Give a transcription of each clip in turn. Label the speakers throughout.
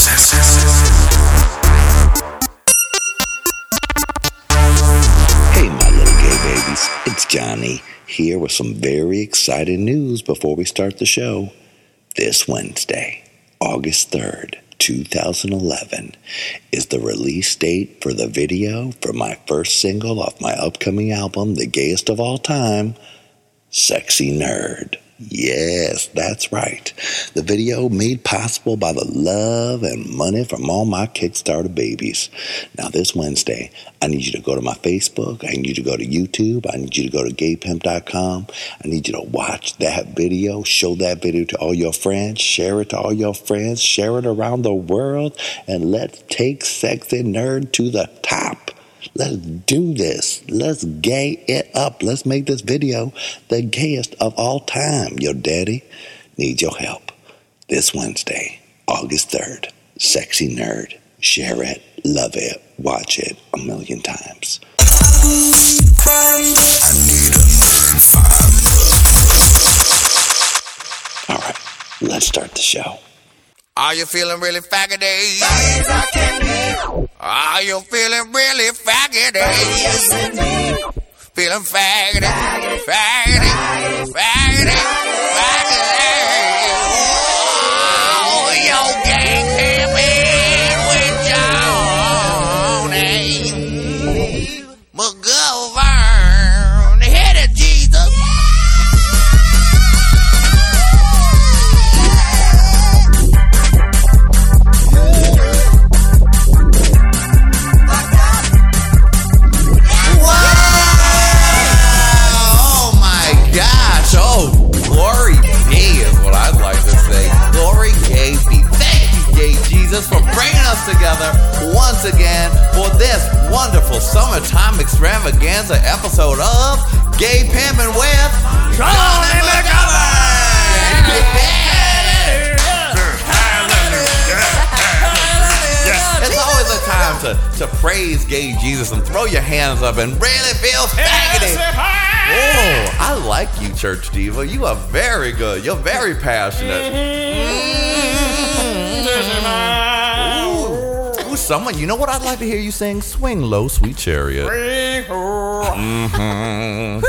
Speaker 1: Hey, my little gay babies, it's Johnny here with some very exciting news before we start the show. This Wednesday, August 3rd, 2011, is the release date for the video for my first single off my upcoming album, The Gayest of All Time, Sexy Nerd. Yes, that's right. The video made possible by the love and money from all my Kickstarter babies. Now, this Wednesday, I need you to go to my Facebook. I need you to go to YouTube. I need you to go to gaypimp.com. I need you to watch that video, show that video to all your friends, share it to all your friends, share it around the world, and let's take Sexy Nerd to the top. Let's do this. Let's gay it up. Let's make this video the gayest of all time. Your daddy needs your help. This Wednesday, August 3rd, Sexy Nerd. Share it, love it, watch it a million times. All right, let's start the show.
Speaker 2: Are you feeling really faggoty? Are you feeling really faggoty? Feeling faggoty, faggoty, faggoty, faggoty. Jesus, for bringing us together once again for this wonderful summertime extravaganza episode of Gay Pimpin' with Johnny McGovern. It's always a time to, to praise gay Jesus and throw your hands up and really feel faggoty. Oh, I like you, Church Diva. You are very good. You're very passionate. Mm-hmm. Ooh, someone, you know what I'd like to hear you sing? Swing low, sweet chariot. Mhm.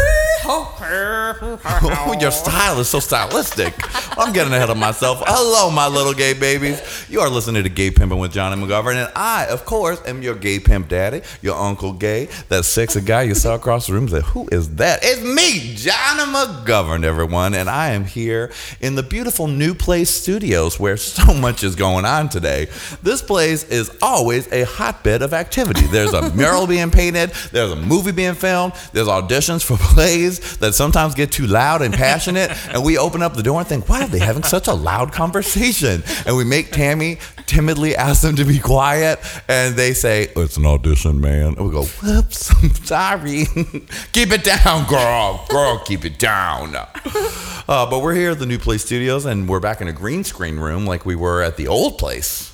Speaker 2: Your style is so stylistic. I'm getting ahead of myself. Hello, my little gay babies. You are listening to Gay Pimping with Johnny McGovern, and I, of course, am your gay pimp daddy, your uncle gay, that sexy guy you saw across the room. Said, "Who is that?" It's me, Johnny McGovern, everyone, and I am here in the beautiful New Place Studios, where so much is going on today. This place is always a hotbed of activity. There's a mural being painted. There's a movie being filmed. There's auditions for plays that sometimes get too loud and passionate. and we open up the door and think, why are they having such a loud conversation? And we make Tammy timidly ask them to be quiet. And they say, it's an audition, man. And we go, whoops, I'm sorry. keep it down, girl. Girl, keep it down. Uh, but we're here at the New Place Studios and we're back in a green screen room like we were at the old place.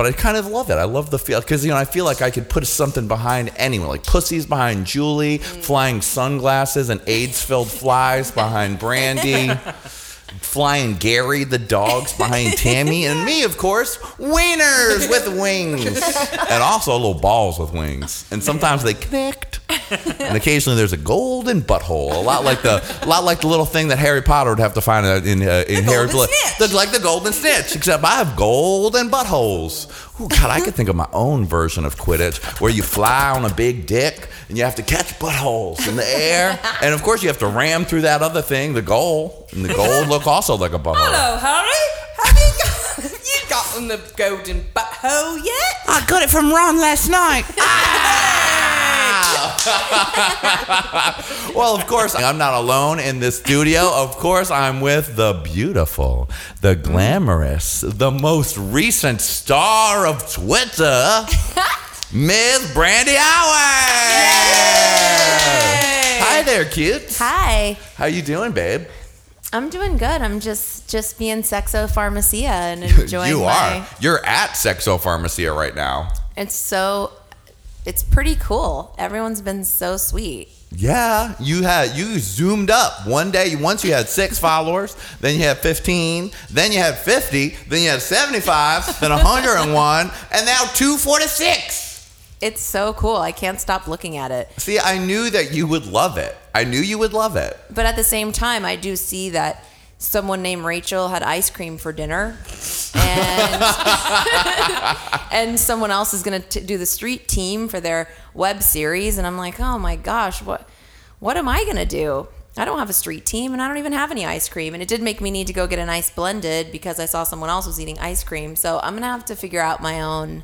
Speaker 2: But I kind of love it. I love the feel because you know I feel like I could put something behind anyone, like pussies behind Julie, flying sunglasses and AIDS-filled flies behind Brandy, flying Gary the dogs behind Tammy, and me, of course, wieners with wings, and also little balls with wings. And sometimes they connect, and occasionally there's a golden butthole, a lot like the, a lot like the little thing that Harry Potter would have to find in uh, in Harry
Speaker 3: golden
Speaker 2: Potter, like the golden snitch, except I have golden buttholes. Ooh, God, I could think of my own version of Quidditch where you fly on a big dick and you have to catch buttholes in the air. And of course, you have to ram through that other thing, the goal. And the goal look also like a butthole.
Speaker 3: Hello, Harry. Have you got, have you gotten the golden butthole yet?
Speaker 2: I got it from Ron last night. Ah! well, of course, I'm not alone in this studio. Of course, I'm with the beautiful, the glamorous, the most recent star of Twitter, Miss Brandy Howard. Hi there, kids.
Speaker 4: Hi.
Speaker 2: How you doing, babe?
Speaker 4: I'm doing good. I'm just just being sexo pharmacia and enjoying
Speaker 2: you
Speaker 4: my
Speaker 2: are. You're at Sexo Pharmacia right now.
Speaker 4: It's so it's pretty cool. Everyone's been so sweet.
Speaker 2: Yeah, you had you zoomed up one day. Once you had six followers, then you had fifteen, then you had fifty, then you had seventy-five, then hundred and one, and now two forty-six.
Speaker 4: It's so cool. I can't stop looking at it.
Speaker 2: See, I knew that you would love it. I knew you would love it.
Speaker 4: But at the same time, I do see that someone named Rachel had ice cream for dinner, and and someone else is going to do the street team for their web series, and I'm like, oh my gosh, what what am I going to do? I don't have a street team, and I don't even have any ice cream. And it did make me need to go get an ice blended because I saw someone else was eating ice cream. So I'm gonna have to figure out my own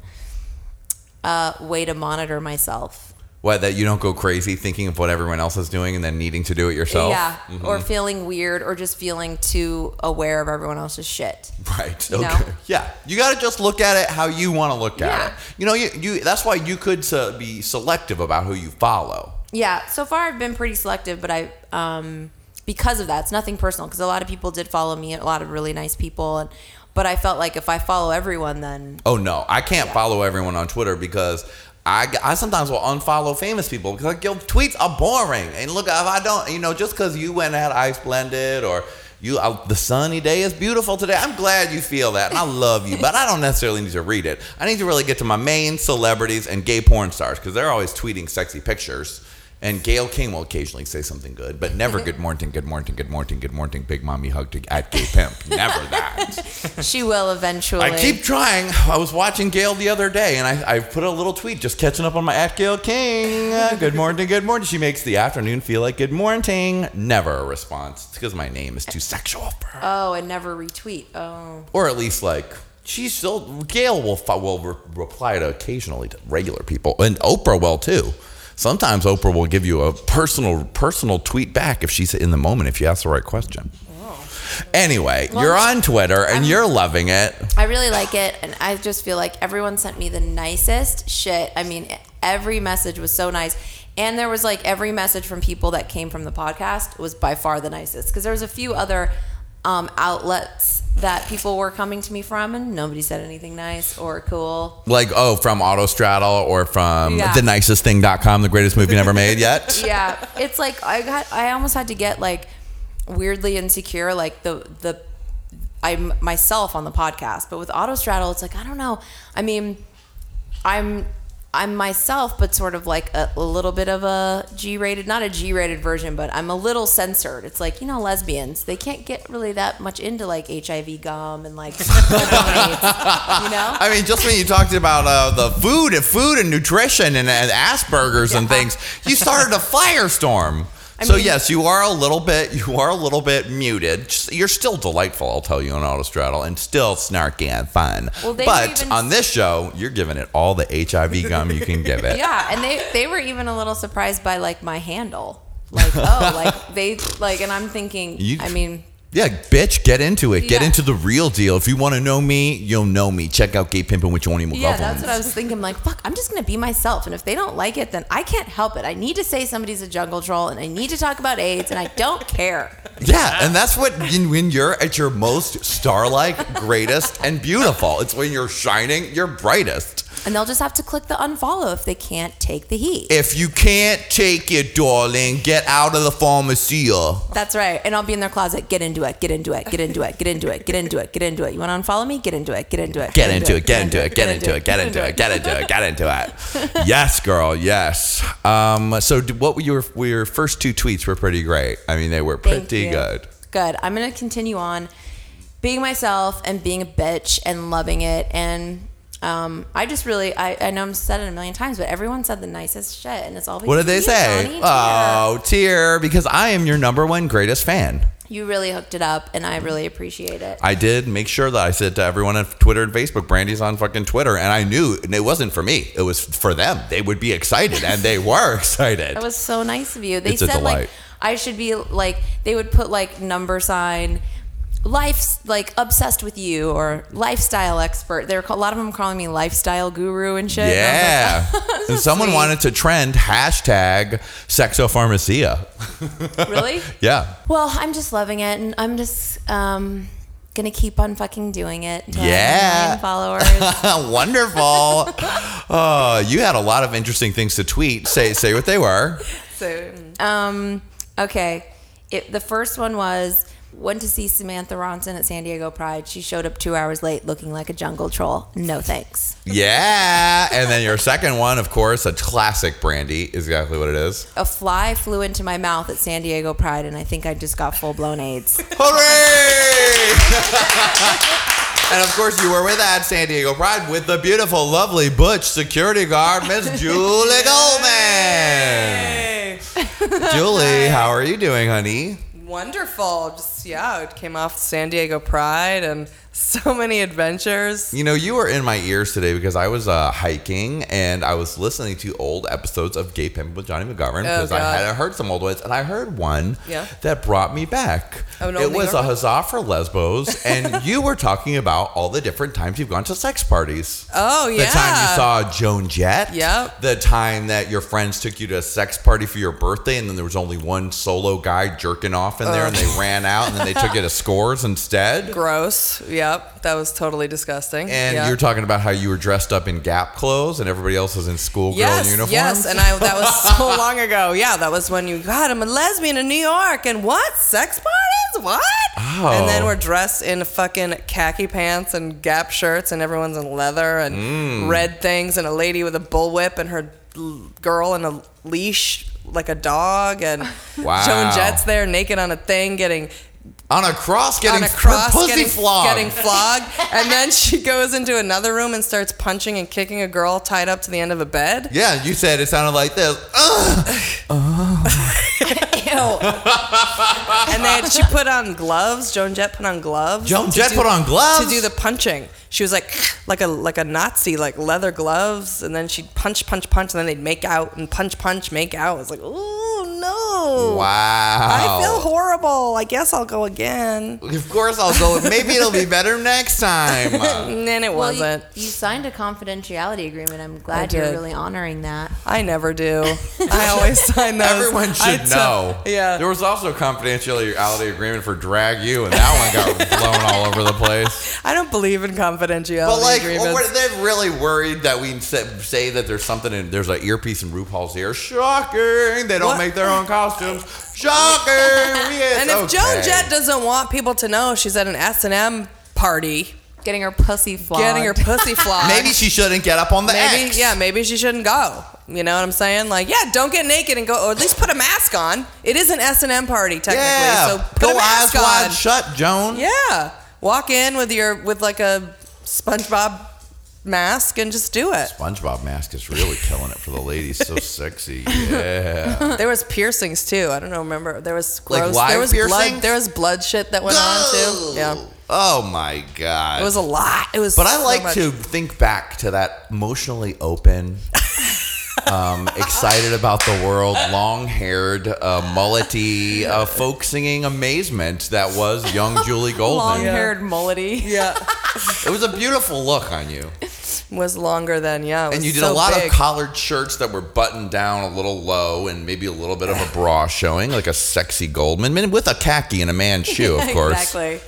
Speaker 4: uh, way to monitor myself.
Speaker 2: What that you don't go crazy thinking of what everyone else is doing and then needing to do it yourself.
Speaker 4: Yeah,
Speaker 2: Mm-hmm.
Speaker 4: or feeling weird, or just feeling too aware of everyone else's shit.
Speaker 2: Right.
Speaker 4: You
Speaker 2: Okay.
Speaker 4: know?
Speaker 2: Yeah. You got to just look at it how you want to look at
Speaker 4: Yeah.
Speaker 2: it. You know, you, you that's why you could uh, be selective about who you follow.
Speaker 4: Yeah, so far I've been pretty selective, but I um because of that, it's nothing personal because a lot of people did follow me, a lot of really nice people, and but I felt like if I follow everyone, then
Speaker 2: Oh no, I can't follow everyone on Twitter because I, I sometimes will unfollow famous people because like your tweets are boring. And look, if I don't, you know, just because you went had ice blended or you uh, the sunny day is beautiful today. I'm glad you feel that, and I love you, but I don't necessarily need to read it. I need to really get to my main celebrities and gay porn stars because they're always tweeting sexy pictures. And Gayle King will occasionally say something good, but never good morning, good morning, good morning, good morning, big mommy hug to at gay pimp. Never that.
Speaker 4: she will eventually.
Speaker 2: I keep trying. I was watching Gayle the other day, and I, I put a little tweet just catching up on my at Gayle King. Uh, good morning, good morning. She makes the afternoon feel like good morning. Never a response. It's because my name is too sexual for her.
Speaker 4: Oh, and never retweet. Oh,
Speaker 2: Or at least like she's still. Gayle will will re- reply to occasionally to regular people, and Oprah will too. Sometimes Oprah will give you a personal personal tweet back if she's in the moment if you ask the right question. Oh. Anyway,
Speaker 4: Well,
Speaker 2: you're on Twitter and you're loving it.
Speaker 4: I really like it, and I just feel like everyone sent me the nicest shit. I mean, every message was so nice. And there was like every message from people that came from the podcast was by far the nicest because there was a few other um, outlets that people were coming to me from, and nobody said anything nice or cool.
Speaker 2: Like, oh, from Autostraddle or from
Speaker 4: Yeah.
Speaker 2: the nicest thing.com, the greatest movie never made yet.
Speaker 4: yeah, it's like I got I almost had to get like weirdly insecure, like the the I'm myself on the podcast, but with Autostraddle, it's like I don't know. I mean, I'm I'm myself, but sort of like a, a little bit of a G-rated, not a G-rated version, but I'm a little censored. It's like you know, lesbians they can't get really that much into like HIV gum and like AIDS, you know.
Speaker 2: I mean, just when you talked about uh, the food and food and nutrition and, and Asperger's and things, you started a firestorm.
Speaker 4: I
Speaker 2: so
Speaker 4: mean-
Speaker 2: yes, you are a little bit, you are a little bit muted. You're still delightful, I'll tell you, on Autostraddle, and still snarky and fun.
Speaker 4: Well,
Speaker 2: but
Speaker 4: even-
Speaker 2: on this show, you're giving it all the HIV gum you can give it.
Speaker 4: Yeah, and they they were even a little surprised by like my handle. Like, oh, like they like and I'm thinking
Speaker 2: You-
Speaker 4: I mean
Speaker 2: Yeah, bitch, get into it. Get
Speaker 4: Yeah.
Speaker 2: into the real deal. If you want to know me, you'll know me. Check out Gay Pimpin' with Johnny McGovern.
Speaker 4: Yeah, that's what I was thinking. Like, fuck, I'm just gonna be myself, and if they don't like it, then I can't help it. I need to say somebody's a jungle troll, and I need to talk about AIDS, and I don't care.
Speaker 2: Yeah, and that's what when when you're at your most star-like, greatest, and beautiful. It's when you're shining your brightest.
Speaker 4: And they'll just have to click the unfollow if they can't take the heat.
Speaker 2: If you can't take it, darling, get out of the pharmacy.
Speaker 4: That's right. And I'll be in their closet. Get into it. Get into it. Get into it. Get into it. Get into it. Get into it. You want to unfollow me? Get into it. Get into it.
Speaker 2: Get into it, get into it, get into it, get into it, get into it, get into it. Yes, girl, yes. Um, so, what were your your first two tweets were pretty great. I mean, they were pretty good.
Speaker 4: Good. I'm gonna continue on being myself and being a bitch and loving it. And um, I just really, I, I know I'm said it a million times, but everyone said the nicest shit, and it's all.
Speaker 2: What did they
Speaker 4: because of you,
Speaker 2: say?
Speaker 4: Johnny.
Speaker 2: Oh, tear, because I am your number one greatest fan.
Speaker 4: You really hooked it up, and I really appreciate it.
Speaker 2: I did make sure that I said to everyone on Twitter and Facebook, Brandy's on fucking Twitter, and I knew it wasn't for me. It was for them. They would be excited, and they were excited.
Speaker 4: That was so nice of you. They
Speaker 2: It's
Speaker 4: said like. I should be like they would put like number sign life's like obsessed with you or lifestyle expert. They're a lot of them calling me lifestyle guru and shit. And
Speaker 2: yeah.
Speaker 4: like,
Speaker 2: and someone
Speaker 4: sweet.
Speaker 2: wanted to trend hashtag sexopharmacia.
Speaker 4: really?
Speaker 2: Yeah.
Speaker 4: Well, I'm just loving it, and I'm just um, gonna keep on fucking doing it.
Speaker 2: Yeah.
Speaker 4: have a million followers.
Speaker 2: Wonderful. Oh, you had a lot of interesting things to tweet. Say say what they were.
Speaker 3: So.
Speaker 4: Um, okay. It, the first one was went to see Samantha Ronson at San Diego Pride. She showed up two hours late looking like a jungle troll. No thanks.
Speaker 2: Yeah. And then your second one, of course, a classic brandy, is exactly what it is.
Speaker 4: A fly flew into my mouth at San Diego Pride, and I think I just got full blown AIDS.
Speaker 2: Hooray! and of course, you were with at San Diego Pride with the beautiful, lovely Butch security guard, Miss Julie Goldman. Julie, how are you doing, honey?
Speaker 3: Wonderful. Just yeah, it came off San Diego Pride and so many adventures.
Speaker 2: You know, you were in my ears today because I was uh, hiking and I was listening to old episodes of Gay Pimp with Johnny McGovern because I
Speaker 3: Oh, God.
Speaker 2: had heard some old ones and I heard one
Speaker 3: Yeah.
Speaker 2: that brought me back.
Speaker 3: Oh,
Speaker 2: it was a huzzah for lesbos, and you were talking about all the different times you've gone to sex parties.
Speaker 3: Oh yeah, The
Speaker 2: time you saw Joan Jett.
Speaker 3: Yep.
Speaker 2: The time that your friends took you to a sex party for your birthday, and then there was only one solo guy jerking off in there, and they ran out, and then they took you to scores instead.
Speaker 3: Gross. Yep, that was totally disgusting.
Speaker 2: And
Speaker 3: yeah.
Speaker 2: you're talking about how you were dressed up in Gap clothes, and everybody else was in schoolgirl
Speaker 3: yes,
Speaker 2: uniforms.
Speaker 3: yes, and I that was so long ago. Yeah, that was when you God, I'm a lesbian in New York, and what sex parties? What?
Speaker 2: Oh.
Speaker 3: And then we're dressed in fucking khaki pants and Gap shirts, and everyone's in leather and
Speaker 2: Mm.
Speaker 3: red things, and a lady with a bullwhip and her girl in a leash like a dog, and
Speaker 2: Wow.
Speaker 3: Joan Jett's there naked on a thing getting
Speaker 2: on a cross, getting
Speaker 3: on a cross
Speaker 2: pussy
Speaker 3: getting,
Speaker 2: flogged.
Speaker 3: getting flogged. And then she goes into another room and starts punching and kicking a girl tied up to the end of a bed.
Speaker 2: yeah, you said it sounded like this. Ugh.
Speaker 4: Ew.
Speaker 3: And then she put on gloves. Joan Jett put on gloves.
Speaker 2: Joan Jett
Speaker 3: do-
Speaker 2: put on gloves?
Speaker 3: to do the punching. She was like like a like a Nazi, like leather gloves, and then she'd punch, punch, punch, and then they'd make out and punch, punch, make out. it was like, oh no!
Speaker 2: Wow.
Speaker 3: I feel horrible. I guess I'll go again.
Speaker 2: Of course, I'll go. Maybe it'll be better next time.
Speaker 3: And then it
Speaker 4: Well,
Speaker 3: wasn't.
Speaker 4: you signed a confidentiality agreement. I'm glad you're really honoring that.
Speaker 3: I never do. I always sign those.
Speaker 2: Everyone should
Speaker 3: tell-
Speaker 2: know.
Speaker 3: Yeah.
Speaker 2: There was also a confidentiality agreement for Drag U, and that one got blown all over the place.
Speaker 3: I don't believe in confidentiality
Speaker 2: But like, oh,
Speaker 3: agreements.
Speaker 2: what- they're really worried that we say, say that there's something in there's an earpiece in RuPaul's ear. Shocking! They don't
Speaker 3: What?
Speaker 2: make their own costumes. Shocking! Yes,
Speaker 3: and if Joan
Speaker 2: okay.
Speaker 3: Jett doesn't want people to know she's at an S and M party,
Speaker 4: Getting her pussy flogged.
Speaker 3: getting her pussy flogged,
Speaker 2: maybe she shouldn't get up on the
Speaker 3: maybe
Speaker 2: X.
Speaker 3: yeah, maybe she shouldn't go. You know what I'm saying? Like, yeah, don't get naked and go, or at least put a mask on. It is an S and M party technically,
Speaker 2: Yeah.
Speaker 3: so put
Speaker 2: Go
Speaker 3: a mask
Speaker 2: eyes
Speaker 3: on.
Speaker 2: wide shut, Joan.
Speaker 3: Yeah, walk in with your with like a SpongeBob mask and just do it.
Speaker 2: SpongeBob mask is really killing it for the ladies. So sexy. Yeah.
Speaker 3: There was piercings too. I don't know. Remember there was
Speaker 2: Like
Speaker 3: gross.
Speaker 2: live
Speaker 3: there was
Speaker 2: piercings?
Speaker 3: blood. There was blood shit that went on too. Yeah,
Speaker 2: Oh my god.
Speaker 3: it was a lot. It was.
Speaker 2: But I like
Speaker 3: much.
Speaker 2: to think back to that emotionally open, um, excited about the world, long haired, uh, mullety, uh, folk singing amazement that was young Julie Goldman.
Speaker 4: long-haired mullety.
Speaker 3: Yeah,
Speaker 2: It was a beautiful look on you.
Speaker 3: was longer than yeah. it
Speaker 2: And you did
Speaker 3: so
Speaker 2: a lot
Speaker 3: big.
Speaker 2: of collared shirts that were buttoned down a little low and maybe a little bit of a bra showing, like a sexy Goldman, with a khaki and a man's shoe, of course.
Speaker 4: exactly.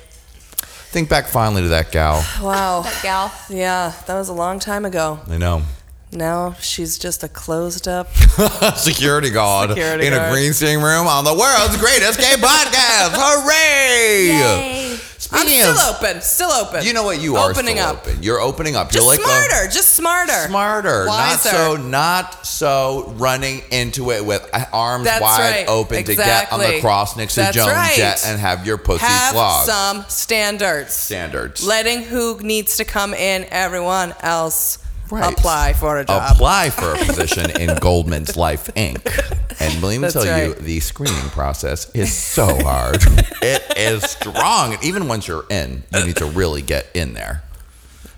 Speaker 2: Think back finally to that gal.
Speaker 3: Wow.
Speaker 4: That gal.
Speaker 3: Yeah, that was a long time ago.
Speaker 2: I know.
Speaker 3: Now she's just a closed up.
Speaker 2: security guard
Speaker 3: Security
Speaker 2: in a green screen room on the world's greatest gay podcast. Hooray!
Speaker 4: Yay.
Speaker 3: I'm still
Speaker 2: of,
Speaker 3: open. Still open.
Speaker 2: you know what? You are
Speaker 3: opening up.
Speaker 2: open. You're opening up.
Speaker 3: Just
Speaker 2: You're like
Speaker 3: smarter.
Speaker 2: A,
Speaker 3: just smarter.
Speaker 2: smarter,
Speaker 3: Wiser.
Speaker 2: not so, not so running into it with arms
Speaker 3: That's
Speaker 2: wide
Speaker 3: right.
Speaker 2: open to get on the cross next to
Speaker 3: That's
Speaker 2: Joan
Speaker 3: right.
Speaker 2: Jett and have your pussy
Speaker 3: Have
Speaker 2: flogged.
Speaker 3: some standards.
Speaker 2: Standards.
Speaker 3: Letting who needs to come in, everyone else
Speaker 2: Right.
Speaker 3: apply for a job.
Speaker 2: Apply for a position in Goldman's Life Inc. And let me
Speaker 3: That's
Speaker 2: tell you, the screening process is so hard. it is strong. And even once you're in, you need to really get in there.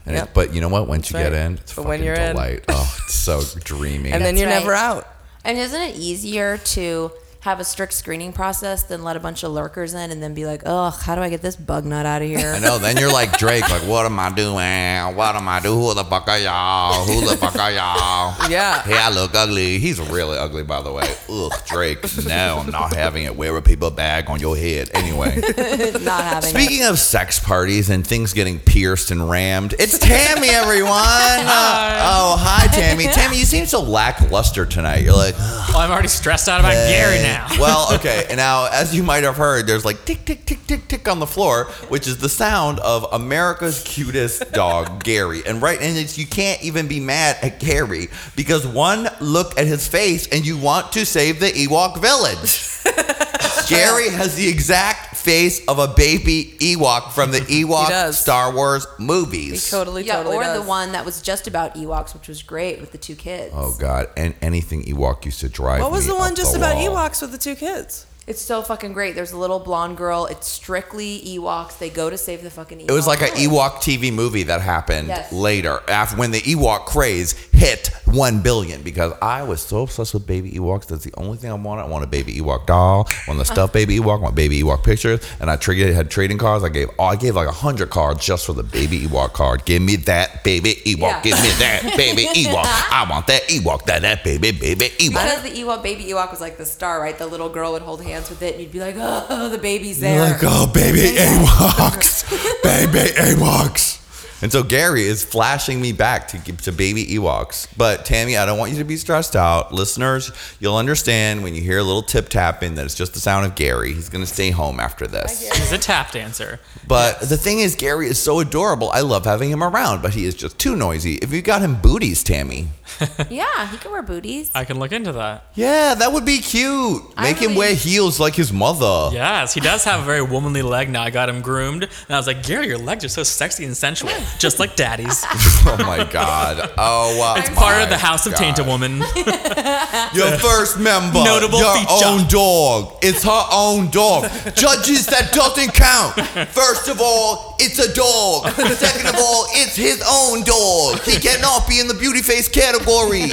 Speaker 2: And it- but you know what? Once you
Speaker 3: That's
Speaker 2: get in, it's
Speaker 3: But
Speaker 2: fucking
Speaker 3: when you're in-
Speaker 2: Oh, it's so dreamy.
Speaker 3: and then
Speaker 4: That's
Speaker 3: you're never out.
Speaker 4: And isn't it easier to have a strict screening process than let a bunch of lurkers in and then be like, ugh, how do I get this bug nut out of here?
Speaker 2: I know. Then you're like Drake. Like, what am I doing? What am I doing? Who the fuck are y'all? Who the fuck are y'all?
Speaker 3: Yeah.
Speaker 2: Hey, I look ugly. He's really ugly, by the way. Ugh, Drake. No, I'm not having it. Wear a paper bag on your head. Anyway.
Speaker 4: Not having it.
Speaker 2: Speaking of sex parties and things getting pierced and rammed, it's Tammy, everyone. Uh, oh, hi, Tammy. Tammy, you seem so lackluster tonight? You're like,
Speaker 5: Well, I'm already stressed out about Gary now.
Speaker 2: well, okay. And now, as you might have heard, there's like tick, tick, tick, tick, tick on the floor, which is the sound of America's cutest dog, Gary. And right, and it's you can't even be mad at Gary because one look at his face and you want to save the Ewok village. Gary has the exact face of a baby Ewok from the Ewok. Star Wars movies.
Speaker 3: He
Speaker 2: movies.
Speaker 3: totally,
Speaker 4: Yeah,
Speaker 3: totally
Speaker 4: or
Speaker 3: does.
Speaker 4: the one that was just about Ewoks, which was great with the two kids.
Speaker 2: Oh God! And anything Ewok used to drive.
Speaker 3: What was
Speaker 2: me
Speaker 3: the one
Speaker 2: up
Speaker 3: just about
Speaker 2: wall.
Speaker 3: Ewoks with the two kids?
Speaker 4: It's so fucking great. There's a little blonde girl. It's strictly Ewoks. They go to save the fucking Ewoks.
Speaker 2: It was like an Ewok TV movie that happened
Speaker 4: Yes.
Speaker 2: later after when the Ewok craze hit one billion because I was so obsessed with baby Ewoks. That's the only thing I wanted. I want a baby Ewok doll. I want the stuffed baby Ewok. I want baby Ewok pictures. And I triggered had trading cards. I gave oh, I gave like a hundred cards just for the baby Ewok card. Give me that baby Ewok.
Speaker 4: Yeah.
Speaker 2: Give me that baby Ewok. I want that Ewok. That that baby baby Ewok.
Speaker 4: Because the Ewok, baby Ewok was like the star, right? The little girl would hold hands with it, and you'd be like, oh, the baby's
Speaker 2: You're
Speaker 4: there.
Speaker 2: like, oh, baby Ewoks, baby Ewoks. And so Gary is flashing me back to to baby Ewoks. But Tammy, I don't want you to be stressed out. Listeners, you'll understand when you hear a little tip tapping that it's just the sound of Gary. He's going to stay home after this.
Speaker 5: He's a tap dancer.
Speaker 2: But the thing is, Gary is so adorable. I love having him around, but he is just too noisy. If you got him booties, Tammy.
Speaker 4: yeah, he can wear booties.
Speaker 5: I can look into that.
Speaker 2: Yeah, that would be cute.
Speaker 4: I
Speaker 2: Make him
Speaker 4: really-
Speaker 2: wear heels like his mother.
Speaker 5: Yes, he does have a very womanly leg now. I got him groomed, and I was like, Gary, your legs are so sexy and sensual, just like daddy's.
Speaker 2: Oh my god. Oh wow.
Speaker 5: It's part of the House of Tainted Woman.
Speaker 2: Your first member,
Speaker 5: Notable
Speaker 2: your
Speaker 5: feature.
Speaker 2: own dog. It's her own dog. Judges, that doesn't count. First of all, it's a dog. Second of all, it's his own dog. He cannot be in the beauty face category.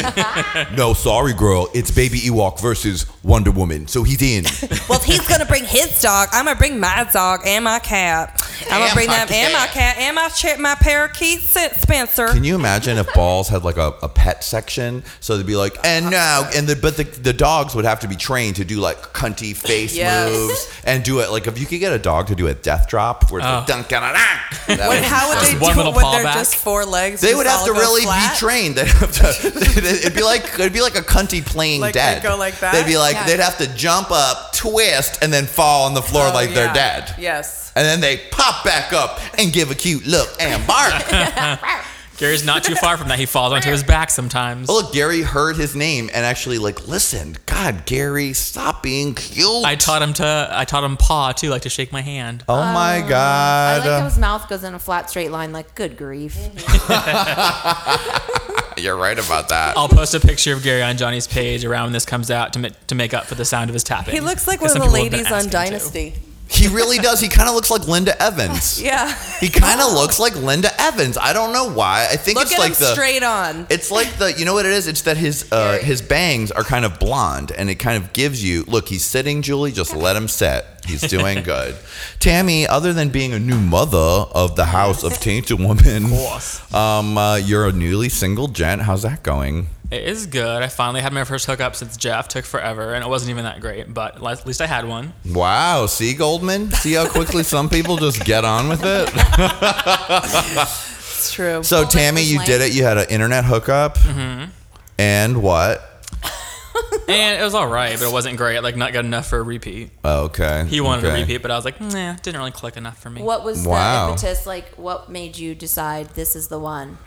Speaker 2: no, sorry, girl. It's Baby Ewok versus Wonder Woman, so he's in.
Speaker 3: Well, he's gonna bring his dog, I'm gonna bring my dog and my cat. I'm gonna bring
Speaker 2: my
Speaker 3: them and my
Speaker 2: cat.
Speaker 3: cat and my ch- my parakeet Spencer.
Speaker 2: Can you imagine if Balls had like a, a pet section? So they'd be like, and now, and the but the, the dogs would have to be trained to do like cunty face
Speaker 3: Yes.
Speaker 2: moves and do it like if you could get a dog to do a death drop where it's like
Speaker 5: Oh.
Speaker 2: dunk dun, dun, dun, that
Speaker 3: What, how would they do it when
Speaker 5: paw
Speaker 3: they're
Speaker 5: back?
Speaker 3: just four legs?
Speaker 2: They
Speaker 3: just
Speaker 2: would have
Speaker 3: all
Speaker 2: to
Speaker 3: go
Speaker 2: really
Speaker 3: flat?
Speaker 2: be trained. They'd have to. It'd be like it'd be like a cunty playing
Speaker 3: Like, they
Speaker 2: dead.
Speaker 3: go like that?
Speaker 2: They'd be like
Speaker 4: Yeah.
Speaker 2: they'd have to jump up, twist, and then fall on the floor
Speaker 3: Oh,
Speaker 2: like they're dead.
Speaker 3: Yes.
Speaker 2: And then they pop back up and give a cute look and bark.
Speaker 5: Gary's not too far from that. He falls onto his back sometimes.
Speaker 2: oh look, Gary heard his name and actually like listened. God, Gary, stop being cute.
Speaker 5: I taught him to. I taught him paw too, like to shake my hand.
Speaker 2: Oh my oh,
Speaker 4: I
Speaker 2: God.
Speaker 4: like how his mouth goes in a flat, straight line. Like, good grief.
Speaker 2: You're right about that.
Speaker 5: I'll post a picture of Gary on Johnny's page around when this comes out to, ma- to make up for the sound of his tapping.
Speaker 3: He looks like one of the
Speaker 5: people have been
Speaker 3: ladies on
Speaker 5: Dynasty. to.
Speaker 2: He really does. He kind of looks like Linda Evans.
Speaker 3: Yeah.
Speaker 2: He kind of looks like Linda Evans. I don't know why. I think
Speaker 3: Look
Speaker 2: it's
Speaker 3: at
Speaker 2: like
Speaker 3: him
Speaker 2: the
Speaker 3: straight on.
Speaker 2: It's like the you know what it is? It's that his uh, his bangs are kind of blonde and it kind of gives you look, he's sitting, Julie, just let him sit. He's doing good. Tammy, other than being a new mother of the house of Tainted Woman,
Speaker 5: course.
Speaker 2: um, uh, you're a newly single gent. How's that going?
Speaker 5: It is good. I finally had my first hookup since Jeff. Took forever, and it wasn't even that great. But at least I had one.
Speaker 2: Wow, see Goldman? See how quickly some people just get on with it?
Speaker 3: It's true.
Speaker 2: So
Speaker 4: Goldman
Speaker 2: Tammy,
Speaker 4: was
Speaker 2: you
Speaker 4: lame.
Speaker 2: did it. You had an internet hookup.
Speaker 5: Mm-hmm.
Speaker 2: And what?
Speaker 5: And it was all right, but it wasn't great. Like not good enough for a repeat.
Speaker 2: Oh, okay.
Speaker 5: He wanted
Speaker 2: okay.
Speaker 5: a repeat, but I was like, nah, didn't really click enough for me.
Speaker 4: What was
Speaker 2: Wow.
Speaker 4: the impetus? Like, what made you decide this is the one?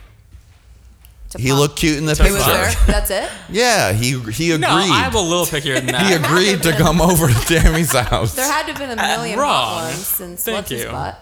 Speaker 4: To
Speaker 2: He
Speaker 4: pop-
Speaker 2: looked cute in the
Speaker 5: He
Speaker 2: picture.
Speaker 5: was
Speaker 3: there.
Speaker 4: That's it.
Speaker 2: Yeah, he he agreed.
Speaker 5: No, I'm a little pickier than that.
Speaker 2: he agreed to come over to Tammy's house.
Speaker 4: There had to have been a uh, million
Speaker 5: wrong.
Speaker 4: hot ones since
Speaker 5: Thank
Speaker 4: what's his
Speaker 5: you.
Speaker 4: butt.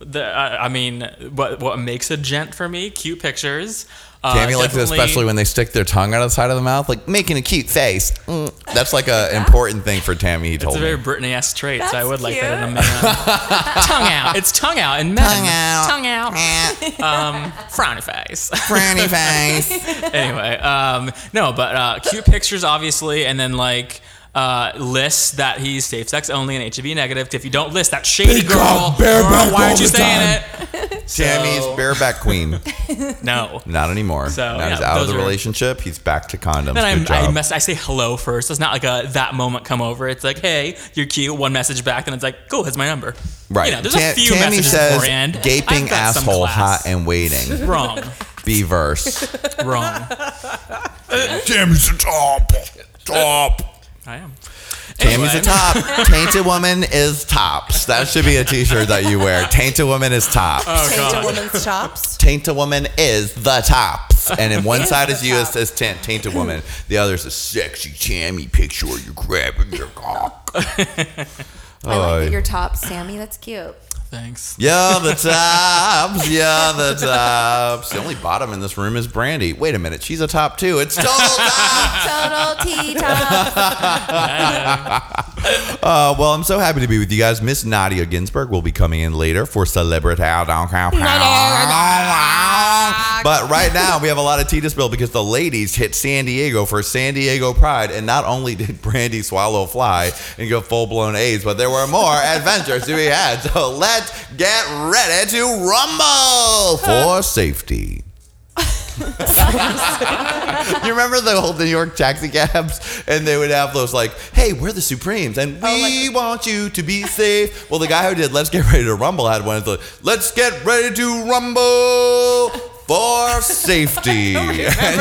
Speaker 5: The, I, I mean, what what makes a gent for me? Cute pictures. Uh,
Speaker 2: Tammy likes it especially when they stick their tongue out of the side of the mouth, like making a cute face. Mm. That's like an important thing for Tammy. He told It's
Speaker 5: a very
Speaker 2: me.
Speaker 5: Britney-esque trait, so I
Speaker 3: That's
Speaker 5: would like that in a man. tongue out. It's tongue out in men.
Speaker 2: Tongue out.
Speaker 5: Tongue out. um, frowny face.
Speaker 2: Frowny face.
Speaker 5: anyway, um, no, but uh, cute pictures, obviously, and then like uh, lists that he's safe sex only and HIV negative. If you don't list that shady
Speaker 2: Big
Speaker 5: girl,
Speaker 2: cock, bareback
Speaker 5: why aren't you
Speaker 2: the
Speaker 5: saying
Speaker 2: time.
Speaker 5: it?
Speaker 2: Tammy's
Speaker 5: So-
Speaker 2: bareback queen.
Speaker 5: No.
Speaker 2: Not anymore.
Speaker 5: So,
Speaker 2: now he's out of the
Speaker 5: are-
Speaker 2: relationship. He's back to condoms.
Speaker 5: Then
Speaker 2: Good
Speaker 5: I, I,
Speaker 2: job.
Speaker 5: mess, I say hello first. It's not like a that moment come over. It's like, hey, you're cute. One message back, and it's like, cool. Here's my number.
Speaker 2: right.
Speaker 5: You know, there's
Speaker 2: Ta-
Speaker 5: a few
Speaker 2: Tammy
Speaker 5: messages
Speaker 2: says,
Speaker 5: beforehand.
Speaker 2: "Gaping
Speaker 5: I've got some
Speaker 2: asshole, hot and waiting."
Speaker 5: Wrong.
Speaker 2: Be verse.
Speaker 5: Wrong.
Speaker 2: Tammy's the top. Top.
Speaker 5: I am.
Speaker 2: Tammy's a top. Tainted woman is tops. That should be a T-shirt that you wear. Tainted woman is tops.
Speaker 5: Oh
Speaker 3: Tainted
Speaker 5: god.
Speaker 3: woman's tops.
Speaker 2: Tainted woman is the tops, and in one side is you, it
Speaker 3: top.
Speaker 2: says ta- tainted woman. The other is a sexy Tammy picture. where You're grabbing your cock.
Speaker 4: I like that your top, Sammy. That's cute.
Speaker 5: Thanks.
Speaker 2: Yeah, the tops. Yeah, the tops. The only bottom in this room is Brandy. Wait a minute, she's a top too. It's total top.
Speaker 4: Total T top.
Speaker 2: Uh, well, I'm so happy to be with you guys. Miss Nadya Ginsburg will be coming in later for Celebrity But right now, we have a lot of tea to spill because the ladies hit San Diego for San Diego Pride. And not only did Brandy swallow a fly and go full blown AIDS, but there were more adventures to be had. So let's get ready to rumble for safety. you remember the old New York taxi cabs, and they would have those like, "Hey, we're the Supremes, and oh, we want you to be safe." Well, the guy who did "Let's Get Ready to Rumble" had one of the "Let's Get Ready to Rumble." For safety, and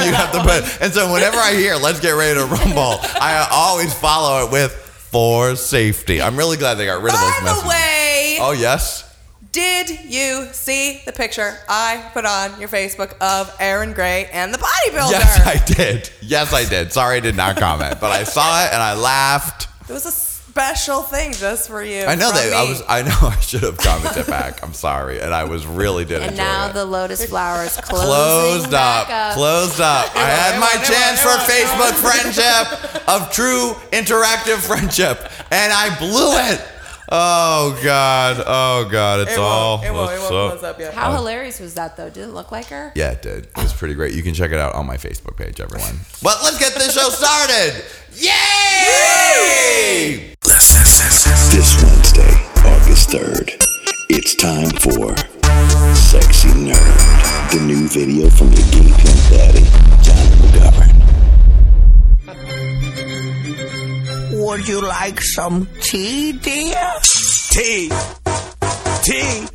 Speaker 2: you have to put. And so, whenever I hear "Let's get ready to rumble," I always follow it with "For safety." I'm really glad they got rid of those
Speaker 3: By the
Speaker 2: messages.
Speaker 3: way,
Speaker 2: Oh yes,
Speaker 3: did you see the picture I put on your Facebook of Aaron Gray and the bodybuilder?
Speaker 2: yes, I did. Yes, I did. Sorry, I did not comment, but I saw it and I laughed.
Speaker 3: it was a special thing just for you.
Speaker 2: I know
Speaker 3: from
Speaker 2: that I was. I know I should have commented back. I'm sorry, and I was really did
Speaker 4: And
Speaker 2: enjoy
Speaker 4: now
Speaker 2: it.
Speaker 4: the lotus flower is
Speaker 2: Closed
Speaker 4: back
Speaker 2: up,
Speaker 4: up.
Speaker 2: closed up. I had my chance for Facebook friendship of true interactive friendship, and I blew it. Oh God, oh God, it's
Speaker 3: It
Speaker 2: all.
Speaker 3: won't, it won't, it won't
Speaker 2: up?
Speaker 3: close up yet.
Speaker 4: How hilarious was that, though? Did it look like her?
Speaker 2: Yeah, it did. It was pretty great. You can check it out on my Facebook page, everyone. But let's get this show started. Yay!
Speaker 1: This Wednesday, August 3rd, it's time for Sexy Nerd, the new video from your gay pimp daddy, Johnny McGovern.
Speaker 6: Would you like some tea, dear?
Speaker 7: Tea. Tea.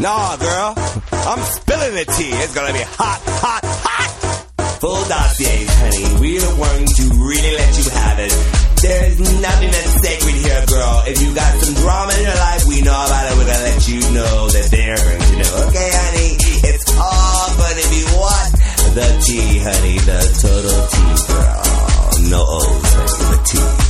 Speaker 7: Nah, girl. I'm spilling the tea. It's gonna be hot, hot, hot. Full dossiers, honey. We're going to really let you have it. There's nothing that's sacred here, girl. If you got some drama in your life, we know about it. We're gonna let you know that they're going to know. Okay, honey? It's all gonna be what? The tea, honey. The total tea, girl. No O's, honey. The tea.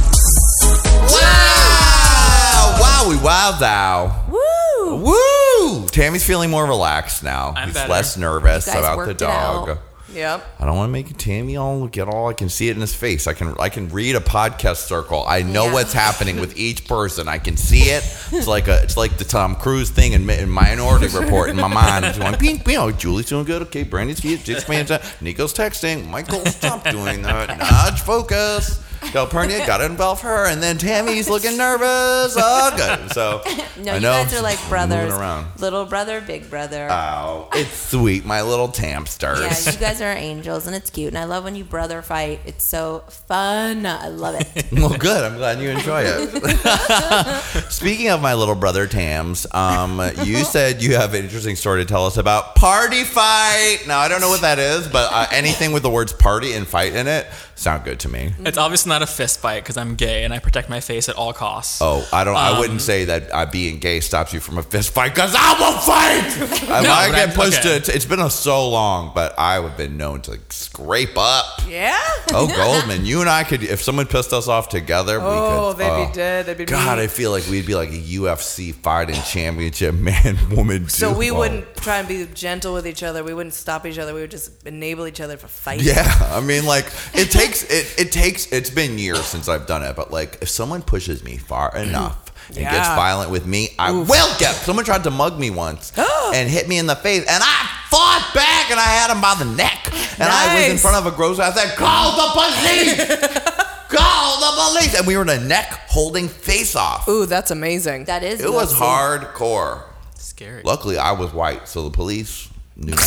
Speaker 2: Wowie wow thou.
Speaker 4: Woo!
Speaker 2: Woo! Tammy's feeling more relaxed now.
Speaker 5: I'm
Speaker 2: He's
Speaker 5: better.
Speaker 2: less nervous
Speaker 4: You guys
Speaker 2: about the
Speaker 4: worked it
Speaker 2: dog.
Speaker 4: out.
Speaker 3: Yep.
Speaker 2: I don't want to make Tammy all get all. I can see it in his face. I can I can read a podcast circle. I know
Speaker 4: Yeah.
Speaker 2: what's happening with each person. I can see it. It's like a it's like the Tom Cruise thing in, in Minority Report in my mind. It's going ping ping. Oh, Julie's doing good. Okay, Brandy's cute. Just man, Nico's texting. Michael, stop doing that. Nudge, focus. Calpurnia got to involve her, and then Tammy's looking nervous. Oh, good. So
Speaker 4: No,
Speaker 2: I
Speaker 4: you
Speaker 2: know
Speaker 4: guys are like brothers. Little brother, big brother.
Speaker 2: Oh, it's sweet, my little tamsters.
Speaker 4: yeah, you guys are angels, and it's cute. And I love when you brother fight. It's so fun. I love it.
Speaker 2: Well, good. I'm glad you enjoy it. Speaking of my little brother Tams, um, you said you have an interesting story to tell us about party fight. Now I don't know what that is, but uh, anything with the words party and fight in it sound good to me.
Speaker 5: It's obviously not a fist fight because I'm gay and I protect my face at all costs.
Speaker 2: Oh, I don't. I
Speaker 5: Um,
Speaker 2: wouldn't say that uh, being gay stops you from a fist fight because I will fight. If I
Speaker 5: but
Speaker 2: get
Speaker 5: I'm-
Speaker 2: pushed
Speaker 5: okay.
Speaker 2: to. It's been a, so long, but I have been known to scrape up.
Speaker 3: Yeah.
Speaker 2: Oh, Goldman, you and I could. If someone pissed us off together, we
Speaker 3: Oh,
Speaker 2: could.
Speaker 3: they'd
Speaker 2: oh.
Speaker 3: be dead. They'd be
Speaker 2: God,
Speaker 3: mean.
Speaker 2: I feel like we'd be like a UFC fighting championship man woman.
Speaker 3: So we
Speaker 2: duo.
Speaker 3: wouldn't try and be gentle with each other. We wouldn't stop each other. We would just enable each other for fighting.
Speaker 2: Yeah, I mean, like it takes it. It takes. It's been years since I've done it, but like if someone pushes me far enough and gets violent with me, I will get. Someone tried to mug me once and hit me in the face, and I fought back, and I had him by the neck, and I was in
Speaker 3: Nice.
Speaker 2: front of a grocery. I said, "Call the police! Call the police!" And we were in a neck holding face off.
Speaker 3: Ooh, that's amazing.
Speaker 4: That is.
Speaker 2: It was
Speaker 4: UFC.
Speaker 2: hardcore.
Speaker 5: Scary.
Speaker 2: Luckily, I was white, so the police knew not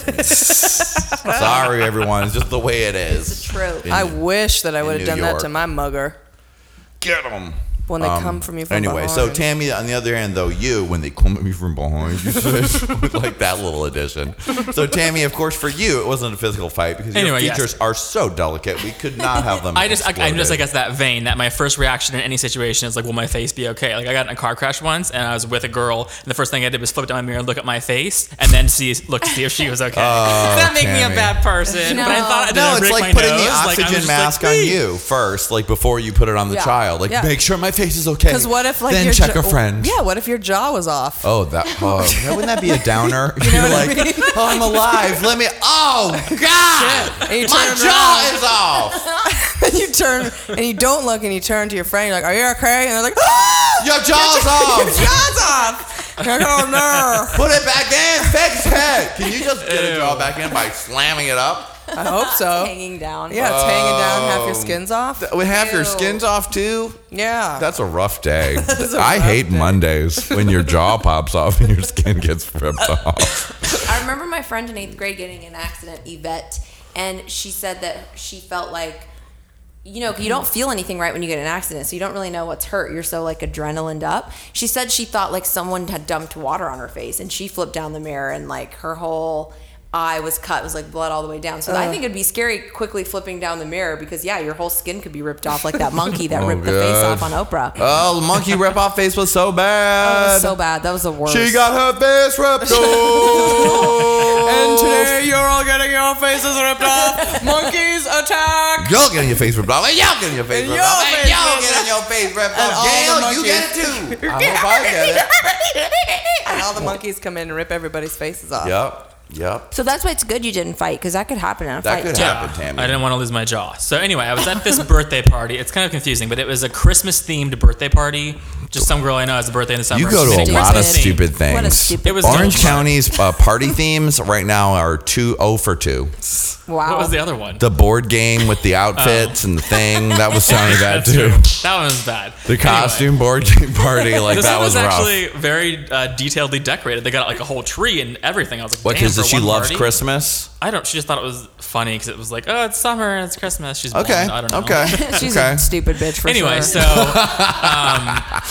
Speaker 2: to. Sorry, everyone. It's just the way it is.
Speaker 4: It's true.
Speaker 2: In-
Speaker 3: I wish that I would have
Speaker 2: New
Speaker 3: done that to my mugger.
Speaker 2: Get them.
Speaker 3: When they come um, from you from behind.
Speaker 2: anyway, so. Tammy, on the other hand, though, you when they come at me from behind, you said, like that little addition. So Tammy, of course, for you, it wasn't a physical fight because your
Speaker 5: Anyway, yes.
Speaker 2: features are so delicate. We could not have them.
Speaker 5: I just, I, I'm just, I guess, that vein that my first reaction in any situation is like, will my face be okay? Like, I got in a car crash once and I was with a girl, and the first thing I did was flip down my mirror and look at my face and then see, look to see if she was okay. Oh, Does that make me a bad person?
Speaker 4: No.
Speaker 5: But I thought,
Speaker 2: No, it's like putting
Speaker 5: nose?
Speaker 2: the
Speaker 5: Like, I was
Speaker 2: oxygen
Speaker 5: just
Speaker 2: mask
Speaker 5: like,
Speaker 2: on you first, like before you put it on the
Speaker 4: Yeah.
Speaker 2: child. Like,
Speaker 3: Yeah.
Speaker 2: make sure my face is okay.
Speaker 3: Because what if like
Speaker 2: then
Speaker 3: your
Speaker 2: check
Speaker 3: jaw-
Speaker 2: a friend?
Speaker 3: Yeah, what if your jaw was off?
Speaker 2: Oh, that oh, yeah, wouldn't that be a downer? you are
Speaker 3: what I
Speaker 2: like,
Speaker 3: mean?
Speaker 2: oh, I'm alive. Let me. Oh God,
Speaker 3: And
Speaker 2: my jaw
Speaker 3: around.
Speaker 2: is off.
Speaker 3: and you turn and you don't look and you turn to your friend. You're like, "Are you okay?" And they're like, "Ah,
Speaker 2: Your jaw's off.
Speaker 3: your jaw's off." You're like, "Oh no!"
Speaker 2: Put it back in. Fix it. Can you just get a jaw back in by slamming it up?
Speaker 3: I hope so.
Speaker 4: Hanging down.
Speaker 3: Yeah, it's hanging down. Half your skin's off.
Speaker 2: We have your
Speaker 4: Ew.
Speaker 2: skins off too.
Speaker 3: Yeah.
Speaker 2: That's a rough day.
Speaker 3: is a
Speaker 2: I
Speaker 3: rough
Speaker 2: hate
Speaker 3: day.
Speaker 2: Mondays when your jaw pops off and your skin gets ripped off.
Speaker 4: I remember my friend in eighth grade getting in an accident, Yvette, and she said that she felt like, you know, you don't feel anything right when you get in an accident, so you don't really know what's hurt. You're so like adrenaline up. She said she thought like someone had dumped water on her face, and she flipped down the mirror, and like her whole eye was cut, it was like blood all the way down. So I think it'd be scary quickly flipping down the mirror because yeah, your whole skin could be ripped off like that monkey that
Speaker 2: Oh,
Speaker 4: ripped the face off on Oprah.
Speaker 2: Oh, the monkey rip off face was so
Speaker 4: That
Speaker 2: bad.
Speaker 4: was so bad. That was the worst.
Speaker 2: She got her face ripped off.
Speaker 3: and today you're all getting your faces ripped off. Monkeys attack.
Speaker 2: Y'all getting your face ripped off. And y'all getting your face
Speaker 3: And
Speaker 2: ripped
Speaker 3: your
Speaker 2: off. And
Speaker 3: face
Speaker 2: y'all getting your face ripped
Speaker 3: And
Speaker 2: off. Gail, you get it too. I hope I get it.
Speaker 3: And all the monkeys come in and rip everybody's faces off.
Speaker 2: Yep. Yep.
Speaker 4: so that's why it's good you didn't fight because that could happen in a
Speaker 2: That
Speaker 4: fight
Speaker 2: could
Speaker 4: too.
Speaker 2: happen, Tammy.
Speaker 5: I didn't want to lose my jaw. So anyway, I was at this birthday party. It's kind of confusing, but it was a Christmas themed birthday party. Just some girl I know has a birthday in the summer.
Speaker 2: You go to a
Speaker 5: Stupid.
Speaker 2: lot of
Speaker 4: Stupid.
Speaker 2: stupid things.
Speaker 4: What a stupid
Speaker 5: It was
Speaker 2: Orange
Speaker 5: dope.
Speaker 2: County's uh, party themes right now are two oh for two.
Speaker 4: Wow.
Speaker 5: What was the other one?
Speaker 2: The board game with the outfits and the thing that was sounding bad
Speaker 5: That's
Speaker 2: too.
Speaker 5: true. That one was bad.
Speaker 2: The
Speaker 5: Anyway,
Speaker 2: costume board game party like
Speaker 5: this
Speaker 2: that
Speaker 5: one
Speaker 2: was
Speaker 5: was,
Speaker 2: rough.
Speaker 5: actually very uh, detailedly decorated. They got like a whole tree and everything. I was like,
Speaker 2: What? Because she loves
Speaker 5: party?
Speaker 2: Christmas.
Speaker 5: I don't. She just thought it was funny because it was like, oh, it's summer and it's Christmas. She's
Speaker 2: Okay.
Speaker 5: blonde. I don't know.
Speaker 2: Okay.
Speaker 4: She's
Speaker 2: okay.
Speaker 4: a stupid bitch for
Speaker 5: anyway,
Speaker 4: sure.
Speaker 5: so um,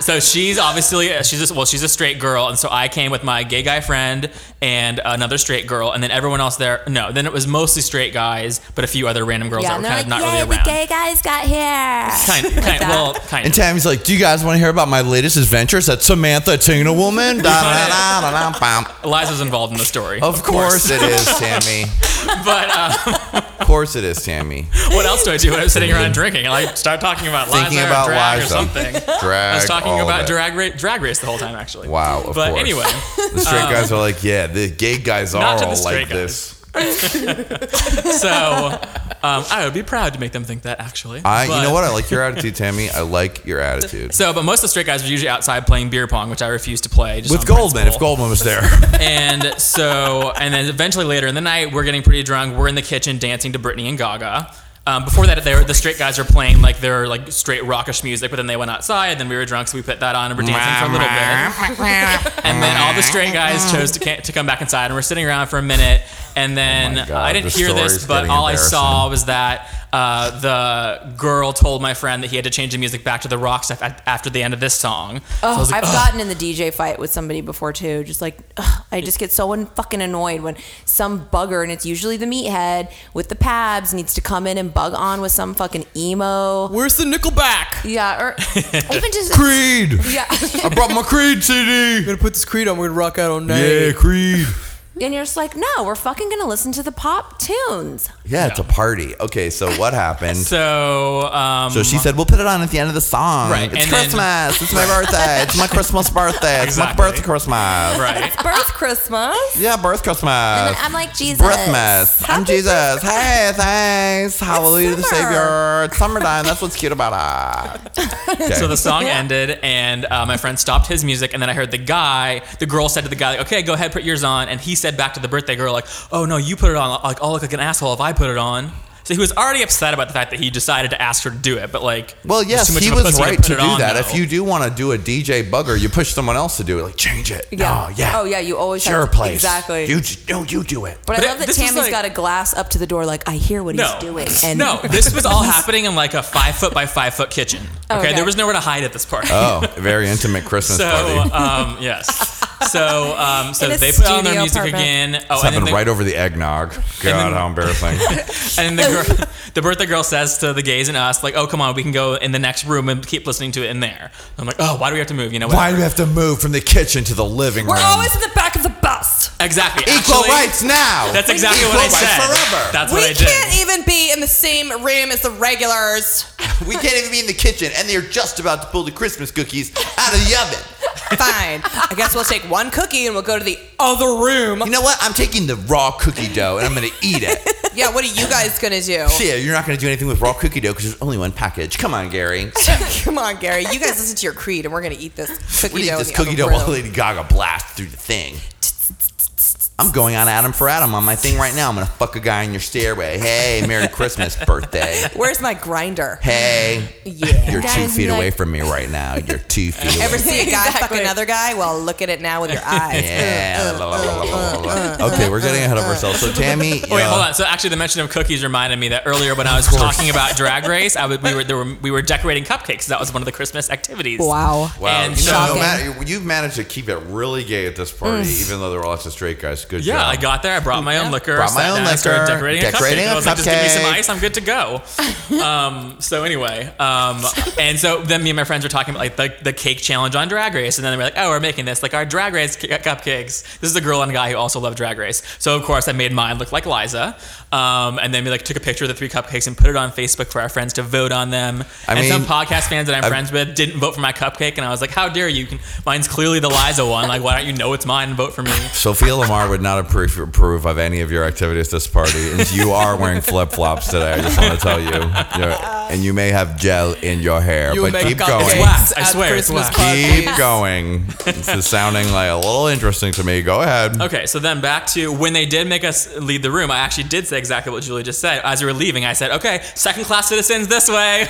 Speaker 5: so she's obviously she's a, well, she's a straight girl, and so I came with my gay guy friend and another straight girl, and then everyone else there. No, then it was mostly straight guys, but a few other random girls
Speaker 4: yeah,
Speaker 5: that were
Speaker 4: they're
Speaker 5: kind
Speaker 4: like,
Speaker 5: of not
Speaker 4: "Yay,
Speaker 5: really
Speaker 4: the
Speaker 5: around.
Speaker 4: gay guys got here.
Speaker 5: Kind, kind,
Speaker 4: that.
Speaker 5: well, kind
Speaker 2: And. Tammy's like, "Do you guys want to hear about my latest adventures at Samantha Tina Woman?"
Speaker 5: Eliza's involved in the story.
Speaker 2: Of course it is, Tammy.
Speaker 5: But uh,
Speaker 2: Of course it is, Tammy.
Speaker 5: what else do I do when I'm sitting around drinking? I start talking about
Speaker 2: Thinking
Speaker 5: Liza or
Speaker 2: about
Speaker 5: drag or something.
Speaker 2: Drag.
Speaker 5: Talking about drag, ra- drag race the whole time, actually.
Speaker 2: Wow. Of
Speaker 5: but
Speaker 2: course.
Speaker 5: anyway,
Speaker 2: the straight guys are like, "Yeah, the gay guys are
Speaker 5: Not to the
Speaker 2: all like this."
Speaker 5: so um, I would be proud to make them think that, actually.
Speaker 2: I, you know what? I like your attitude, Tammy. I like your attitude.
Speaker 5: So, but most of the straight guys are usually outside playing beer pong, which I refuse to play. Just
Speaker 2: With Goldman, if. Goldman was there.
Speaker 5: And so, and then eventually later in the night, we're getting pretty drunk. We're in the kitchen dancing to Britney and Gaga. Um, before that, they were, the straight guys were playing like their like straight rockish music, but then they went outside. And then we were drunk, so we put that on and we're dancing for a little bit. And then all the straight guys chose to, ca- to come back inside, and we're sitting around for a minute. And then
Speaker 2: Oh God,
Speaker 5: I didn't
Speaker 2: the
Speaker 5: hear this, but all I saw was that uh, the girl told my friend that he had to change the music back to the rock stuff at, after the end of this song.
Speaker 4: Oh,
Speaker 5: was like,
Speaker 4: I've
Speaker 5: "Ugh."
Speaker 4: gotten in the DJ fight with somebody before too. Just like ugh, I just get so un- fucking annoyed when some bugger, and it's usually the meathead with the pabs, needs to come in and bug on with some fucking emo.
Speaker 3: Where's the Nickelback?
Speaker 4: Yeah, or even just
Speaker 2: Creed.
Speaker 4: yeah.
Speaker 2: I brought my Creed CD.
Speaker 3: I'm gonna put this Creed on. We're gonna rock out all night.
Speaker 2: Yeah, Creed.
Speaker 4: and you're just like, no, we're fucking gonna listen to the pop tunes.
Speaker 2: Yeah, it's a party. Okay, so what happened?
Speaker 5: So, um,
Speaker 2: So she said, "We'll put it on at the end of the song.
Speaker 5: Right,
Speaker 2: It's
Speaker 5: and then-
Speaker 2: Christmas. it's my birthday. It's my Christmas birthday. It's my
Speaker 5: Exactly.
Speaker 2: birthday Christmas.
Speaker 5: right.
Speaker 3: It's birth Christmas.
Speaker 2: Yeah, birth Christmas.
Speaker 4: And I'm like, Jesus.
Speaker 2: Birthmas. I'm
Speaker 3: Happy
Speaker 2: Jesus. Hey, thanks. Hallelujah to the
Speaker 3: summer.
Speaker 2: Savior. It's summertime. That's what's cute about it. Okay.
Speaker 5: So the song ended, and uh, my friend stopped his music, and then I heard the guy, the girl said to the guy, like, "Okay, go ahead, put yours on," and he said back to the birthday girl, like, "Oh no, you put it on. Like, I'll look like an asshole if I put it on." So he was already upset about the fact that he decided to ask her to do it, but like,
Speaker 2: Well, yes,
Speaker 5: too
Speaker 2: he was right
Speaker 5: put
Speaker 2: to do
Speaker 5: on,
Speaker 2: that.
Speaker 5: though.
Speaker 2: If you do want to do a DJ bugger, you push someone else to do it. Like change it.
Speaker 4: Yeah.
Speaker 2: Oh yeah.
Speaker 4: Oh, yeah, you always
Speaker 2: it's
Speaker 4: have
Speaker 2: your
Speaker 4: to-
Speaker 2: place.
Speaker 4: exactly.
Speaker 2: You j- no, you do it.
Speaker 4: But,
Speaker 5: But
Speaker 4: I
Speaker 5: it-
Speaker 4: love that
Speaker 5: this was
Speaker 4: Tammy's
Speaker 5: like-
Speaker 4: got a glass up to the door, like I hear what
Speaker 5: no,
Speaker 4: he's doing. And
Speaker 5: no, this was all happening in like a five foot by five foot kitchen. Okay,
Speaker 4: Okay.
Speaker 5: there was nowhere to hide at this party.
Speaker 2: Oh, very intimate Christmas
Speaker 5: so
Speaker 2: party.
Speaker 5: um, yes, so um, so they put on their music
Speaker 3: apartment.
Speaker 5: again. Oh,
Speaker 2: It's
Speaker 5: and then
Speaker 2: happened
Speaker 5: the,
Speaker 2: right over the eggnog. God,
Speaker 5: then-
Speaker 2: how embarrassing.
Speaker 5: and the girl, the birthday girl says to the gays and us, like, "Oh, come on, we can go in the next room and keep listening to it in there." I'm like, "Oh, why do we have to move?" You know,
Speaker 2: Why do we have to move from the kitchen to the living room?
Speaker 3: We're always in the back of the bus.
Speaker 5: exactly
Speaker 2: equal
Speaker 5: Actually,
Speaker 2: rights now.
Speaker 5: That's exactly
Speaker 2: Equal
Speaker 5: what I said.
Speaker 2: forever.
Speaker 5: That's
Speaker 3: we
Speaker 5: what I did.
Speaker 3: can't even be in the same room as the regulars.
Speaker 2: we can't even be in the kitchen, and they're just about to pull the Christmas cookies out of the oven.
Speaker 3: Fine. I guess we'll take one cookie and we'll go to the other room.
Speaker 2: You know what? I'm taking the raw cookie dough and I'm gonna eat it.
Speaker 3: Yeah, what are you guys gonna do?
Speaker 2: See, you're not gonna do anything with raw cookie dough because there's only one package. Come on, Gary.
Speaker 3: Come on, Gary. You guys listen to your creed, and we're gonna eat this cookie
Speaker 2: We need
Speaker 3: dough.
Speaker 2: this
Speaker 3: in the
Speaker 2: cookie dough
Speaker 3: room.
Speaker 2: while Lady Gaga blast through the thing. I'm going on Adam4Adam on my thing right now. I'm gonna fuck a guy in your stairway. Hey, Merry Christmas, birthday.
Speaker 3: Where's my grinder?
Speaker 2: Hey,
Speaker 3: Yeah.
Speaker 2: you're two feet
Speaker 4: like-
Speaker 2: away from me right now. You're two feet away.
Speaker 3: Ever see a guy fuck another guy? Well, look at it now with your eyes.
Speaker 2: Yeah. la, la, la. Okay, we're getting ahead of uh, uh. ourselves. So Tammy,
Speaker 5: Wait,
Speaker 2: uh,
Speaker 5: hold on. So actually, the mention of cookies reminded me that earlier when I was talking about Drag Race, I would, we were there were we were decorating cupcakes. That was one of the Christmas activities.
Speaker 4: wow.
Speaker 2: Wow,
Speaker 5: And
Speaker 2: you know, no
Speaker 4: Shocking.
Speaker 2: you've managed to keep it really gay at this party, mm. even though there were lots of straight guys. Good
Speaker 5: Yeah,
Speaker 2: job.
Speaker 5: I got there. I brought my own liquor.
Speaker 2: Brought my own
Speaker 5: down, and started
Speaker 2: liquor,
Speaker 5: Decorating,
Speaker 2: decorating
Speaker 5: a cupcake.
Speaker 2: a
Speaker 5: I was like, just give me some ice. I'm good to go. um, so anyway, um, and so then me and my friends were talking about like the, the cake challenge on Drag Race, and then they were like, oh, we're making this like our Drag Race cu- cupcakes. This is a girl and a guy who also love Drag Race. So of course I made mine look like Liza, um, and then we like took a picture of the three cupcakes and put it on Facebook for our friends to vote on them.
Speaker 2: I
Speaker 5: and some
Speaker 2: mean,
Speaker 5: podcast fans that I'm
Speaker 2: I've-
Speaker 5: friends with didn't vote for my cupcake, and I was like, how dare you? You Mine's clearly the Liza one. Like, why don't you know it's mine and vote for me?
Speaker 2: Sophia Lamar would not approve, approve of any of your activities this party. And you are wearing flip flops today. I just want to tell you. You're- and you may have gel in your hair,
Speaker 3: You
Speaker 2: but keep going.
Speaker 5: It's wax. I swear, it's
Speaker 3: Christmas
Speaker 5: wax.
Speaker 2: Keep going. This is sounding like a little interesting to me. Go ahead.
Speaker 5: Okay, so then back to when they did make us leave the room, I actually did say exactly what Julie just said. As we were leaving, I said, okay, second class citizens this way.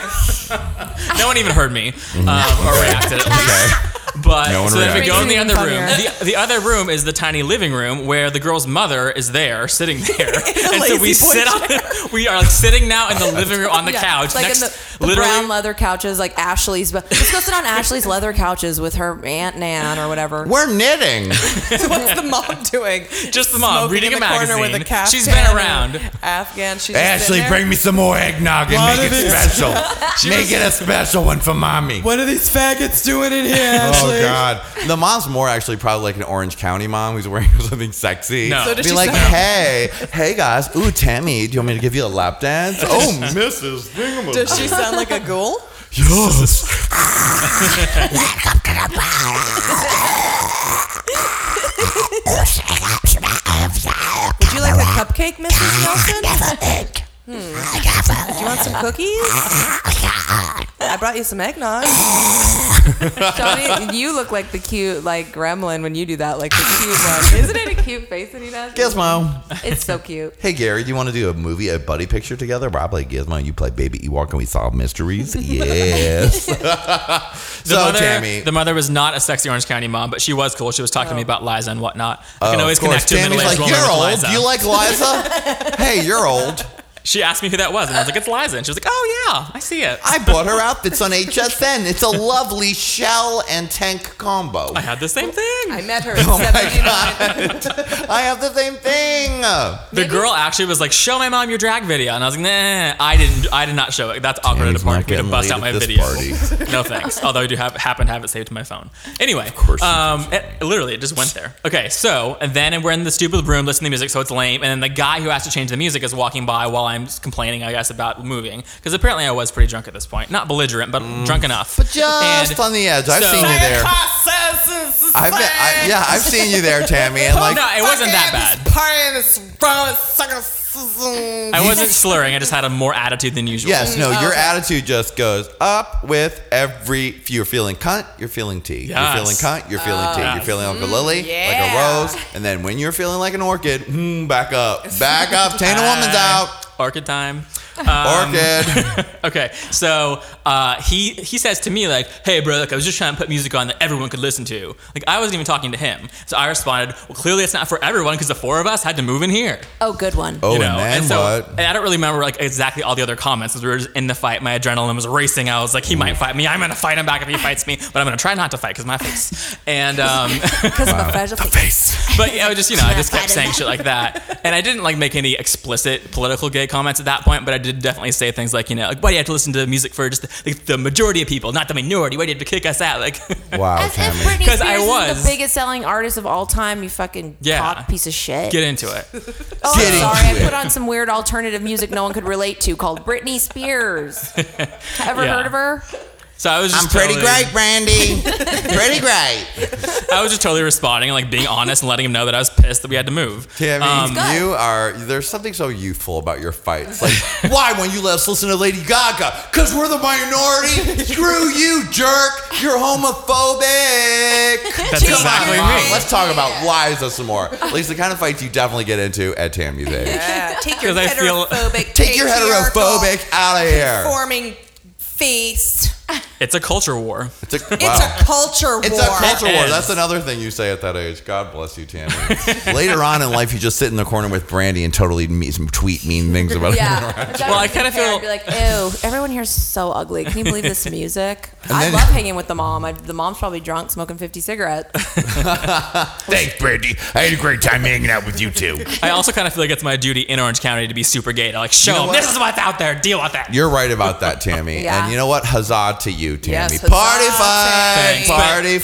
Speaker 5: no one even heard me um, or reacted at least. But
Speaker 2: No one
Speaker 5: so then we go in the other room. The, the other room is the tiny living room where the girl's mother is there, sitting there, and so we sit on. We are like sitting now in the living room on the
Speaker 4: Yeah,
Speaker 5: couch,
Speaker 4: like
Speaker 5: next,
Speaker 4: in the, the
Speaker 5: literally.
Speaker 4: brown leather couches, like Ashley's. But let's go sit on Ashley's leather couches with her aunt Nan or whatever.
Speaker 2: We're knitting.
Speaker 3: so What's the mom doing?
Speaker 5: Just the mom,
Speaker 3: Smoking
Speaker 5: reading
Speaker 3: in
Speaker 5: a
Speaker 3: the corner with
Speaker 5: magazine.
Speaker 3: a
Speaker 5: She's
Speaker 3: caftan
Speaker 5: been around.
Speaker 3: Afghan. She's
Speaker 2: Ashley, bring me some more eggnog and
Speaker 8: What
Speaker 2: make it
Speaker 8: these-
Speaker 2: special. make it a special one for mommy.
Speaker 8: What are these faggots doing in here,
Speaker 2: Oh Oh,
Speaker 8: Ashley?
Speaker 2: God! The mom's more actually probably like an Orange County mom who's wearing something sexy.
Speaker 5: No. So
Speaker 3: does
Speaker 2: Be
Speaker 3: she
Speaker 2: like,
Speaker 3: sound-
Speaker 2: hey, hey guys, ooh Tammy, do you want me to give you a lap dance? oh, Mrs. Thingamabob.
Speaker 3: Does she sound like a ghoul?
Speaker 2: Yes.
Speaker 3: Would you like a cupcake, Mrs. Nelson? Hmm. Do you want some cookies? I brought you some eggnog.
Speaker 4: Johnny, you look like the cute like gremlin when you do that, like the cute one. Isn't it a cute face that he does?
Speaker 2: Gizmo.
Speaker 4: It's so cute.
Speaker 2: Hey Gary, do you want to do a movie, a buddy picture together? Where I play Gizmo and you play Baby Ewok and we solve mysteries? Yes.
Speaker 5: The
Speaker 2: so
Speaker 5: mother,
Speaker 2: Tammy,
Speaker 5: the mother was not a sexy Orange County mom, but she was cool. She was talking to me about Liza and whatnot. I can
Speaker 2: Oh,
Speaker 5: always
Speaker 2: of
Speaker 5: connect to a
Speaker 2: Tammy's
Speaker 5: middle-aged
Speaker 2: like,
Speaker 5: woman
Speaker 2: you're old.
Speaker 5: Liza.
Speaker 2: You like Liza? hey, you're old.
Speaker 5: She asked me who that was, and I was like, "It's Liza," and she was like, "Oh yeah, I see it."
Speaker 2: I bought her outfits on HSN. It's a lovely shell and tank combo.
Speaker 5: I had the same thing.
Speaker 3: I met her at
Speaker 2: Oh my
Speaker 3: 79.
Speaker 2: God. I have the same thing.
Speaker 5: the girl actually was like, "Show my mom your drag video," and I was like, "Nah, I didn't. I did not show it. That's awkward at
Speaker 2: Tammy's
Speaker 5: a party
Speaker 2: not
Speaker 5: for me to
Speaker 2: getting
Speaker 5: bust
Speaker 2: laid
Speaker 5: out my
Speaker 2: this
Speaker 5: video.
Speaker 2: party.
Speaker 5: no thanks. Although I do have happen to have it saved to my phone. Anyway, of
Speaker 2: course you
Speaker 5: um, it, literally, it just went there. Okay, so and then we're in the stupid room listening to music, so it's lame. And then the guy who has to change the music is walking by while I'm complaining, I guess, about moving because apparently I was pretty drunk at this point. Not belligerent, but drunk enough.
Speaker 2: Mm. But just
Speaker 5: And
Speaker 2: on the edge. I've
Speaker 5: so-
Speaker 2: seen you there. I've been, I, yeah, I've seen you there, Tammy. And like,
Speaker 5: no, it wasn't that bad. I wasn't slurring. I just had a more attitude than usual.
Speaker 2: yes, no, your attitude just goes up with every. If you're feeling cunt, you're feeling tea.
Speaker 5: Yes.
Speaker 2: You're feeling cunt, you're feeling tea. You're feeling like a lily, like a rose, and then when you're feeling like an orchid, hmm, back up, back up. Taint a woman's out.
Speaker 5: Orchid time.
Speaker 2: Orchid.
Speaker 5: Okay, so uh, he he says to me like, "Hey, bro, like I was just trying to put music on that everyone could listen to." Like I wasn't even talking to him, so I responded, "Well, clearly it's not for everyone because the four of us had to move in here."
Speaker 4: Oh, good one.
Speaker 2: Oh,
Speaker 5: you know?
Speaker 2: and then
Speaker 5: so,
Speaker 2: what?
Speaker 5: And I don't really remember like exactly all the other comments as we were just in the fight. My adrenaline was racing. I was like, "He might fight me. I'm gonna fight him back if he fights me, but I'm gonna try not to fight because my face." And um,
Speaker 4: Because of a fragile face.
Speaker 5: but yeah, I just you know I just kept saying shit like that, and I didn't like make any explicit political gay comments at that point, but I did definitely say things like you know like why do you have to listen to music for just the, like, the majority of people, not the minority? Why do you have to kick us out? Like
Speaker 2: Wow,
Speaker 4: As if
Speaker 2: Tammy.
Speaker 4: Britney
Speaker 5: 'Cause
Speaker 4: Spears
Speaker 5: I
Speaker 4: is
Speaker 5: was.
Speaker 4: the biggest selling artist of all time. You fucking
Speaker 5: Yeah.
Speaker 4: cock piece of shit.
Speaker 5: get into it.
Speaker 4: oh,
Speaker 2: Get
Speaker 4: I'm sorry.
Speaker 2: into
Speaker 4: I put on some weird alternative music no one could relate to called Britney Spears. Ever
Speaker 5: Yeah.
Speaker 4: heard of her?
Speaker 5: So I was just
Speaker 1: I'm pretty
Speaker 5: totally-
Speaker 1: great, Brandy. pretty great.
Speaker 5: I was just totally responding and like being honest and letting him know that I was pissed that we had to move.
Speaker 2: Tammy,
Speaker 5: Um,
Speaker 2: you are. There's something so youthful about your fights. Like, why won't you let us listen to Lady Gaga? Cause we're the minority. Screw you, jerk. You're homophobic.
Speaker 5: That's
Speaker 2: Come
Speaker 5: exactly
Speaker 2: on,
Speaker 5: me.
Speaker 2: Let's talk about lies is this some more. At least the kind of fights you definitely get into at Tammy's age.
Speaker 9: Yeah, take your
Speaker 5: 'Cause I feel-
Speaker 9: heterophobic,
Speaker 2: Take your heterophobic out of here.
Speaker 9: conforming face.
Speaker 5: It's a culture war.
Speaker 2: It's a,
Speaker 9: It's a culture war.
Speaker 2: It's a culture war. That's another thing you say at that age. God bless you, Tammy. Later on in life, you just sit in the corner with Brandy and totally me- tweet mean things about
Speaker 4: Yeah.
Speaker 5: Well, I kinda feel-
Speaker 4: be like, ew, everyone here's so ugly. Can you believe this music? I
Speaker 2: then-
Speaker 4: love hanging with the mom. I, the mom's probably drunk, smoking 50 cigarettes.
Speaker 1: Thanks, Brandy. I had a great time hanging out with you too.
Speaker 5: I also kind of feel like it's my duty in Orange County to be super gay to like show
Speaker 2: know
Speaker 5: them this is what's out there. Deal with that.
Speaker 2: You're right about that, Tammy.
Speaker 4: Yeah.
Speaker 2: And you know what? Huzzah to you, Tammy.
Speaker 9: Yes, huzzah,
Speaker 2: Party fight!
Speaker 5: Thanks, but-
Speaker 2: Party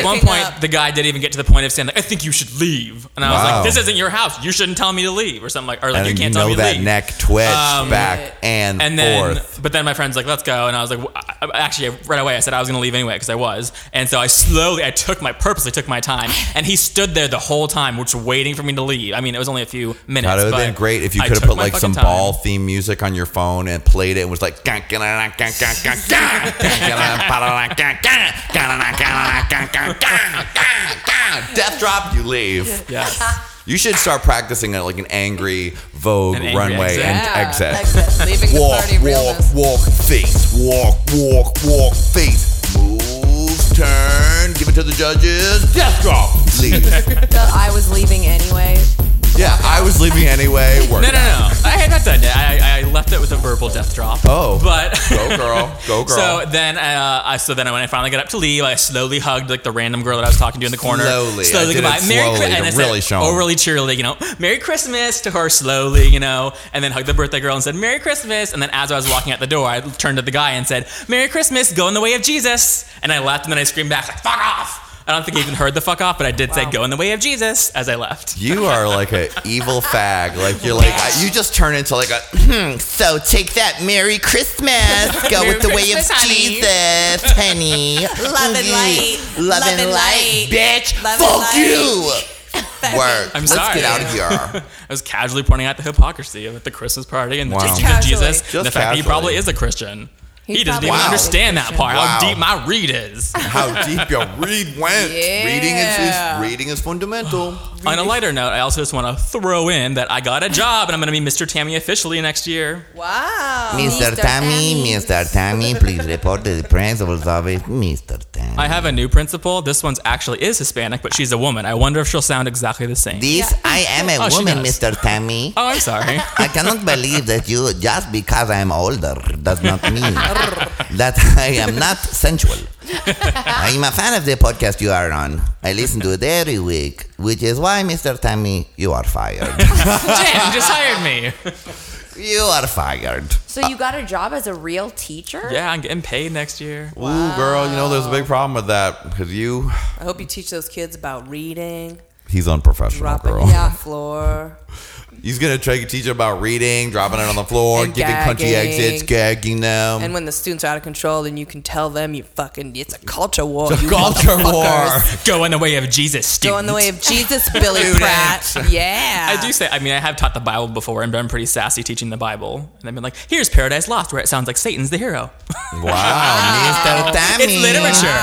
Speaker 5: At one point,
Speaker 9: up.
Speaker 5: the guy didn't even get to the point of saying like, "I think you should leave," and I was
Speaker 2: Wow.
Speaker 5: like, "This isn't your house. You shouldn't tell me to leave," or something like, or like
Speaker 2: and
Speaker 5: you
Speaker 2: you
Speaker 5: can't tell
Speaker 2: know
Speaker 5: me to
Speaker 2: that
Speaker 5: leave.
Speaker 2: neck twitch
Speaker 5: Um,
Speaker 2: back and,
Speaker 5: and then,
Speaker 2: forth.
Speaker 5: but then my friend's like, "Let's go," and I was like, "W- I- I- "Actually, right away, I said I was gonna leave anyway because I was." And so I slowly, I took my purposely took my time, and he stood there the whole time, which waiting for me to leave. I mean, it was only a few minutes.
Speaker 2: That would have been great if you could have put like some
Speaker 5: time.
Speaker 2: ball theme music on your phone and played it and was like death drop you leave
Speaker 5: Yes.
Speaker 2: you should start practicing at like an angry vogue
Speaker 5: An angry
Speaker 2: runway
Speaker 5: exit.
Speaker 2: and
Speaker 9: Yeah,
Speaker 2: exit
Speaker 9: exit. Leaving the
Speaker 2: walk
Speaker 9: party
Speaker 2: walk
Speaker 9: realness.
Speaker 2: walk face walk walk walk face move turn give it to the judges death drop leave
Speaker 4: The I was leaving anyway.
Speaker 2: Yeah I was leaving anyway
Speaker 5: No,
Speaker 2: work
Speaker 5: no, no. I had not done it. I, I left it with a verbal death drop.
Speaker 2: Oh.
Speaker 5: but
Speaker 2: go girl go girl
Speaker 5: So then, uh, I so then when I finally got up to leave, I slowly hugged like the random girl that I was talking to in the corner.
Speaker 2: Slowly.
Speaker 5: Slowly goodbye. Merry
Speaker 2: slowly
Speaker 5: Chri-
Speaker 2: to
Speaker 5: and I
Speaker 2: really
Speaker 5: said, overly cheerily, you know, Merry Christmas to her slowly, you know, and then hugged the birthday girl and said Merry Christmas. And then as I was walking out the door, I turned to the guy and said Merry Christmas, go in the way of Jesus. And I left, and then I screamed back like Fuck off. I don't think I even heard the fuck off, but I did say go in the way of Jesus as I left.
Speaker 2: You are like an evil fag. Like you're like you just turn into like a.
Speaker 1: Hmm, so take that. Merry Christmas. Go with the way of
Speaker 9: honey.
Speaker 1: Jesus, honey.
Speaker 9: Love and light.
Speaker 1: Love,
Speaker 9: Love
Speaker 1: and
Speaker 9: and
Speaker 1: light,
Speaker 9: light.
Speaker 1: bitch.
Speaker 9: Love
Speaker 1: Fuck
Speaker 9: light.
Speaker 1: you. Work.
Speaker 5: I'm
Speaker 1: Let's
Speaker 5: sorry.
Speaker 1: get out of here.
Speaker 5: I was casually pointing out the hypocrisy of the Christmas party and the
Speaker 2: Wow.
Speaker 5: teachings
Speaker 2: Just
Speaker 5: of Jesus,
Speaker 2: casually.
Speaker 5: and the
Speaker 2: Just
Speaker 5: fact that he probably is a Christian.
Speaker 4: He's
Speaker 5: he doesn't even
Speaker 2: Wow.
Speaker 5: understand that part.
Speaker 2: Wow.
Speaker 5: How deep my read is.
Speaker 2: How deep your read went. Reading is, is reading is fundamental.
Speaker 5: On a lighter note, I also just want to throw in that I got a job and I'm going to be Mr. Tammy officially next year.
Speaker 9: Wow.
Speaker 1: Mr.
Speaker 4: Mr.
Speaker 1: Tammy,
Speaker 4: Tammy.
Speaker 1: Mr. Tammy, please report to the principal's office. Mr. Tammy.
Speaker 5: I have a new principal. This one's actually is Hispanic, but she's a woman. I wonder if she'll sound exactly the same.
Speaker 1: This, I am a
Speaker 5: Oh,
Speaker 1: woman. Mr. Tammy.
Speaker 5: Oh, I'm sorry.
Speaker 1: I cannot believe that you, just because I am older, does not mean that I am not sensual. I am a fan of the podcast you are on. I listen to it every week, which is why, Mr. Tammy, you are fired.
Speaker 5: Jen, just hired me.
Speaker 1: you are fired.
Speaker 4: So you got a job as a real teacher?
Speaker 5: Yeah, I'm getting paid next year.
Speaker 2: Ooh, girl, you know there's a big problem with that because you.
Speaker 9: I hope you teach those kids about reading,
Speaker 2: He's unprofessional,
Speaker 9: dropping
Speaker 2: girl.
Speaker 9: it on the floor.
Speaker 2: He's gonna try to teach you about reading, dropping it on the floor,
Speaker 9: And
Speaker 2: giving country
Speaker 9: gagging.
Speaker 2: exits, gagging them.
Speaker 9: And when the students are out of control, then you can tell them you fucking it's a culture war.
Speaker 2: It's a
Speaker 9: you
Speaker 2: culture war.
Speaker 9: motherfuckers.
Speaker 5: Go in the way of Jesus, students.
Speaker 9: Go in the way of Jesus, Billy Pratt. Yeah.
Speaker 5: I do say, I mean, I have taught the Bible before and been pretty sassy teaching the Bible. And I've been like, here's Paradise Lost, where it sounds like Satan's the hero.
Speaker 2: wow,
Speaker 1: Mr. Tammy.
Speaker 5: It's literature.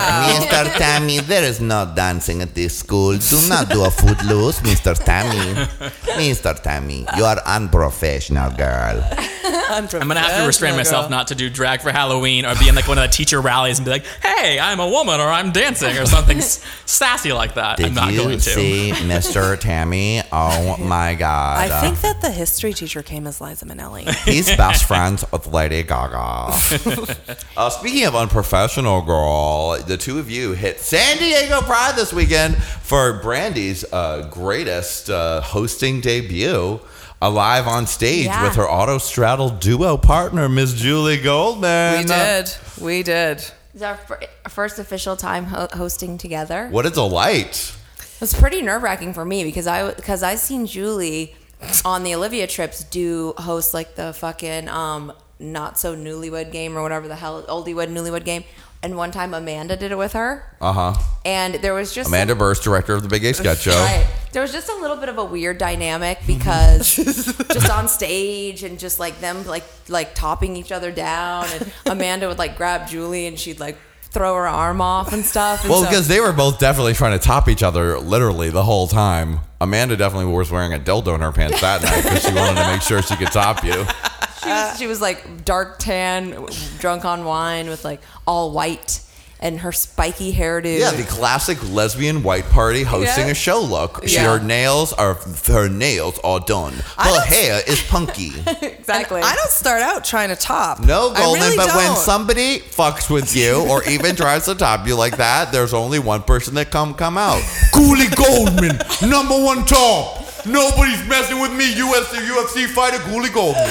Speaker 1: Mr. Tammy, there is no dancing at this school. Do not do a footloose, Mr. Tammy. Mr. Tammy, you are unprofessional, girl.
Speaker 5: I'm gonna have to restrain myself not to do drag for Halloween or be in like one of the teacher rallies and be like, "Hey, I'm a woman," or "I'm dancing," or something sassy like that. I'm not going to.
Speaker 2: Mr. Tammy? Oh my God!
Speaker 3: I think that the history teacher came as Liza Minnelli.
Speaker 2: He's best friends with Lady Gaga. uh, speaking of unprofessional, girl, the two of you hit San Diego Pride this weekend for Brandy's uh, greatest uh, hosting debut. Uh, live on stage
Speaker 4: Yeah.
Speaker 2: with her Autostraddle duo partner, Miss Julie Goldman.
Speaker 3: We did. We did.
Speaker 4: It's our first official time ho- hosting together.
Speaker 2: What a delight.
Speaker 4: It was pretty nerve wracking for me because I because I seen Julie on the Olivia trips do host like the fucking um not so newlywed game or whatever the hell oldywed newlywed game. And one time Amanda did it with her,
Speaker 2: Uh huh.
Speaker 4: and there was just
Speaker 2: Amanda Bearse, director of the Big Gay Sketch Show.
Speaker 4: Right. There was just a little bit of a weird dynamic because just on stage and just like them like like topping each other down and Amanda would like grab Julie and she'd like throw her arm off and stuff. And
Speaker 2: Well,
Speaker 4: so-
Speaker 2: because they were both definitely trying to top each other literally the whole time. Amanda definitely was wearing a dildo in her pants that night because she wanted to make sure she could top you.
Speaker 4: She was, she was like dark tan, drunk on wine with like all white and her spiky hairdo.
Speaker 2: Yeah, the classic lesbian white party hosting
Speaker 4: Yeah.
Speaker 2: a show look. She,
Speaker 4: Yeah.
Speaker 2: her nails are her nails are done. Her hair is punky.
Speaker 4: exactly.
Speaker 3: I don't start out trying to top.
Speaker 2: No,
Speaker 3: I
Speaker 2: Golden,
Speaker 3: really
Speaker 2: but when
Speaker 3: don't.
Speaker 2: somebody fucks with you or even tries to top you like that, there's only one person that come come out. Cooley Goldman, number one top. Nobody's messing with me. UFC, UFC fighter Cooley Goldman.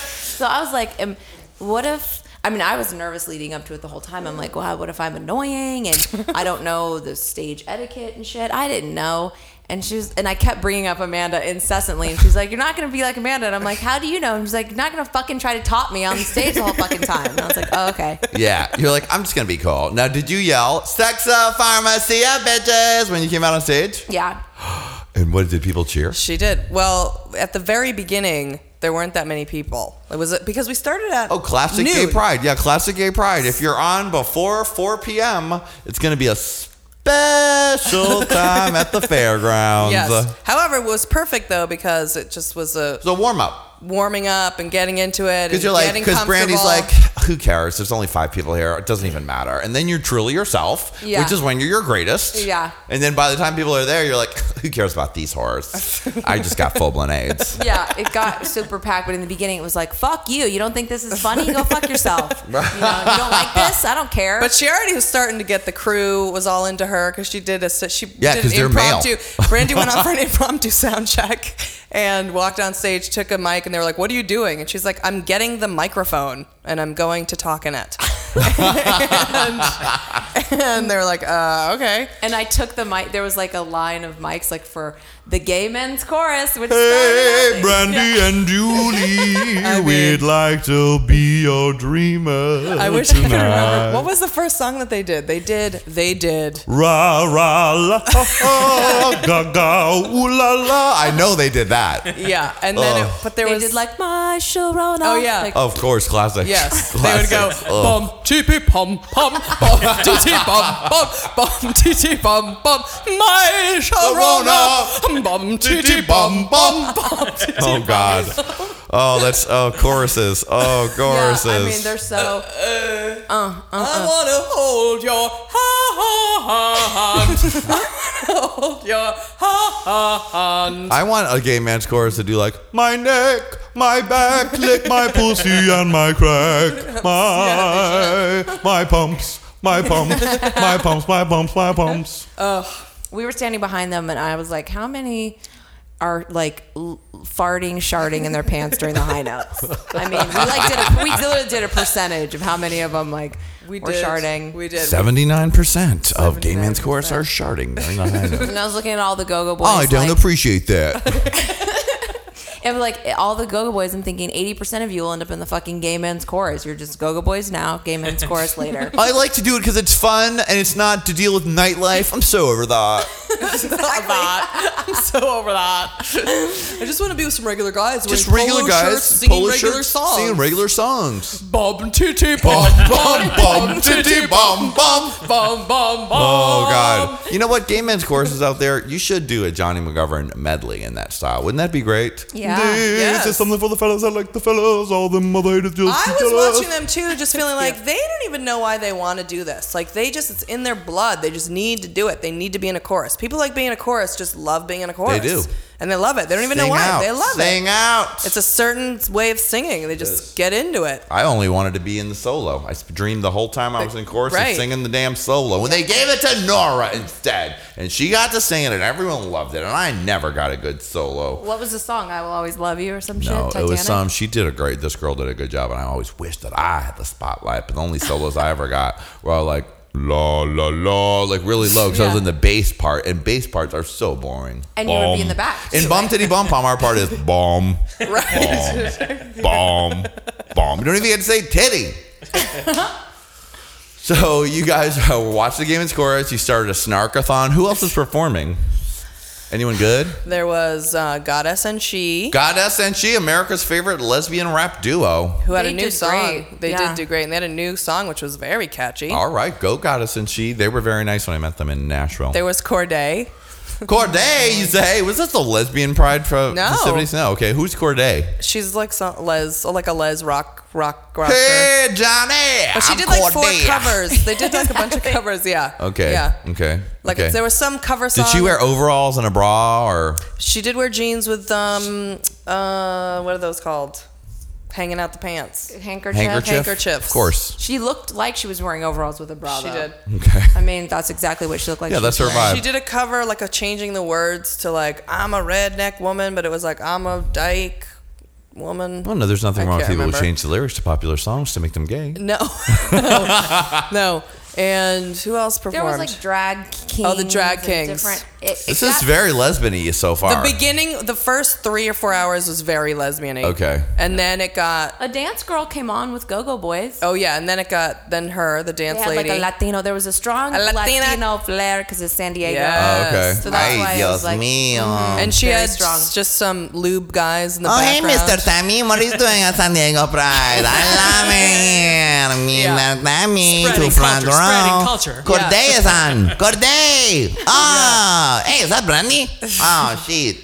Speaker 4: So I was like, um, what if? I mean, I was nervous leading up to it the whole time. I'm like, wow, what if I'm annoying and I don't know the stage etiquette and shit? I didn't know. And she was, and I kept bringing up Amanda incessantly, and she's like, "You're not gonna be like Amanda." And I'm like, "How do you know?" And she's like, "You're not gonna fucking try to top me on the stage the whole fucking time." And I was like, "Oh, okay."
Speaker 2: Yeah, you're like, I'm just gonna be cool. Now, did you yell "Sex of Pharmacy, bitches" when you came out on stage?
Speaker 4: Yeah.
Speaker 2: And what did people cheer?
Speaker 3: She did. Well, at the very beginning, there weren't that many people. It was because we started at
Speaker 2: Oh, classic gay pride. Yeah, classic gay pride. If you're on before 4 p.m., it's gonna be a special time at the fairgrounds.
Speaker 3: Yes. However, it was perfect though because it just was a
Speaker 2: It's a warm up.
Speaker 3: Warming up and getting into it.
Speaker 2: Because you're like, because Brandy's like, who cares? There's only five people here. It doesn't even matter. And then you're truly yourself,
Speaker 4: Yeah.
Speaker 2: which is when you're your greatest.
Speaker 4: Yeah.
Speaker 2: And then by the time people are there, you're like, who cares about these whores? I just got full blown AIDS.
Speaker 4: Yeah, it got super packed, but in the beginning it was like, "Fuck you! You don't think this is funny? Go fuck yourself." You know, you don't like this? I don't care.
Speaker 3: But she already was starting to get the crew was all into her because she did a she
Speaker 2: Yeah,
Speaker 3: did
Speaker 2: 'cause
Speaker 3: an
Speaker 2: they're male.
Speaker 3: Brandy went on for an impromptu sound check and walked on stage, took a mic, and they were like, "What are you doing?" And she's like, "I'm getting the microphone and I'm going to talk in it." and, and they were like, uh, "Okay."
Speaker 4: And I took the mic. There was like a line of mics, like for the gay men's chorus, which
Speaker 2: Hey,
Speaker 4: started out-
Speaker 2: Brandy and Julie, we'd like to be your dreamer.
Speaker 3: I wish I could remember.
Speaker 2: tonight.
Speaker 3: What was the first song that they did? They did. They did.
Speaker 2: Ra ra la ha, ga ga ooh la la. I know they did that.
Speaker 3: Yeah, and then it, but there
Speaker 4: They
Speaker 3: was
Speaker 4: did like my Sharona.
Speaker 3: Oh, yeah.
Speaker 4: Like,
Speaker 2: Of course, classic.
Speaker 3: Yes, they would go
Speaker 2: Classic. Ugh.
Speaker 3: bum tee pum pum bum tee tee bum bum bum tee tee bum bum my Sharona bum tee tee bum bum bum. tee, tee,
Speaker 2: Oh God. Oh, that's oh choruses. Oh
Speaker 4: yeah,
Speaker 2: choruses.
Speaker 4: I mean, they're so. Uh, uh, uh, uh
Speaker 3: I wanna hold your hand. hold your hand.
Speaker 2: I want a gay man's chorus to do like my neck, my back, lick my pussy and my crack, my my pumps, my pumps, my pumps, my pumps, my pumps.
Speaker 4: We were standing behind them, and I was like, "How many are like l- farting, sharting in their pants during the high notes?" I mean, we like did a, we literally did a percentage of how many of them like
Speaker 3: We
Speaker 4: were
Speaker 3: did.
Speaker 4: sharding.
Speaker 3: We did.
Speaker 2: Seventy-nine percent of gay men's chorus are sharding during the high note.
Speaker 4: and I was looking at all the Go-Go Boys.
Speaker 2: Oh, I don't
Speaker 4: like,
Speaker 2: appreciate that.
Speaker 4: And like all the Go-Go Boys, I'm thinking 80% of you will end up in the fucking gay men's chorus. You're just Go-Go Boys now, gay men's chorus later.
Speaker 2: I like to do it because it's fun and it's not to deal with nightlife. I'm so over that.
Speaker 3: that. I'm so over that. I just want to be with some regular guys.
Speaker 2: Just
Speaker 3: wearing
Speaker 2: regular
Speaker 3: polo
Speaker 2: guys,
Speaker 3: shirts, singing
Speaker 2: polo
Speaker 3: regular
Speaker 2: shirts,
Speaker 3: songs.
Speaker 2: singing regular songs.
Speaker 3: Bum titty
Speaker 2: Bum
Speaker 3: bum
Speaker 2: bum bum titty bum bum.
Speaker 3: bum bum bum.
Speaker 2: Oh God! You know what? Gay men's choruses out there. You should do a Johnny McGovern medley in that style. Wouldn't that be great?
Speaker 4: Yeah. Yeah.
Speaker 2: this.
Speaker 3: Yes.
Speaker 2: It's something for the fellas. I like the fellas. All the mother haters just
Speaker 3: I was
Speaker 2: jealous.
Speaker 3: watching them too, just feeling like they don't even know why they want to do this. Like they just, it's in their blood. They just need to do it. They need to be in a chorus. People like being in a chorus just love being in a chorus.
Speaker 2: They do.
Speaker 3: And they love it. They don't even know why.
Speaker 2: out.
Speaker 3: They love
Speaker 2: Sing
Speaker 3: it.
Speaker 2: out.
Speaker 3: It's a certain way of singing. They just get into it.
Speaker 2: I only wanted to be in the solo. I dreamed the whole time I was in chorus of
Speaker 3: Right.
Speaker 2: singing the damn solo. When they gave it to Nora instead, and she got to sing it, and everyone loved it, and I never got a good solo.
Speaker 4: What was the song? I will always love you or some shit.
Speaker 2: No, it
Speaker 4: Titanic?
Speaker 2: was some. She did a great. This girl did a good job, and I always wished that I had the spotlight. But the only solos I ever got were all like la la la, like really low, because I was in the bass part, and bass parts are so boring.
Speaker 4: And you would be in the back,
Speaker 2: In
Speaker 4: too,
Speaker 2: bum
Speaker 4: right?
Speaker 2: titty bum pom, our part is bomb,
Speaker 3: Right.
Speaker 2: bomb, bomb. You don't even get to say titty. So you guys uh, watched the game in chorus. You started a snarkathon. Who else is performing? Anyone good?
Speaker 3: there was uh, Goddess and She,
Speaker 2: Goddess and she, America's favorite lesbian rap duo.
Speaker 3: who had
Speaker 4: They
Speaker 3: a new song.
Speaker 4: great.
Speaker 3: They
Speaker 4: Yeah.
Speaker 3: did do great. And they had a new song, which was very catchy.
Speaker 2: All right, go Goddess and she. They were very nice when I met them in Nashville.
Speaker 3: There was Corday.
Speaker 2: Corday, you say? Was this the lesbian pride for
Speaker 3: No.
Speaker 2: festivities? No. Okay, who's Corday?
Speaker 3: She's like some Les, like a Les rock rock rocker.
Speaker 2: Hey, Johnny.
Speaker 3: But she
Speaker 2: I'm
Speaker 3: did like four
Speaker 2: Corday.
Speaker 3: covers. They did like a bunch of covers. Yeah.
Speaker 2: Okay.
Speaker 3: Yeah.
Speaker 2: Okay.
Speaker 3: Like
Speaker 2: okay.
Speaker 3: there was some cover song.
Speaker 2: Did she wear overalls and a bra or?
Speaker 3: She did wear jeans with um uh what are those called? Hanging out the pants.
Speaker 4: handkerchief.
Speaker 2: Handkerchief?
Speaker 3: Handkerchiefs.
Speaker 2: Of course.
Speaker 4: She looked like she was wearing overalls with a bra.
Speaker 3: She
Speaker 4: though.
Speaker 3: did.
Speaker 2: Okay.
Speaker 4: I mean, that's exactly what she looked like.
Speaker 2: Yeah,
Speaker 4: she
Speaker 2: that's her
Speaker 4: wearing.
Speaker 2: vibe.
Speaker 3: She did a cover like of changing the words to like I'm a redneck woman, but it was like I'm a dyke woman.
Speaker 2: Well, no, there's nothing
Speaker 3: I
Speaker 2: wrong with people
Speaker 3: remember.
Speaker 2: who change the lyrics to popular songs to make them gay.
Speaker 3: No. no. And who else performed?
Speaker 4: There was like drag kings.
Speaker 3: Oh, the drag kings.
Speaker 4: Different, it, it
Speaker 2: This is very lesbian-y so far.
Speaker 3: the beginning, the first three or four hours was very lesbian
Speaker 2: Okay.
Speaker 3: And then it got,
Speaker 4: A dance girl came on with Go-Go Boys.
Speaker 3: oh yeah, and then it got, then her, the
Speaker 4: They
Speaker 3: dance
Speaker 4: had
Speaker 3: lady.
Speaker 4: like a Latino. There was a strong
Speaker 3: A Latina.
Speaker 4: Latino flair because it's San Diego.
Speaker 3: Yes.
Speaker 2: Oh, okay.
Speaker 4: So that's
Speaker 2: Ay,
Speaker 4: why it was like,
Speaker 2: mío. Mm-hmm.
Speaker 3: and she
Speaker 4: Very
Speaker 3: had
Speaker 4: strong.
Speaker 3: just some lube guys in the background.
Speaker 2: Oh, hey. Mr. Tammy, what are you doing at San Diego Pride? I love it. Me,
Speaker 3: Yeah.
Speaker 2: Tammy,
Speaker 5: Spreading
Speaker 2: to front
Speaker 5: culture, spreading
Speaker 2: row.
Speaker 5: culture.
Speaker 2: Corday is on. Corday. Oh, hey, is that Brandy? Oh, shit.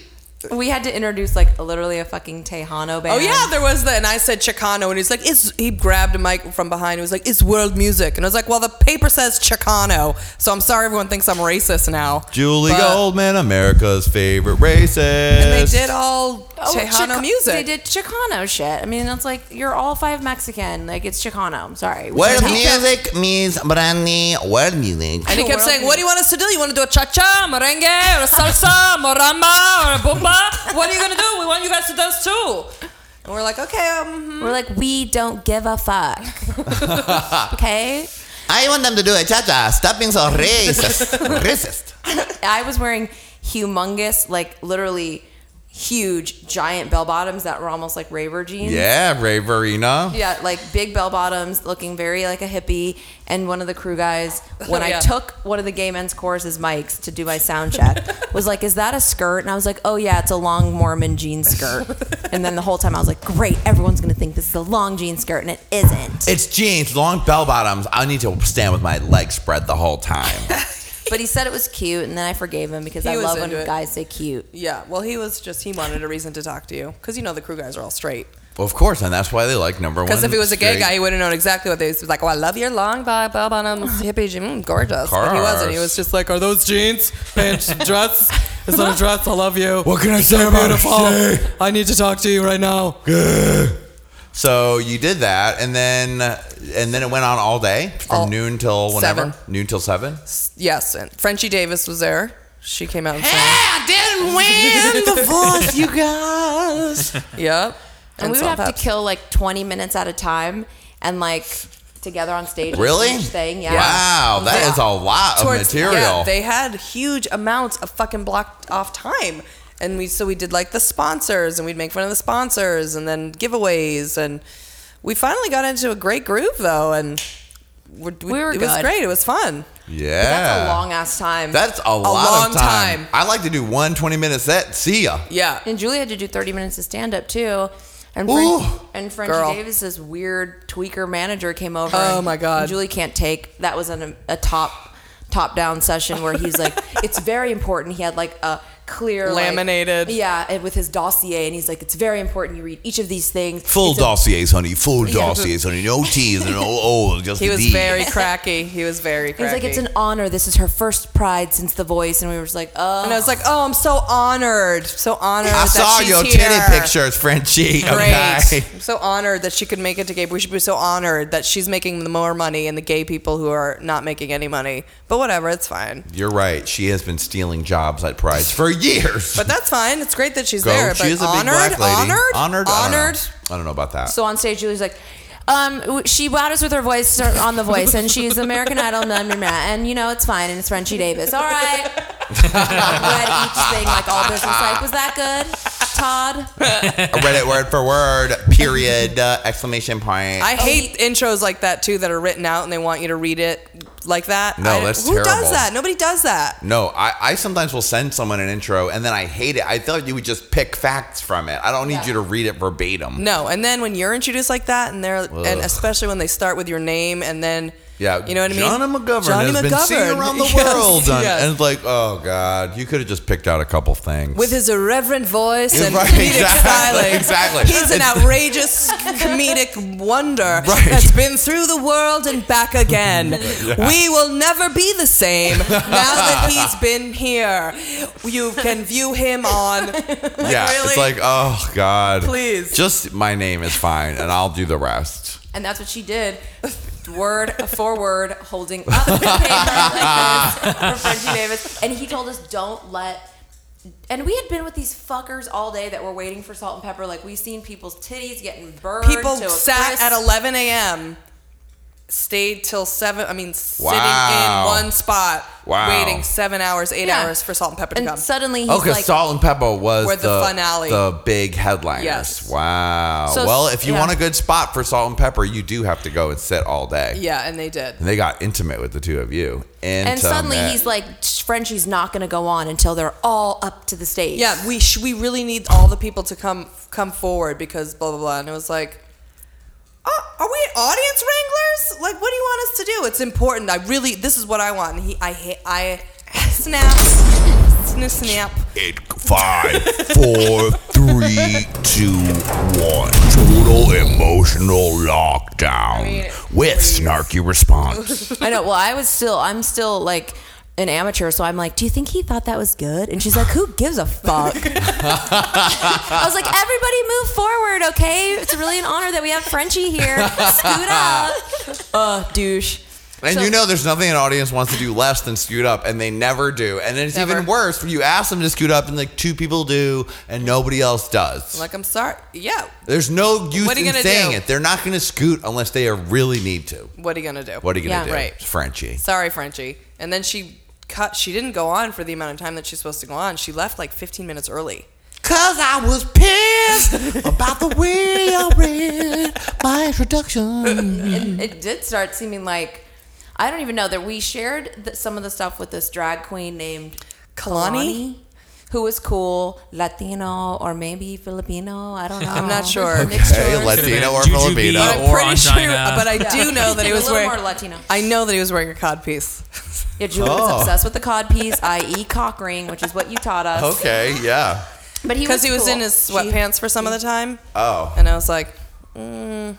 Speaker 4: We had to introduce like literally a fucking Tejano band.
Speaker 3: Oh yeah, there was the, and I said Chicano, and he's like, "It's." He grabbed a mic from behind. He was like, "It's world music," and I was like, "Well, the paper says Chicano, so I'm sorry everyone thinks I'm racist now."
Speaker 2: Julie
Speaker 3: But-
Speaker 2: Goldman, America's favorite racist.
Speaker 3: And they did all
Speaker 4: Oh,
Speaker 3: Tejano
Speaker 4: Chica-
Speaker 3: music.
Speaker 4: They did Chicano shit. I mean, it's like you're all five Mexican. Like it's Chicano. I'm sorry. We
Speaker 2: World
Speaker 4: can't-
Speaker 2: music means Brandy. World music.
Speaker 3: And he kept
Speaker 4: World
Speaker 3: saying, "What do you want us to do? You want to do a cha-cha, merengue, or a salsa, moramba, or a bumba? What are you gonna do? We want you guys to dance too." And we're like, "Okay, um,
Speaker 4: We're like, we don't give a fuck. okay.
Speaker 2: I want them to do a cha-cha. Stop being so racist. racist.
Speaker 4: I was wearing humongous, like literally huge, giant bell bottoms that were almost like raver jeans.
Speaker 2: Yeah, Raverina.
Speaker 4: Yeah, like big bell bottoms, looking very like a hippie. And one of the crew guys, when
Speaker 3: Oh, yeah.
Speaker 4: I took one of the gay men's choruses mics to do my sound check, was like, "Is that a skirt?" And I was like, "Oh yeah, it's a long Mormon jean skirt." And then the whole time I was like, "Great, everyone's gonna think this is a long jean skirt, and it isn't."
Speaker 2: It's jeans, long bell bottoms. I need to stand with my legs spread the whole time.
Speaker 4: But he said it was cute, and then I forgave him because
Speaker 3: He
Speaker 4: I
Speaker 3: was
Speaker 4: love when
Speaker 3: into it.
Speaker 4: guys say cute.
Speaker 3: yeah." Well, he was just he wanted a reason to talk to you because you know the crew guys are all straight.
Speaker 2: Well, of course, and that's why they like number one.
Speaker 3: Because if he was a gay
Speaker 2: straight.
Speaker 3: guy, he would have known exactly what they was like. Oh, I love your long bell bell bottoms, hippie jeans, mm, gorgeous. But he wasn't. He was just like, "Are those jeans? Pants, dress? Is that a dress? I love you.
Speaker 2: What can I say
Speaker 3: So
Speaker 2: about it?
Speaker 3: beautiful.
Speaker 2: Say.
Speaker 3: I need to talk to you right now."
Speaker 2: So you did that, and then and then it went on all day from
Speaker 3: All-
Speaker 2: noon till whenever.
Speaker 3: seven.
Speaker 2: Noon till seven.
Speaker 3: Yes, and Frenchie Davis was there. She came out and sang.
Speaker 2: I didn't win the voice, you guys.
Speaker 3: Yep.
Speaker 4: And, we would
Speaker 3: Salt
Speaker 4: have to kill like 20 minutes at a time and like together on stage.
Speaker 2: Really?
Speaker 4: Each thing, yeah.
Speaker 2: Wow, that
Speaker 4: Yeah.
Speaker 2: is a lot of material.
Speaker 3: Yeah, they had huge amounts of fucking blocked off time. And we so we did like the sponsors and we'd make fun of the sponsors and then giveaways and we finally got into a great groove though and we're, we,
Speaker 4: We were
Speaker 3: it was great. It was fun.
Speaker 2: yeah,
Speaker 4: That's a long ass time.
Speaker 2: That's a lot
Speaker 3: long
Speaker 2: of time.
Speaker 3: time.
Speaker 2: I like to do one 20 minute set. See ya.
Speaker 3: Yeah.
Speaker 4: and Julie had to do 30 minutes of stand up too. And,
Speaker 2: Ooh.
Speaker 4: French, and Frenchie
Speaker 3: Girl.
Speaker 4: Davis's weird tweaker manager came over.
Speaker 3: Oh,
Speaker 4: and-
Speaker 3: my God.
Speaker 4: and Julie can't take that was an, a top top down session where he's like, it's very important. He had like a clear like-
Speaker 3: Laminated.
Speaker 4: yeah, and with his dossier, and he's like, "It's very important you read each of these things."
Speaker 2: Full
Speaker 4: It's a-
Speaker 2: dossiers, honey. Full
Speaker 4: Yeah.
Speaker 2: dossiers, honey. No T's and no O's, just
Speaker 3: He was
Speaker 2: D's.
Speaker 3: very cracky. He was very
Speaker 4: He's
Speaker 3: cracky.
Speaker 4: like, "It's an honor. This is her first Pride since The Voice," and we were just like, "Oh."
Speaker 3: and I was like, oh, I'm so honored. So honored
Speaker 2: I
Speaker 3: that
Speaker 2: saw
Speaker 3: she's
Speaker 2: your
Speaker 3: here.
Speaker 2: titty pictures, Frenchie.
Speaker 3: Great.
Speaker 2: Okay.
Speaker 3: I'm so honored that she could make it to gay. We should be so honored that she's making the more money and the gay people who are not making any money. But whatever, it's fine.
Speaker 2: You're right. She has been stealing jobs at Prides for years.
Speaker 3: But that's fine. It's great that she's
Speaker 2: Go.
Speaker 3: there.
Speaker 2: She
Speaker 3: but
Speaker 2: is a big
Speaker 3: honored,
Speaker 2: black lady.
Speaker 3: honored,
Speaker 2: Honored. I don't know.
Speaker 3: honored.
Speaker 2: I don't know about that.
Speaker 4: So on stage, Julie's like, um, w- she wowed us with her voice on The Voice, and she's American Idol, blah, blah, blah, and you know it's fine, and it's Frenchie Davis. All right. Read each thing like all business. Like, was that good, Todd?
Speaker 2: I read it word for word. Period. Uh, exclamation point.
Speaker 3: I hate intros like that too that are written out and they want you to read it like that.
Speaker 2: No,
Speaker 3: I-
Speaker 2: that's
Speaker 3: who
Speaker 2: terrible.
Speaker 3: does that? Nobody does that.
Speaker 2: No, I, I sometimes will send someone an intro and then I hate it. I thought you would just pick facts from it. I don't need you to read it verbatim.
Speaker 3: No, and then when you're introduced like that, and they're and especially when they start with your name, and then
Speaker 2: Yeah,
Speaker 3: you know what I mean.
Speaker 2: Johnny McGovern
Speaker 3: Johnny
Speaker 2: has been seen
Speaker 3: McGovern.
Speaker 2: around the
Speaker 3: Yes,
Speaker 2: world, on-
Speaker 3: yes.
Speaker 2: and like, oh god, you could have just picked out a couple things.
Speaker 3: with his irreverent voice and
Speaker 2: Right,
Speaker 3: comedic
Speaker 2: exactly, exactly.
Speaker 3: He's an outrageous comedic wonder
Speaker 2: Right.
Speaker 3: that's been through the world and back again. We will never be the same now that he's been here. You can view him on.
Speaker 2: yeah,
Speaker 3: really?
Speaker 2: it's like, oh god,
Speaker 3: Please.
Speaker 2: just my name is fine, and I'll do the rest.
Speaker 4: And that's what she did. Word for word, holding up the paper like this for Frenchie Davis. And he told us, don't let. And we had been with these fuckers all day that were waiting for Salt-N-Pepa. Like, we seen people's titties getting burned.
Speaker 3: People
Speaker 4: to a
Speaker 3: sat
Speaker 4: crisp.
Speaker 3: at 11 a.m. Stayed till seven. I mean, sitting
Speaker 2: Wow.
Speaker 3: in one spot,
Speaker 2: Wow.
Speaker 3: waiting seven hours, eight
Speaker 4: Yeah.
Speaker 3: hours for Salt-N-Pepa to
Speaker 4: And
Speaker 3: come.
Speaker 4: suddenly he's
Speaker 2: Oh, because
Speaker 4: like,
Speaker 2: Salt and Pepper was
Speaker 3: Were the
Speaker 2: the,
Speaker 3: finale.
Speaker 2: the big headliners.
Speaker 3: Yes.
Speaker 2: Wow.
Speaker 4: So-
Speaker 2: well, if you
Speaker 4: yeah.
Speaker 2: want a good spot for Salt-N-Pepa, you do have to go and sit all day.
Speaker 3: yeah, and they did.
Speaker 2: And they got intimate with the two of you.
Speaker 4: and suddenly he's like, Frenchie's not going to go on until they're all up to the stage.
Speaker 3: Yeah, we sh- we really need all the people to come come forward because blah blah blah. And it was like, oh, are we audience wranglers? Like, what do you want us to do? It's important. I really, this is what I want. And he, I hate, I snap, snap, snap.
Speaker 1: Eight, five, four, three, two, one. Total emotional lockdown
Speaker 3: mean,
Speaker 1: with snarky response.
Speaker 4: I know. Well, I was still, I'm still like an amateur, so I'm like, do you think he thought that was good? And she's like, who gives a fuck? I was like, everybody move forward, okay? It's really an honor that we have Frenchie here. Scoot up. Uh, douche.
Speaker 2: And
Speaker 4: So-
Speaker 2: you know, there's nothing an audience wants to do less than scoot up, and they never do. And then it's even worse when you ask them to scoot up, and like two people do, and nobody else does.
Speaker 3: Like, I'm sorry. Yeah.
Speaker 2: There's no use
Speaker 3: What are you
Speaker 2: in
Speaker 3: gonna
Speaker 2: saying
Speaker 3: do?
Speaker 2: it. They're not going to scoot unless they really need to.
Speaker 3: What are you gonna do?
Speaker 2: What are you going to
Speaker 4: Yeah.
Speaker 2: do,
Speaker 3: Right.
Speaker 2: Frenchie?
Speaker 3: Sorry, Frenchie. And then she cut. She didn't go on for the amount of time that she's supposed to go on. She left like 15 minutes early.
Speaker 2: Cause I was pissed about the way I read my introduction.
Speaker 4: It did start seeming like, I don't even know that we shared the, some of the stuff with this drag queen named
Speaker 3: Kalani?
Speaker 4: Who was cool, Latino or maybe Filipino. I don't know.
Speaker 3: I'm not sure.
Speaker 2: Okay,
Speaker 4: yours.
Speaker 2: Latino or
Speaker 5: Juju
Speaker 2: Filipino.
Speaker 3: But I'm
Speaker 5: Or
Speaker 3: pretty sure. But I do know that he
Speaker 4: A
Speaker 3: was
Speaker 4: little
Speaker 3: wearing.
Speaker 4: more Latino.
Speaker 3: I know that he was wearing a cod piece.
Speaker 4: Yeah, Julie
Speaker 2: Oh.
Speaker 4: was obsessed with the cod piece, i.e., cock ring, which is what you taught us.
Speaker 2: Okay, yeah.
Speaker 4: but he
Speaker 3: Because he was
Speaker 4: cool.
Speaker 3: in his
Speaker 4: She-
Speaker 3: sweatpants for some of the time.
Speaker 2: Oh.
Speaker 3: And I was like, mm,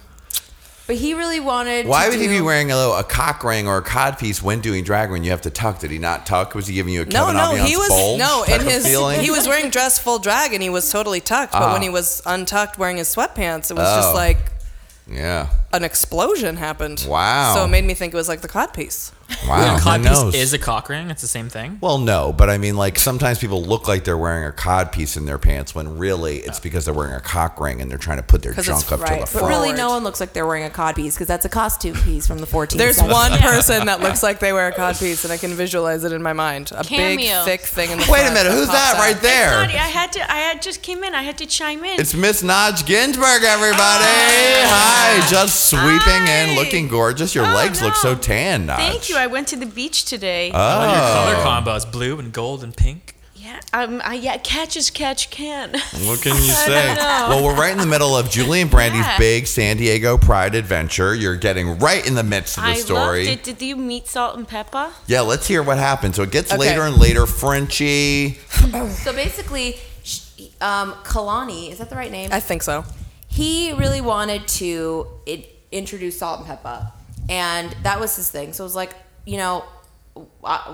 Speaker 4: but he really wanted.
Speaker 2: Why would he be wearing a, little, a cock ring or a cod piece when doing drag when you have to tuck? Did he not tuck? Was he giving you a
Speaker 3: no,
Speaker 2: Kevin
Speaker 3: no, he was no in his
Speaker 2: feeling?
Speaker 3: he was wearing dress full drag and he was totally tucked. But
Speaker 2: Ah.
Speaker 3: when he was untucked wearing his sweatpants, it was
Speaker 2: Oh.
Speaker 3: just like
Speaker 2: Yeah.
Speaker 3: an explosion happened.
Speaker 2: Wow.
Speaker 3: So it made me think it was like the cod piece.
Speaker 2: Wow.
Speaker 5: a
Speaker 2: who
Speaker 5: cod piece is a cock ring. It's the same thing.
Speaker 2: well, no, but I mean, like sometimes people look like they're wearing a cod piece in their pants when really it's because they're wearing a cock ring and they're trying to put their junk
Speaker 3: it's
Speaker 2: up to
Speaker 4: Right,
Speaker 2: the
Speaker 4: but
Speaker 2: front.
Speaker 4: really, no one looks like they're wearing a cod piece because that's a costume piece from the 14th.
Speaker 3: There's
Speaker 4: century.
Speaker 3: one person that looks like they wear a cod piece, and I can visualize it in my mind. A big, thick thing in the
Speaker 2: Wait a
Speaker 3: front
Speaker 2: minute, who's
Speaker 3: pops
Speaker 2: that
Speaker 3: out.
Speaker 2: right there?
Speaker 10: Claudia, I had to. I had just came in. I had to chime in.
Speaker 2: It's Miss Naj Ginsburg, everybody. Oh. Hi, just sweeping in, looking gorgeous. Your
Speaker 10: Oh,
Speaker 2: legs look so tan, Naj.
Speaker 10: Thank you. I went to the beach today.
Speaker 5: Oh. love your
Speaker 2: Oh.
Speaker 5: color combos: blue and gold and pink.
Speaker 10: Yeah, um, I, yeah, catch as catch can.
Speaker 2: What can you say? Well, we're right in the middle of Julie and Brandy's
Speaker 10: Yeah.
Speaker 2: big San Diego Pride adventure. You're getting right in the midst of the
Speaker 10: I
Speaker 2: story.
Speaker 10: loved it. Did you meet Salt-N-Pepa?
Speaker 2: Yeah, let's hear what happened. So it gets
Speaker 3: Okay.
Speaker 2: later and later. Frenchie.
Speaker 4: So basically, sh- um, Kalani, is that the right name?
Speaker 3: I think so.
Speaker 4: he really wanted to i introduce Salt-N-Pepa, and that was his thing. So it was like, you know,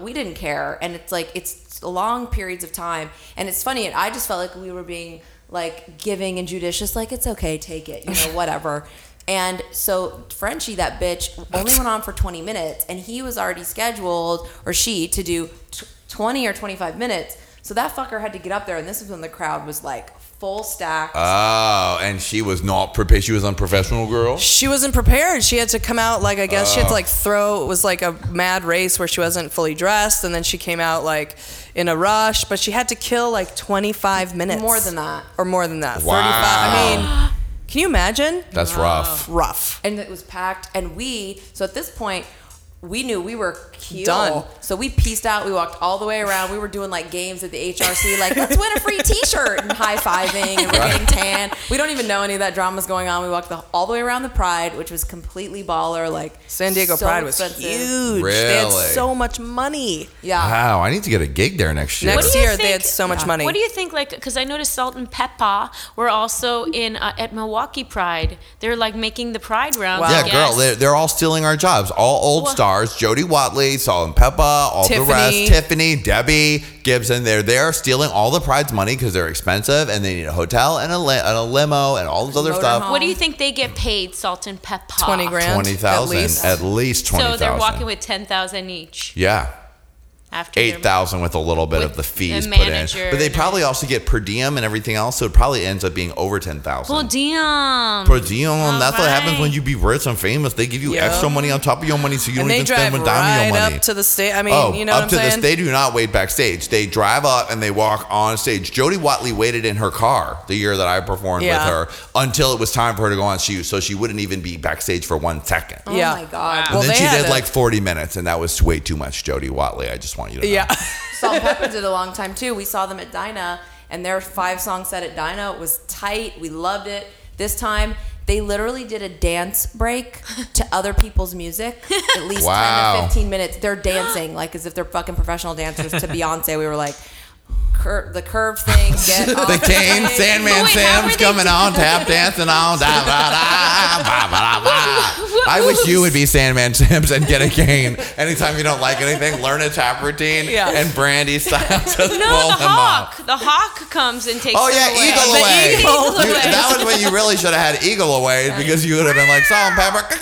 Speaker 4: we didn't care, and it's like it's long periods of time, and it's funny. And I just felt like we were being like giving and judicious, like it's okay, take it, you know, whatever. And so Frenchie, that bitch, only went on for 20 minutes, and he was already scheduled, or she, to do t- 20 or 25 minutes. So that fucker had to get up there, and this is when the crowd was like full stack.
Speaker 2: Oh, and she was not prepared. She was unprofessional girl.
Speaker 3: She wasn't prepared. She had to come out like I guess she had to oh. like throw. It was like a mad race where she wasn't fully dressed, and then she came out like in a rush. But she had to kill like 25 minutes.
Speaker 4: More than that.
Speaker 3: or more than that.
Speaker 2: Wow.
Speaker 3: 35. I mean, can you imagine?
Speaker 2: That's rough.
Speaker 3: Rough.
Speaker 4: and it was packed and we so at this point we knew we were keel.
Speaker 3: Done.
Speaker 4: So we pieced out. We walked all the way around. We were doing like games at the HRC, like let's win a free T-shirt and high fiving and we're getting tan. We don't even know any of that drama's going on. We walked the, all the way around the Pride, which was completely baller. Like
Speaker 3: San Diego
Speaker 4: so
Speaker 3: Pride was
Speaker 4: expensive.
Speaker 3: huge. They had so much money.
Speaker 4: Yeah.
Speaker 2: Wow, I need to get a gig there next year.
Speaker 3: Next
Speaker 10: What do you
Speaker 3: year they had so much
Speaker 4: Yeah.
Speaker 3: money.
Speaker 10: What do you think? Like, because I noticed Salt-N-Pepa were also in uh, at Milwaukee Pride. They're like making the Pride rounds.
Speaker 3: Wow.
Speaker 2: Yeah, girl, they're, they're all stealing our jobs. All old
Speaker 10: Well-
Speaker 2: stars: Jody Watley, Salt-N-Pepa, all the rest.
Speaker 3: Tiffany.
Speaker 2: Tiffany, Debbie Gibson. They're there stealing all the pride's money because they're expensive and they need a hotel and a, li- and a limo and all this other
Speaker 4: Motorhome.
Speaker 2: stuff.
Speaker 10: What do you think they get paid, Salt-N-Pepa?
Speaker 3: 20 grand?
Speaker 2: Twenty thousand,
Speaker 3: At least.
Speaker 2: at least twenty
Speaker 10: So they're walking with ten thousand each
Speaker 2: yeah.
Speaker 10: After
Speaker 2: Eight thousand with a little bit of the fees
Speaker 10: a
Speaker 2: put in, but they probably also get per diem and everything else, so it probably ends up being over ten thousand.
Speaker 10: Per diem.
Speaker 2: Per diem, that's what happens when you be rich and famous. They give you
Speaker 3: Yeah.
Speaker 2: extra money on top of your money, so you don't
Speaker 3: they
Speaker 2: even
Speaker 3: drive
Speaker 2: spend one dime of
Speaker 3: right
Speaker 2: your money.
Speaker 3: up to the state. I mean,
Speaker 2: Oh,
Speaker 3: you know
Speaker 2: up
Speaker 3: what I'm
Speaker 2: to
Speaker 3: saying?
Speaker 2: this, they do not wait backstage. They drive up and they walk on stage. Jody Watley waited in her car the year that I performed
Speaker 3: Yeah.
Speaker 2: with her until it was time for her to go on shoot, so she wouldn't even be backstage for one second.
Speaker 4: Oh
Speaker 3: Yeah.
Speaker 4: my god.
Speaker 2: And
Speaker 3: Well,
Speaker 2: then she did
Speaker 3: to-
Speaker 2: like 40 minutes, and that was way too much, Jody Watley. I just want you to know.
Speaker 3: yeah.
Speaker 4: Salt-N-Pepa did a long time too. We saw them at Dinah, and their five song set at Dinah was tight. We loved it. This time, they literally did a dance break to other people's music. At least
Speaker 2: Wow.
Speaker 4: 10 to 15 minutes. They're dancing like as if they're fucking professional dancers to Beyonce. We were like, cur- the curve thing, get off
Speaker 2: The cane. Sandman
Speaker 10: Wait,
Speaker 2: Sam's coming on, tap dancing on. Da, da, da, ba, ba, da, ba. I wish you would be Sandman Sims and get a cane. Anytime you don't like anything, learn a tap routine
Speaker 3: Yeah.
Speaker 2: and Brandy style just
Speaker 10: No,
Speaker 2: pull
Speaker 10: the
Speaker 2: them
Speaker 10: hawk.
Speaker 2: off.
Speaker 10: The hawk comes and takes.
Speaker 2: Oh yeah,
Speaker 10: away.
Speaker 2: Eagle Away.
Speaker 10: Eagle
Speaker 2: You-
Speaker 10: Away.
Speaker 2: that was when you really should have had Eagle Away because you would have been like Salt-N-Pepa.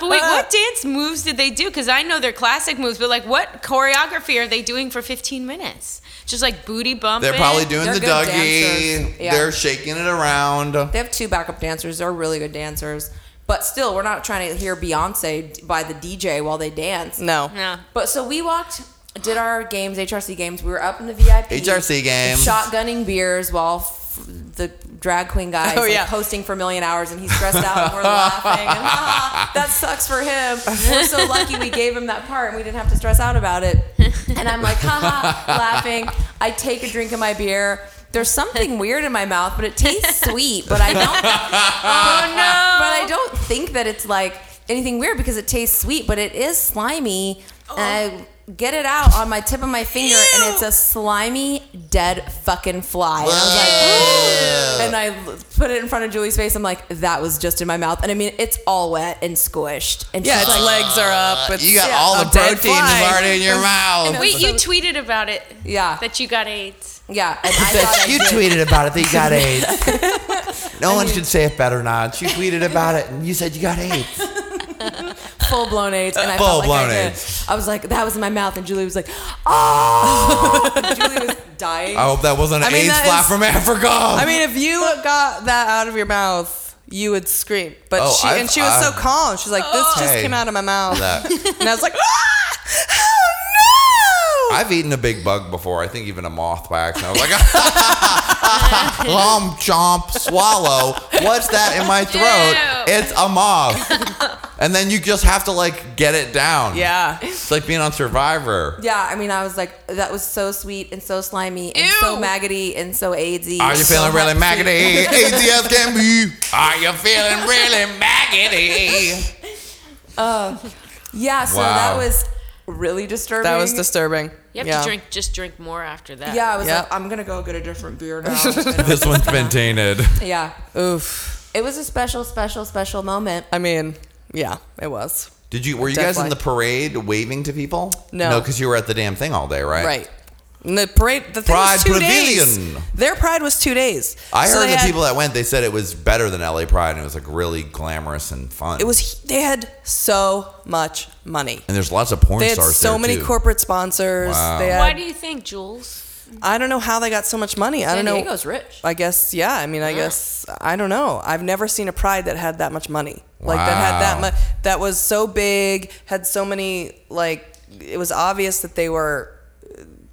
Speaker 10: But wait, what dance moves did they do? Because I know their classic moves, but like, what choreography are they doing for 15 minutes? Just like booty bumping.
Speaker 2: They're probably doing
Speaker 4: They're
Speaker 2: the
Speaker 4: good
Speaker 2: Dougie.
Speaker 4: Yeah.
Speaker 2: They're shaking it around.
Speaker 4: They have two backup dancers. They're really good dancers. But still, we're not trying to hear Beyonce by the DJ while they dance.
Speaker 3: No.
Speaker 10: Yeah.
Speaker 4: But so we walked, did our games, HRC games. We were up in the VIP.
Speaker 2: HRC games.
Speaker 4: Shotgunning beers while f- the drag queen guy
Speaker 3: Oh,
Speaker 4: like
Speaker 3: yeah.
Speaker 4: hosting for a million hours and he's stressed out and we're laughing. And ah, that sucks for him. We're so lucky we gave him that part and we didn't have to stress out about it. And I'm like, haha, laughing. I take a drink of my beer. There's something weird in my mouth, but it tastes sweet. But I don't. oh no! But I don't think that it's like anything weird because it tastes sweet, but it is slimy. And I get it out on my tip of my finger, and it's a slimy, dead fucking fly. And I was like, and I l- put it in front of Julie's face. I'm like, that was just in my mouth. And I mean, it's all wet and squished. And
Speaker 3: Yeah, its
Speaker 4: like,
Speaker 3: legs are up. Uh, it's
Speaker 2: You got
Speaker 3: yeah,
Speaker 2: all the
Speaker 3: dead
Speaker 2: proteins already in your mouth.
Speaker 10: Wait, you tweeted about it.
Speaker 4: Yeah.
Speaker 10: That you got AIDS.
Speaker 4: yeah. And I thought I
Speaker 2: you tweeted about it that you got AIDS. no one should say it better not. You tweeted about it and you said you got AIDS.
Speaker 4: Full blown AIDS, and I felt like
Speaker 2: Full-blown
Speaker 4: I.
Speaker 2: AIDS.
Speaker 4: I was like, that was in my mouth, and Julie was like, oh, Julie was dying.
Speaker 2: I hope that wasn't an
Speaker 3: I mean,
Speaker 2: AIDS
Speaker 3: that
Speaker 2: flat
Speaker 3: is-
Speaker 2: from Africa.
Speaker 3: I mean, if you got that out of your mouth, you would scream. But
Speaker 2: Oh,
Speaker 3: she
Speaker 2: I've-
Speaker 3: and she was so
Speaker 2: I've-
Speaker 3: calm. She's like, "This just
Speaker 2: Hey.
Speaker 3: came out of my mouth,"
Speaker 2: That-
Speaker 3: and I was like, "Ah! "Oh no!"
Speaker 2: I've eaten a big bug before. I think even a moth by accident. I was like, "Glom, chomp, swallow. What's that in my throat?
Speaker 10: Ew.
Speaker 2: It's a moth." And then you just have to like get it down.
Speaker 3: yeah,
Speaker 2: It's like being on Survivor.
Speaker 4: Yeah, I mean, I was like, that was so sweet and so slimy and so maggoty and so AIDSy.
Speaker 2: Are you
Speaker 4: so
Speaker 2: feeling really
Speaker 4: hot-
Speaker 2: maggoty? ATS can be. Are you feeling really maggoty?
Speaker 4: Uh, yeah, so
Speaker 2: Wow.
Speaker 4: that was really disturbing.
Speaker 3: That was disturbing.
Speaker 10: You have
Speaker 3: yeah.
Speaker 10: to drink, just drink more after that.
Speaker 4: Yeah, I was
Speaker 3: Yep.
Speaker 4: like, I'm gonna go get a different beer now.
Speaker 2: This one's been tainted.
Speaker 4: yeah,
Speaker 3: Oof.
Speaker 4: it was a special, special, special moment.
Speaker 3: I mean, yeah, it was.
Speaker 2: Did you? Were you guys in the parade waving to people?
Speaker 3: No.
Speaker 2: No, because you were at the damn thing all day, right?
Speaker 3: Right. And the parade, the thing
Speaker 2: Pride
Speaker 3: was two
Speaker 2: Pavilion.
Speaker 3: days. Their pride was two days.
Speaker 2: I
Speaker 3: So
Speaker 2: heard
Speaker 3: they
Speaker 2: the
Speaker 3: had-
Speaker 2: people that went. They said it was better than LA Pride, and it was like really glamorous and fun.
Speaker 3: It was. They had so much money.
Speaker 2: and there's lots of porn
Speaker 3: They had
Speaker 2: stars
Speaker 3: so
Speaker 2: there,
Speaker 3: many
Speaker 2: too.
Speaker 3: corporate sponsors.
Speaker 2: Wow.
Speaker 3: They had,
Speaker 10: Why do you think, Jules?
Speaker 3: I don't know how they got so much money. I don't know.
Speaker 4: Diego's rich.
Speaker 3: I guess yeah. I mean, I guess I don't know. I've never seen a pride that had that much money. Like that had that
Speaker 2: Wow.
Speaker 3: much. That was so big. Had so many. Like it was obvious that they were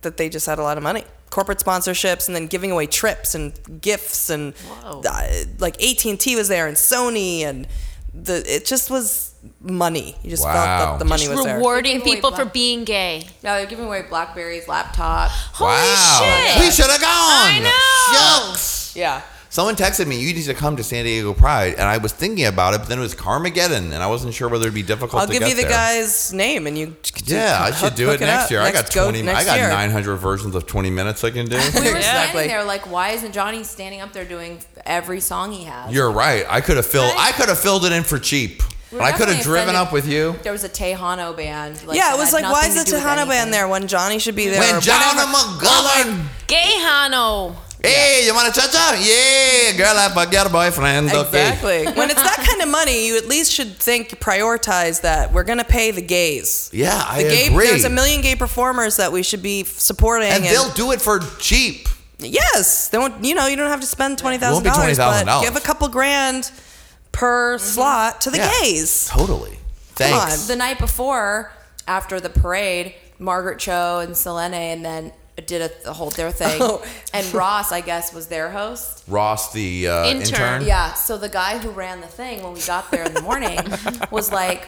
Speaker 3: that they just had a lot of money. Corporate sponsorships and then giving away trips and gifts and uh, like AT and T was there and Sony and the it just was money. You just felt that the money
Speaker 10: Just
Speaker 3: was there.
Speaker 10: rewarding
Speaker 4: Give away
Speaker 10: people for being gay.
Speaker 4: Yeah, they're giving away Blackberries, laptops.
Speaker 10: Holy
Speaker 2: wow.
Speaker 10: shit!
Speaker 2: We should have gone.
Speaker 10: I know.
Speaker 2: Shucks.
Speaker 3: Yeah.
Speaker 2: Someone texted me, you need to come to San Diego Pride. And I was thinking about it, but then it was Carmageddon, and I wasn't sure whether it'd be difficult
Speaker 3: I'll
Speaker 2: to
Speaker 3: give
Speaker 2: get
Speaker 3: you the
Speaker 2: there.
Speaker 3: guy's name and you.
Speaker 2: Yeah, I
Speaker 3: hook-
Speaker 2: should do it next
Speaker 3: up.
Speaker 2: year. I got
Speaker 3: Next- go
Speaker 2: 20, I got 900 versions of 20 minutes I can do.
Speaker 4: We were
Speaker 3: Exactly.
Speaker 4: standing there like, why isn't Johnny standing up there doing every song he has?
Speaker 2: You're right. I could have filled I could have filled it in for cheap.
Speaker 4: We
Speaker 2: I could have driven up with you.
Speaker 4: There was a Tejano band. Like,
Speaker 3: yeah, it was like, why is the
Speaker 4: do
Speaker 3: Tejano band there when Johnny should be there?
Speaker 2: When
Speaker 3: or
Speaker 2: John
Speaker 3: whatever.
Speaker 2: McGovern.
Speaker 10: Gay
Speaker 2: Hey, you want to cha-cha? Yeah, girl, I forgot a boyfriend. Okay.
Speaker 3: Exactly. when it's that kind of money, you at least should think prioritize that we're gonna pay the gays.
Speaker 2: Yeah, I
Speaker 3: gay,
Speaker 2: agree.
Speaker 3: there's a million gay performers that we should be supporting,
Speaker 2: and they'll do it for cheap.
Speaker 3: yes, they won't. You know, you don't have to spend twenty
Speaker 2: It
Speaker 3: thousand
Speaker 2: won't be
Speaker 3: dollars, but
Speaker 2: $20,000.
Speaker 3: give a couple grand per mm-hmm. slot to the
Speaker 2: Yeah.
Speaker 3: gays.
Speaker 2: Totally.
Speaker 3: Come on.
Speaker 2: Thanks.
Speaker 4: The night before, after the parade, Margaret Cho and Selene and then did a, the whole their thing.
Speaker 3: Oh.
Speaker 4: And Ross, I guess, was their host.
Speaker 2: Ross, the uh,
Speaker 10: Intern.
Speaker 2: intern.
Speaker 4: Yeah. So the guy who ran the thing when we got there in the morning was like,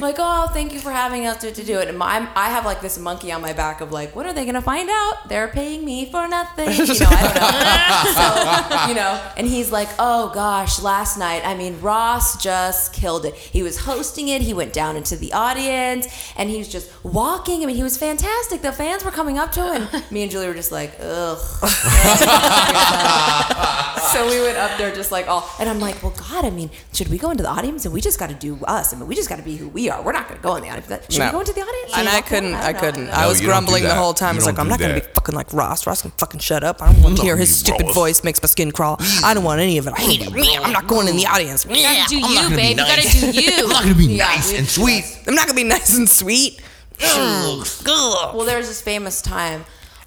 Speaker 4: like, oh, thank you for having us to, to do it. And my, I have like this monkey on my back of like, what are they gonna find out? They're paying me for nothing. You know, I don't know. so, you know, and he's like, oh gosh, last night, I mean, Ross just killed it. He was hosting it. He went down into the audience and he was just walking. I mean, he was fantastic. The fans were coming up to him. And me and Julie were just like, ugh. so we went up there just like all, and I'm like, well, God, I mean, should we go into the audience and we just got to do us? I mean, we just got to be who we are. We're not going to go in the audience. Should
Speaker 3: No.
Speaker 4: we go into the audience?
Speaker 3: And I couldn't.
Speaker 4: don't
Speaker 3: I couldn't.
Speaker 2: No,
Speaker 3: I was
Speaker 2: you don't do
Speaker 3: grumbling the whole time. I
Speaker 2: You
Speaker 3: was like, I'm not gonna be fucking like Ross. Ross can fucking shut up. I don't want to hear his stupid
Speaker 2: Ross.
Speaker 3: voice makes my skin crawl. I don't want any of it. I hate it. Mm. I'm not going in the audience.
Speaker 10: You gotta do
Speaker 2: I'm not
Speaker 10: you,
Speaker 2: gonna be
Speaker 10: babe.
Speaker 2: nice.
Speaker 10: You gotta do you.
Speaker 2: I'm not gonna be nice and sweet.
Speaker 3: I'm not gonna be nice and sweet.
Speaker 4: Well, there was this famous time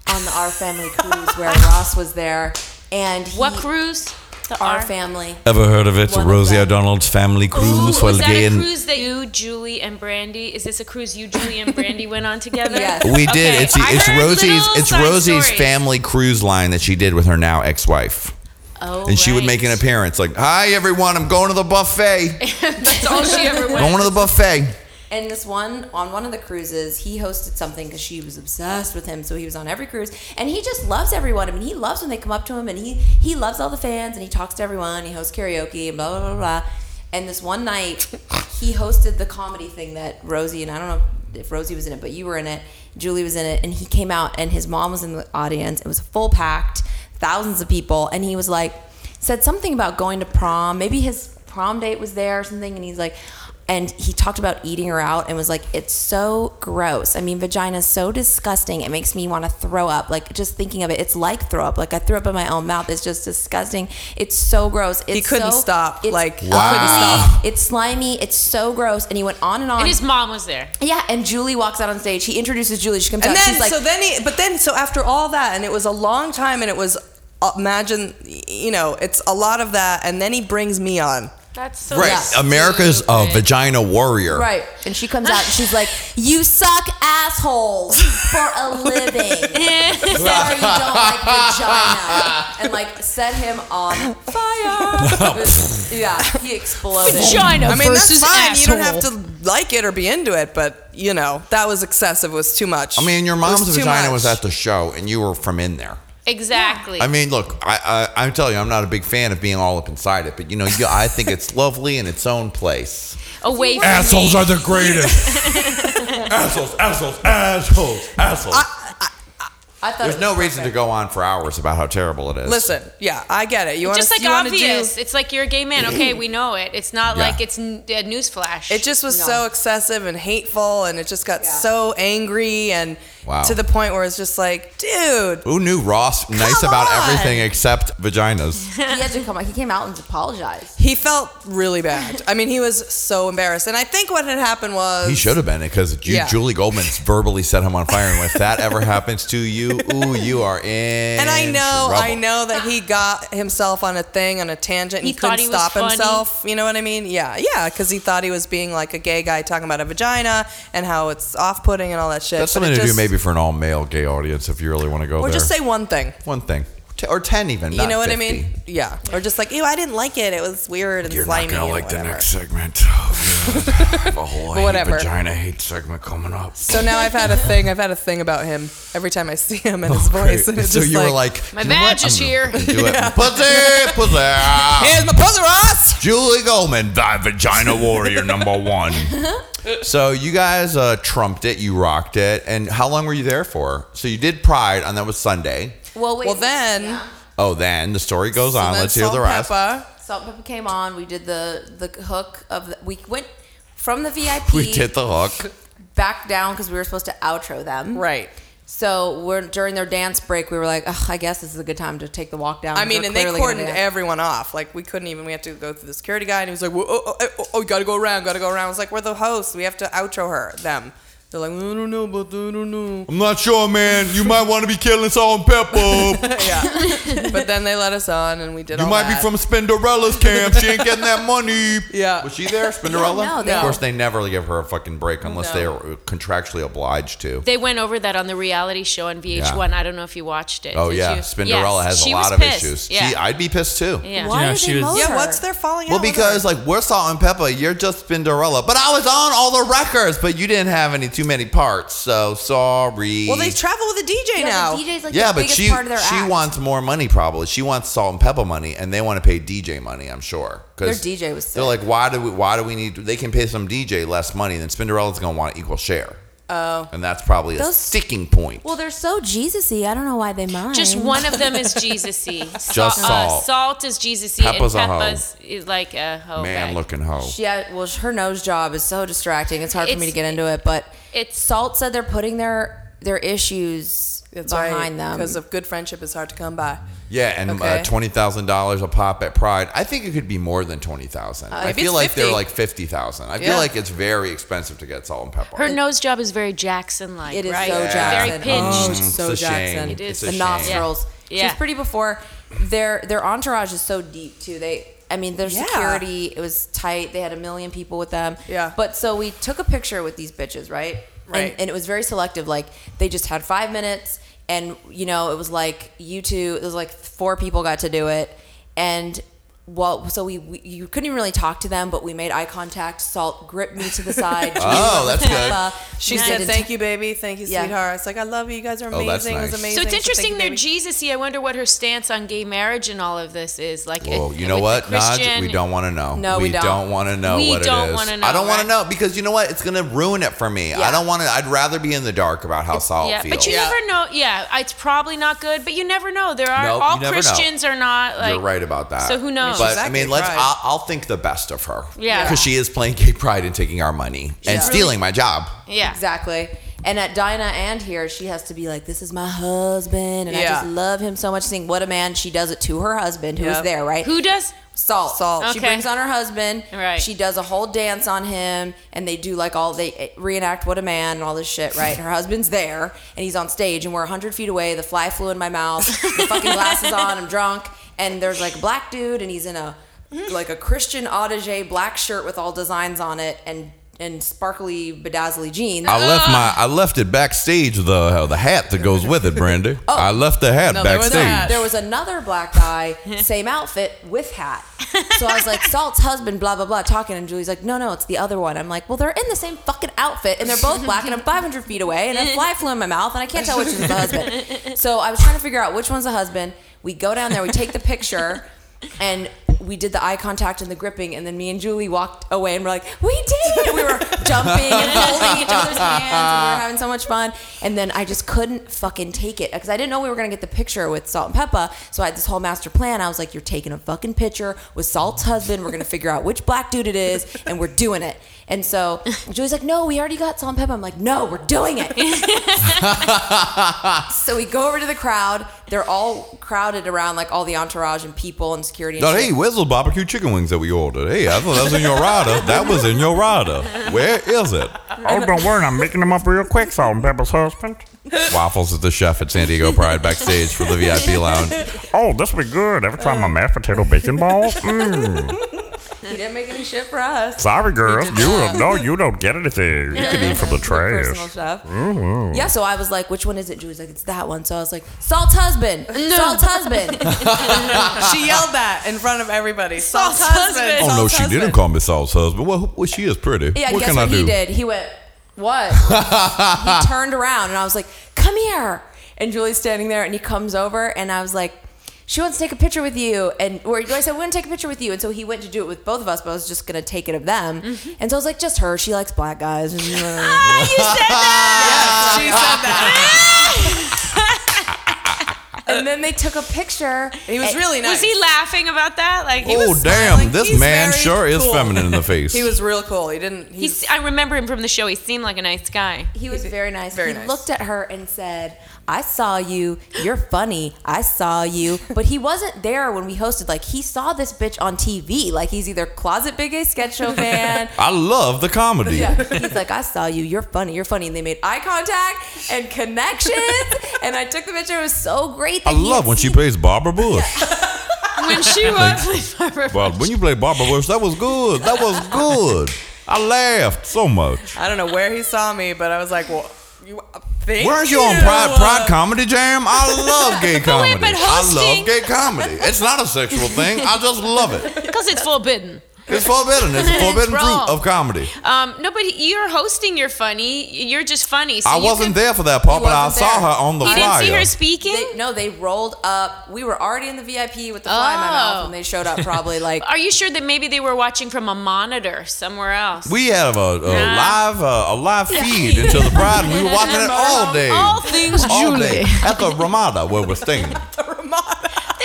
Speaker 4: on the Our Family cruise where Ross was there, and he,
Speaker 10: What cruise? The
Speaker 4: Our
Speaker 10: R-
Speaker 4: Family.
Speaker 2: Ever heard of it?
Speaker 4: One Rosie them.
Speaker 2: O'Donnell's family
Speaker 10: Ooh, was that a cruise that you, Julie, and Brandy? Is this a cruise you, Julie, and Brandy went on together?
Speaker 4: Yes.
Speaker 2: We did.
Speaker 10: Okay,
Speaker 2: It's
Speaker 10: I
Speaker 2: it's
Speaker 10: heard
Speaker 2: Rosie's
Speaker 10: little
Speaker 2: it's
Speaker 10: side
Speaker 2: Rosie's
Speaker 10: stories.
Speaker 2: family cruise line that she did with her now ex-wife.
Speaker 10: Oh,
Speaker 2: And she would make an appearance like, "Hi everyone, I'm going to the buffet.
Speaker 10: That's all she ever went.
Speaker 2: going to the buffet."
Speaker 4: And this one on one of the cruises, he hosted something because she was obsessed with him. So he was on every cruise, and he just loves everyone. I mean, he loves when they come up to him, and he he loves all the fans, and he talks to everyone. He hosts karaoke, and blah blah blah blah. And this one night, he hosted the comedy thing that Rosie and I don't know if Rosie was in it, but you were in it. Julie was in it, and he came out, and his mom was in the audience. It was full packed, thousands of people, and he was like, said something about going to prom. Maybe his prom date was there or something, and he's like and he talked about eating her out and was like it's so gross. I mean vagina is so disgusting. It makes me want to throw up. Like just thinking of it it's like throw up. Like i threw up in my own mouth. It's just disgusting. It's so gross. It's
Speaker 3: He couldn't
Speaker 4: so-
Speaker 3: stop,
Speaker 4: it's
Speaker 3: like,
Speaker 4: ugly,
Speaker 2: couldn't stop.
Speaker 4: it's slimy. It's so gross. And he went on and on.
Speaker 10: And his mom was there.
Speaker 4: yeah and julie walks out on stage. He introduces julie. She comes
Speaker 3: And
Speaker 4: out.
Speaker 3: then,
Speaker 4: she's like
Speaker 3: so then he, but then, so after all that, and it was a long time, and it was, uh, imagine, you know, it's a lot of that, and then he brings me on.
Speaker 10: That's so
Speaker 2: Right. America's a vagina warrior.
Speaker 4: Right. And she comes out and she's like, You suck assholes for a living. Sorry you don't like vagina. And like set him on fire. yeah, he exploded.
Speaker 10: Vagina
Speaker 3: I mean, that's
Speaker 10: versus
Speaker 3: fine. You don't have
Speaker 10: asshole.
Speaker 3: to like it or be into it, but you know that was excessive. It was too much.
Speaker 2: I mean, your
Speaker 3: It
Speaker 2: mom's
Speaker 3: too
Speaker 2: vagina
Speaker 3: much.
Speaker 2: was at the show, and you were from in there.
Speaker 10: Exactly.
Speaker 2: I mean, look, I, I I'm telling you, I'm not a big fan of being all up inside it, but you know, you, I think it's lovely in its own place.
Speaker 10: Away from
Speaker 8: Assholes
Speaker 10: me.
Speaker 8: are the greatest. assholes, assholes, assholes, assholes.
Speaker 4: I thought
Speaker 2: There's no
Speaker 4: was
Speaker 2: reason to go on for hours about how terrible it is.
Speaker 3: Listen, yeah, I get it. You want
Speaker 10: just like
Speaker 3: you wanna
Speaker 10: obvious.
Speaker 3: Do,
Speaker 10: It's like you're a gay man. Okay, we know it. It's not
Speaker 2: Yeah.
Speaker 10: like it's n- a newsflash.
Speaker 3: it just was
Speaker 4: No.
Speaker 3: so excessive and hateful, and it just got
Speaker 4: Yeah.
Speaker 3: so angry and
Speaker 2: Wow.
Speaker 3: to the point where it's just like, dude,
Speaker 2: Who knew Ross nice
Speaker 3: Come
Speaker 2: about
Speaker 3: on.
Speaker 2: everything except vaginas?
Speaker 4: He had to come out. He came out and apologized.
Speaker 3: he felt really bad. I mean, he was so embarrassed, and I think what had happened was
Speaker 2: He should have been because Ju-
Speaker 3: Yeah.
Speaker 2: Julie Goldman's verbally set him on fire, and if that ever happens to you, ooh, you are in.
Speaker 3: And I know, I know that he got himself on a thing, on a tangent. And
Speaker 10: He
Speaker 3: he, couldn't
Speaker 10: he was
Speaker 3: stop
Speaker 10: funny.
Speaker 3: himself. You know what I mean? Yeah, yeah, because he thought he was being like a gay guy talking about a vagina and how it's off-putting and all that shit.
Speaker 2: That's
Speaker 3: But
Speaker 2: something
Speaker 3: it
Speaker 2: to do
Speaker 3: just-
Speaker 2: maybe for an all-male gay audience if you really want to go
Speaker 3: Or
Speaker 2: there.
Speaker 3: just say one thing.
Speaker 2: one thing, T- or ten even.
Speaker 3: You know what
Speaker 2: 50.
Speaker 3: I mean? Yeah. Or just like, ew, I didn't like it. It was weird and
Speaker 2: You're
Speaker 3: slimy.
Speaker 2: not gonna
Speaker 3: or
Speaker 2: like the
Speaker 3: whatever.
Speaker 2: next segment. Oh. I have hate
Speaker 3: whatever.
Speaker 2: vagina hate segment coming up.
Speaker 3: So now I've had a thing. I've had a thing about him every time I see him and his
Speaker 2: Oh,
Speaker 3: voice, and it's
Speaker 2: so
Speaker 3: just
Speaker 2: you
Speaker 3: like,
Speaker 2: were like,
Speaker 10: My
Speaker 2: you
Speaker 10: badge is here.
Speaker 2: gonna Pussy, pussy.
Speaker 3: "Here's my pussy, Ross."
Speaker 2: Julie Goldman, the vagina warrior number one. so you guys uh, trumped it, you rocked it, and how long were you there for? So you did Pride, and that was Sunday.
Speaker 4: Well, wait.
Speaker 3: Well, then,
Speaker 2: Oh, then the story goes
Speaker 3: so
Speaker 2: on. Let's hear the rest.
Speaker 3: Pepa.
Speaker 4: Salt and Pepper came on. We did the the hook of the. We went from the VIP.
Speaker 2: We did the hook.
Speaker 4: back down because we were supposed to outro them.
Speaker 3: Right.
Speaker 4: So we're during their dance break. We were like, Ugh, I guess this is a good time to take the walk down.
Speaker 3: I mean, and they cordoned everyone off. Like we couldn't even. We had to go through the security guy, and he was like, "Whoa, "Oh, oh, oh, oh, you gotta go around, gotta go around." I was like, "We're the hosts. We have to outro her." Them. They're like, "I don't know, but I don't know."
Speaker 2: I'm not sure, man. You might want to be killing Salt-N-Pepa.
Speaker 3: yeah. But then they let us on, and we did.
Speaker 2: You
Speaker 3: all
Speaker 2: might
Speaker 3: that.
Speaker 2: be from Spinderella's camp. She ain't getting that money.
Speaker 3: Yeah.
Speaker 2: Was she there, Spinderella?
Speaker 4: No, they-
Speaker 2: Of course, they never give her a fucking break unless
Speaker 3: No.
Speaker 2: they are contractually obliged to.
Speaker 10: They went over that on the reality show on VH1. I don't know if you watched it.
Speaker 2: Oh
Speaker 10: Did
Speaker 2: yeah,
Speaker 10: you?
Speaker 2: Spinderella
Speaker 10: Yes,
Speaker 2: has
Speaker 10: she
Speaker 2: a
Speaker 10: was
Speaker 2: lot of
Speaker 10: pissed.
Speaker 2: issues.
Speaker 10: Yeah.
Speaker 2: She, I'd be pissed too.
Speaker 10: yeah.
Speaker 4: Why
Speaker 5: Yeah,
Speaker 4: did
Speaker 5: she
Speaker 4: they
Speaker 5: was-
Speaker 4: mow
Speaker 3: Yeah.
Speaker 4: her?
Speaker 3: What's their falling
Speaker 2: Well,
Speaker 3: out? with
Speaker 2: because like we're Salt-N-Pepa, you're just Spinderella. But I was on all the records, but you didn't have any too many parts, so sorry.
Speaker 3: well, they travel with a DJ
Speaker 4: Yeah,
Speaker 3: now.
Speaker 4: the DJ's like
Speaker 2: yeah,
Speaker 4: the
Speaker 2: but
Speaker 4: biggest
Speaker 2: she
Speaker 4: part of their
Speaker 2: she
Speaker 4: act.
Speaker 2: wants more money probably. She wants Salt-N-Pepa money, and they want to pay DJ money. I'm sure. 'Cause
Speaker 4: Their DJ was
Speaker 2: They're like, why do we? Why do we need? They can pay some DJ less money, then Spinderella's gonna want equal share. Oh, and that's probably a
Speaker 4: Those-
Speaker 2: sticking point.
Speaker 4: Well, they're so Jesus-y. I don't know why they mind.
Speaker 10: Just one of them is Jesus-y.
Speaker 2: Just
Speaker 10: Uh,
Speaker 2: salt.
Speaker 10: salt is Jesus-y,
Speaker 2: Pepa's a
Speaker 10: and
Speaker 2: hoe.
Speaker 10: Pepa's is like a hoe
Speaker 2: Man
Speaker 10: bag.
Speaker 2: looking hoe.
Speaker 4: She had, well, her nose job is so distracting. It's hard for me to get into it. But
Speaker 10: it's-
Speaker 4: Salt said they're putting their their issues
Speaker 3: That's
Speaker 4: behind
Speaker 3: right,
Speaker 4: them.
Speaker 3: because of good friendship is hard to come by.
Speaker 2: Yeah, and uh, twenty thousand dollars a pop at Pride. I think it could be more than twenty thousand. I
Speaker 3: Uh, maybe
Speaker 2: feel
Speaker 3: it's
Speaker 2: like they're like fifty thousand. I feel like it's very expensive to get Salt-N-Pepa.
Speaker 10: Her nose job is very Jackson-like,
Speaker 4: It is
Speaker 10: right?
Speaker 4: so
Speaker 10: Very
Speaker 4: Jackson.
Speaker 10: pinched.
Speaker 4: Oh, it's so
Speaker 2: It's a shame.
Speaker 4: Jackson.
Speaker 10: It is.
Speaker 2: It's
Speaker 4: the nostrils.
Speaker 10: Yeah.
Speaker 4: She was pretty before. Their their entourage is so deep too. They, I mean, their
Speaker 3: Yeah.
Speaker 4: security it was tight. They had a million people with them.
Speaker 3: Yeah.
Speaker 4: But so we took a picture with these bitches, right?
Speaker 3: Right.
Speaker 4: And, and it was very selective. Like they just had five minutes, and you know it was like you two. It was like four people got to do it, and. Well, so we, we you couldn't even really talk to them, but we made eye contact. Salt gripped me to the side.
Speaker 2: Oh, that's good.
Speaker 4: Pepa.
Speaker 3: She
Speaker 4: We
Speaker 3: said, "Thank you, baby. Thank you,
Speaker 4: Yeah.
Speaker 3: sweetheart." It's like, "I love you. You guys are
Speaker 2: Oh,
Speaker 3: amazing.
Speaker 2: that's
Speaker 3: It was amazing."
Speaker 10: So it's interesting
Speaker 3: you,
Speaker 10: they're
Speaker 3: baby.
Speaker 10: Jesus-y. I wonder what her stance on gay marriage and all of this is. Like,
Speaker 2: Well, you know what,
Speaker 10: the
Speaker 2: Naj?
Speaker 10: Christian-
Speaker 2: We don't want to know.
Speaker 4: No, we don't.
Speaker 2: want to know
Speaker 10: We
Speaker 2: what
Speaker 10: don't
Speaker 2: it is.
Speaker 10: wanna know,
Speaker 2: I don't want
Speaker 10: right?
Speaker 2: to know because you know what? It's going to ruin it for me. I don't want to. I'd rather be in the dark about how salt
Speaker 10: Yeah,
Speaker 2: feels.
Speaker 10: but you
Speaker 3: Yeah.
Speaker 10: never know. Yeah, it's probably not good, but you never know. There are
Speaker 2: Nope,
Speaker 10: all
Speaker 2: you never know.
Speaker 10: Christians are not like.
Speaker 2: You're right about that.
Speaker 10: So who knows?
Speaker 2: But
Speaker 3: She's
Speaker 2: I mean, let's.
Speaker 3: right.
Speaker 2: I'll, I'll think the best of her.
Speaker 10: Yeah.
Speaker 2: because she is playing gay pride and taking our money and
Speaker 3: Yeah.
Speaker 2: stealing my job.
Speaker 10: Yeah.
Speaker 4: Exactly. And at Dinah and here, she has to be like, "This is my husband, and I
Speaker 3: Yeah.
Speaker 4: just love him so much." Seeing "What a man!" She does it to her husband, who's
Speaker 3: Yep.
Speaker 4: there, right?
Speaker 10: Who does?
Speaker 4: Salt.
Speaker 3: Salt.
Speaker 4: She
Speaker 10: Okay.
Speaker 4: brings on her husband.
Speaker 10: Right.
Speaker 4: She does a whole dance on him, and they do like all they eh, reenact "What a Man" and all this shit, right? Her husband's there, and he's on stage, and we're hundred feet away. The fly flew in my mouth. The fucking glasses on. I'm drunk, and there's like a black dude, and he's in a like a Christian Audigier black shirt with all designs on it and and sparkly bedazzly jeans.
Speaker 2: I left my I left it backstage the uh, the hat that goes with it, Brandy. Oh, I left the hat
Speaker 3: No, there was
Speaker 2: backstage.
Speaker 3: hat.
Speaker 4: there was another black guy, same outfit with hat. So I was like, Salt's husband, blah blah blah, talking, and Julie's like, no no, it's the other one. I'm like, well, they're in the same fucking outfit, and they're both black, and I'm 500 feet away, and a fly flew in my mouth, and I can't tell which is the husband. So I was trying to figure out which one's the husband. We go down there, we take the picture, and we did the eye contact and the gripping, and then me and Julie walked away, and we're like, we did it! We were jumping and holding each other's hands, and we were having so much fun. And then I just couldn't fucking take it because I didn't know we were gonna get the picture with Salt-N-Pepa. So I had this whole master plan. I was like, you're taking a fucking picture with Salt's husband. We're gonna figure out which black dude it is, and we're doing it. And so Julie's like, no, we already got Salt-N-Pepa. I'm like, no, we're doing it. so we go over to the crowd. They're all crowded around like all the entourage and people and security. And
Speaker 2: Oh, hey, where's those barbecue chicken wings that we ordered? Hey, I thought that was in your rider. That was in your rider. Where is it?
Speaker 6: Oh, don't worry, I'm making them up real quick, Salt-N-Pepa's husband.
Speaker 2: Waffles is the chef at San Diego Pride backstage for the VIP lounge.
Speaker 6: Oh, this will be good. Ever try my mashed potato bacon balls? Mmm.
Speaker 4: He didn't make any shit for us.
Speaker 6: Sorry, girl. You don't, no, you don't get anything. You can eat from the trash.
Speaker 4: Personal
Speaker 6: trash.
Speaker 4: stuff.
Speaker 6: Mm-hmm.
Speaker 4: Yeah, so I was like, which one is it? Julie's like, it's that one. So I was like, Salt husband. Salt husband.
Speaker 3: she yelled that in front of everybody. Salt,
Speaker 10: Salt's
Speaker 3: husband.
Speaker 10: husband.
Speaker 2: Oh, no,
Speaker 3: Salt's
Speaker 2: she
Speaker 3: husband.
Speaker 2: didn't call me Salt's husband. Well, well she is pretty.
Speaker 4: Yeah,
Speaker 2: what
Speaker 4: guess
Speaker 2: can
Speaker 4: what
Speaker 2: I do?
Speaker 4: he did? He went, what? he turned around and I was like, come here. And Julie's standing there and he comes over and I was like, she wants to take a picture with you. And or I said, I want to take a picture with you. And so he went to do it with both of us, but I was just going to take it of them. And so I was like, just her. She likes black guys.
Speaker 10: Ah, you said that.
Speaker 3: yes, She said that.
Speaker 4: and then they took a picture.
Speaker 3: And he was really nice.
Speaker 10: Was he laughing about that? Like he
Speaker 2: Oh,
Speaker 10: was.
Speaker 2: damn.
Speaker 3: smiling.
Speaker 2: This
Speaker 3: He's
Speaker 2: man
Speaker 3: very
Speaker 2: sure is feminine in the face.
Speaker 3: He was real cool. He didn't. He's,
Speaker 10: He's, I remember him from the show. He seemed like a nice guy.
Speaker 4: He was very nice.
Speaker 3: very
Speaker 4: he
Speaker 3: nice.
Speaker 4: looked at her and said, I saw you. You're funny. I saw you. But he wasn't there when we hosted. Like, he saw this bitch on TV. Like, he's either closet Big Gay Sketch show fan.
Speaker 2: I love the comedy.
Speaker 4: Yeah. He's like, I saw you. You're funny. You're funny. And they made eye contact and connections. and I took the picture. It was so great.
Speaker 2: I love
Speaker 4: had
Speaker 2: when she plays Barbara Bush.
Speaker 10: When she was Barbara
Speaker 2: Well, when you play Barbara Bush, that was good. That was good. I laughed so much.
Speaker 3: I don't know where he saw me, but I was like, well, you. Thank
Speaker 2: Weren't you on Pride Pride Comedy Jam? I love gay comedy.
Speaker 10: wait, but
Speaker 2: I
Speaker 10: hosting-
Speaker 2: love gay comedy. It's not a sexual thing. I just love it.
Speaker 10: because it's forbidden.
Speaker 2: It's forbidden. It's a forbidden
Speaker 10: wrong.
Speaker 2: fruit of comedy.
Speaker 10: Um, no, but you're hosting. You're funny. You're just funny. So
Speaker 2: I wasn't
Speaker 10: could-
Speaker 2: there for that part, but I
Speaker 4: wasn't
Speaker 2: saw her on the
Speaker 10: You didn't see her speaking.
Speaker 4: They, no, they rolled up. We were already in the VIP with the fly in my
Speaker 10: Oh.
Speaker 4: mouth when they showed up. Probably like
Speaker 10: Are you sure that maybe they were watching from a monitor somewhere else?
Speaker 2: we have a, a
Speaker 10: Nah.
Speaker 2: live uh, a live feed into the Pride, and we were watching it all day.
Speaker 10: All things
Speaker 2: all
Speaker 10: Julie.
Speaker 2: day at the Ramada where we're staying.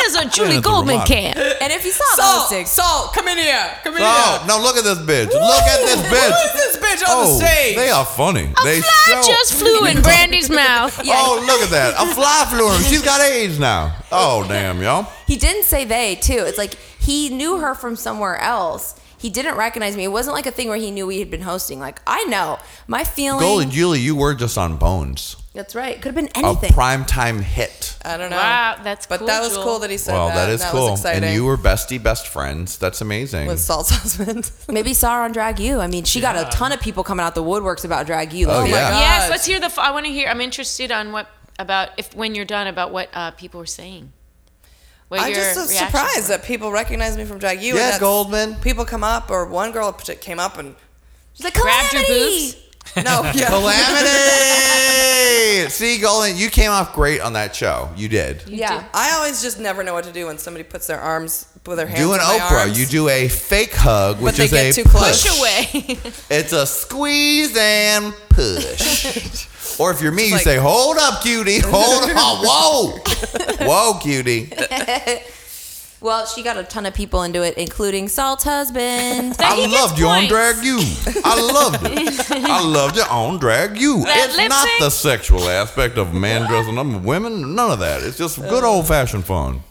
Speaker 10: There's a Julie
Speaker 2: There's
Speaker 10: Goldman
Speaker 2: Ramada.
Speaker 10: can.
Speaker 4: And if you saw the
Speaker 3: Salt,
Speaker 4: hosting,
Speaker 3: Salt, come in here. Come in
Speaker 2: Oh
Speaker 3: here.
Speaker 2: no! Look at this bitch! Look at this bitch!
Speaker 3: Who is this bitch on
Speaker 2: oh,
Speaker 3: the stage?
Speaker 2: they are funny. they
Speaker 10: A fly
Speaker 2: so-
Speaker 10: just flew in Brandy's mouth.
Speaker 2: Oh, look at that! A fly flew in. She's got AIDS now. Oh, damn, y'all.
Speaker 4: He didn't say they too. It's like he knew her from somewhere else. He didn't recognize me. It wasn't like a thing where he knew we had been hosting. Like I know my feeling.
Speaker 2: Goldman Julie, you were just on Bones,
Speaker 4: That's right. Could have been anything.
Speaker 2: a
Speaker 4: anything.
Speaker 2: primetime hit.
Speaker 3: I don't know.
Speaker 10: Wow, that's cool.
Speaker 3: But
Speaker 10: cool,
Speaker 3: that was
Speaker 10: Jewel.
Speaker 3: cool that he said
Speaker 2: Well,
Speaker 3: that.
Speaker 2: that is
Speaker 3: that
Speaker 2: cool.
Speaker 3: Was exciting.
Speaker 2: And you were bestie best friends. That's amazing.
Speaker 3: with Salt's husband.
Speaker 4: Maybe saw her on Drag U. I mean, she got a ton of people coming out the woodworks about Drag U.
Speaker 2: Oh,
Speaker 4: Like,
Speaker 2: yeah.
Speaker 10: Yes, let's hear the. f- I want to hear. I'm interested on what about if when you're done about what uh, people were saying. What
Speaker 3: I'm just so surprised
Speaker 10: were.
Speaker 3: that people recognize me from Drag U. and
Speaker 2: Yeah,
Speaker 3: that's-
Speaker 2: Goldman.
Speaker 3: People come up, or one girl came up and
Speaker 4: She's like,
Speaker 10: Grabbed your
Speaker 4: Calamity!
Speaker 10: boobs.
Speaker 3: No, yeah.
Speaker 2: Calamity! See, Goldman, you came off great on that show. You did.
Speaker 4: Yeah.
Speaker 3: I always just never know what to do when somebody puts their arms with their hands.
Speaker 2: Do an Oprah.
Speaker 3: arms.
Speaker 2: You do a fake hug, which
Speaker 3: they
Speaker 2: is
Speaker 3: get
Speaker 2: a
Speaker 3: too
Speaker 2: push.
Speaker 10: Push away.
Speaker 2: It's a squeeze and push. or if you're me, you
Speaker 3: like-
Speaker 2: say, "Hold up, cutie. Hold on. Whoa, whoa, cutie."
Speaker 4: Well, she got a ton of people into it, including Salt's husband.
Speaker 10: That
Speaker 2: I loved you on. Drag U. I loved it. I loved it on Drag U.
Speaker 10: That
Speaker 2: it's
Speaker 10: lip
Speaker 2: not
Speaker 10: sync?
Speaker 2: the sexual aspect of men dressing up with women. None of that. It's just good old fashioned fun.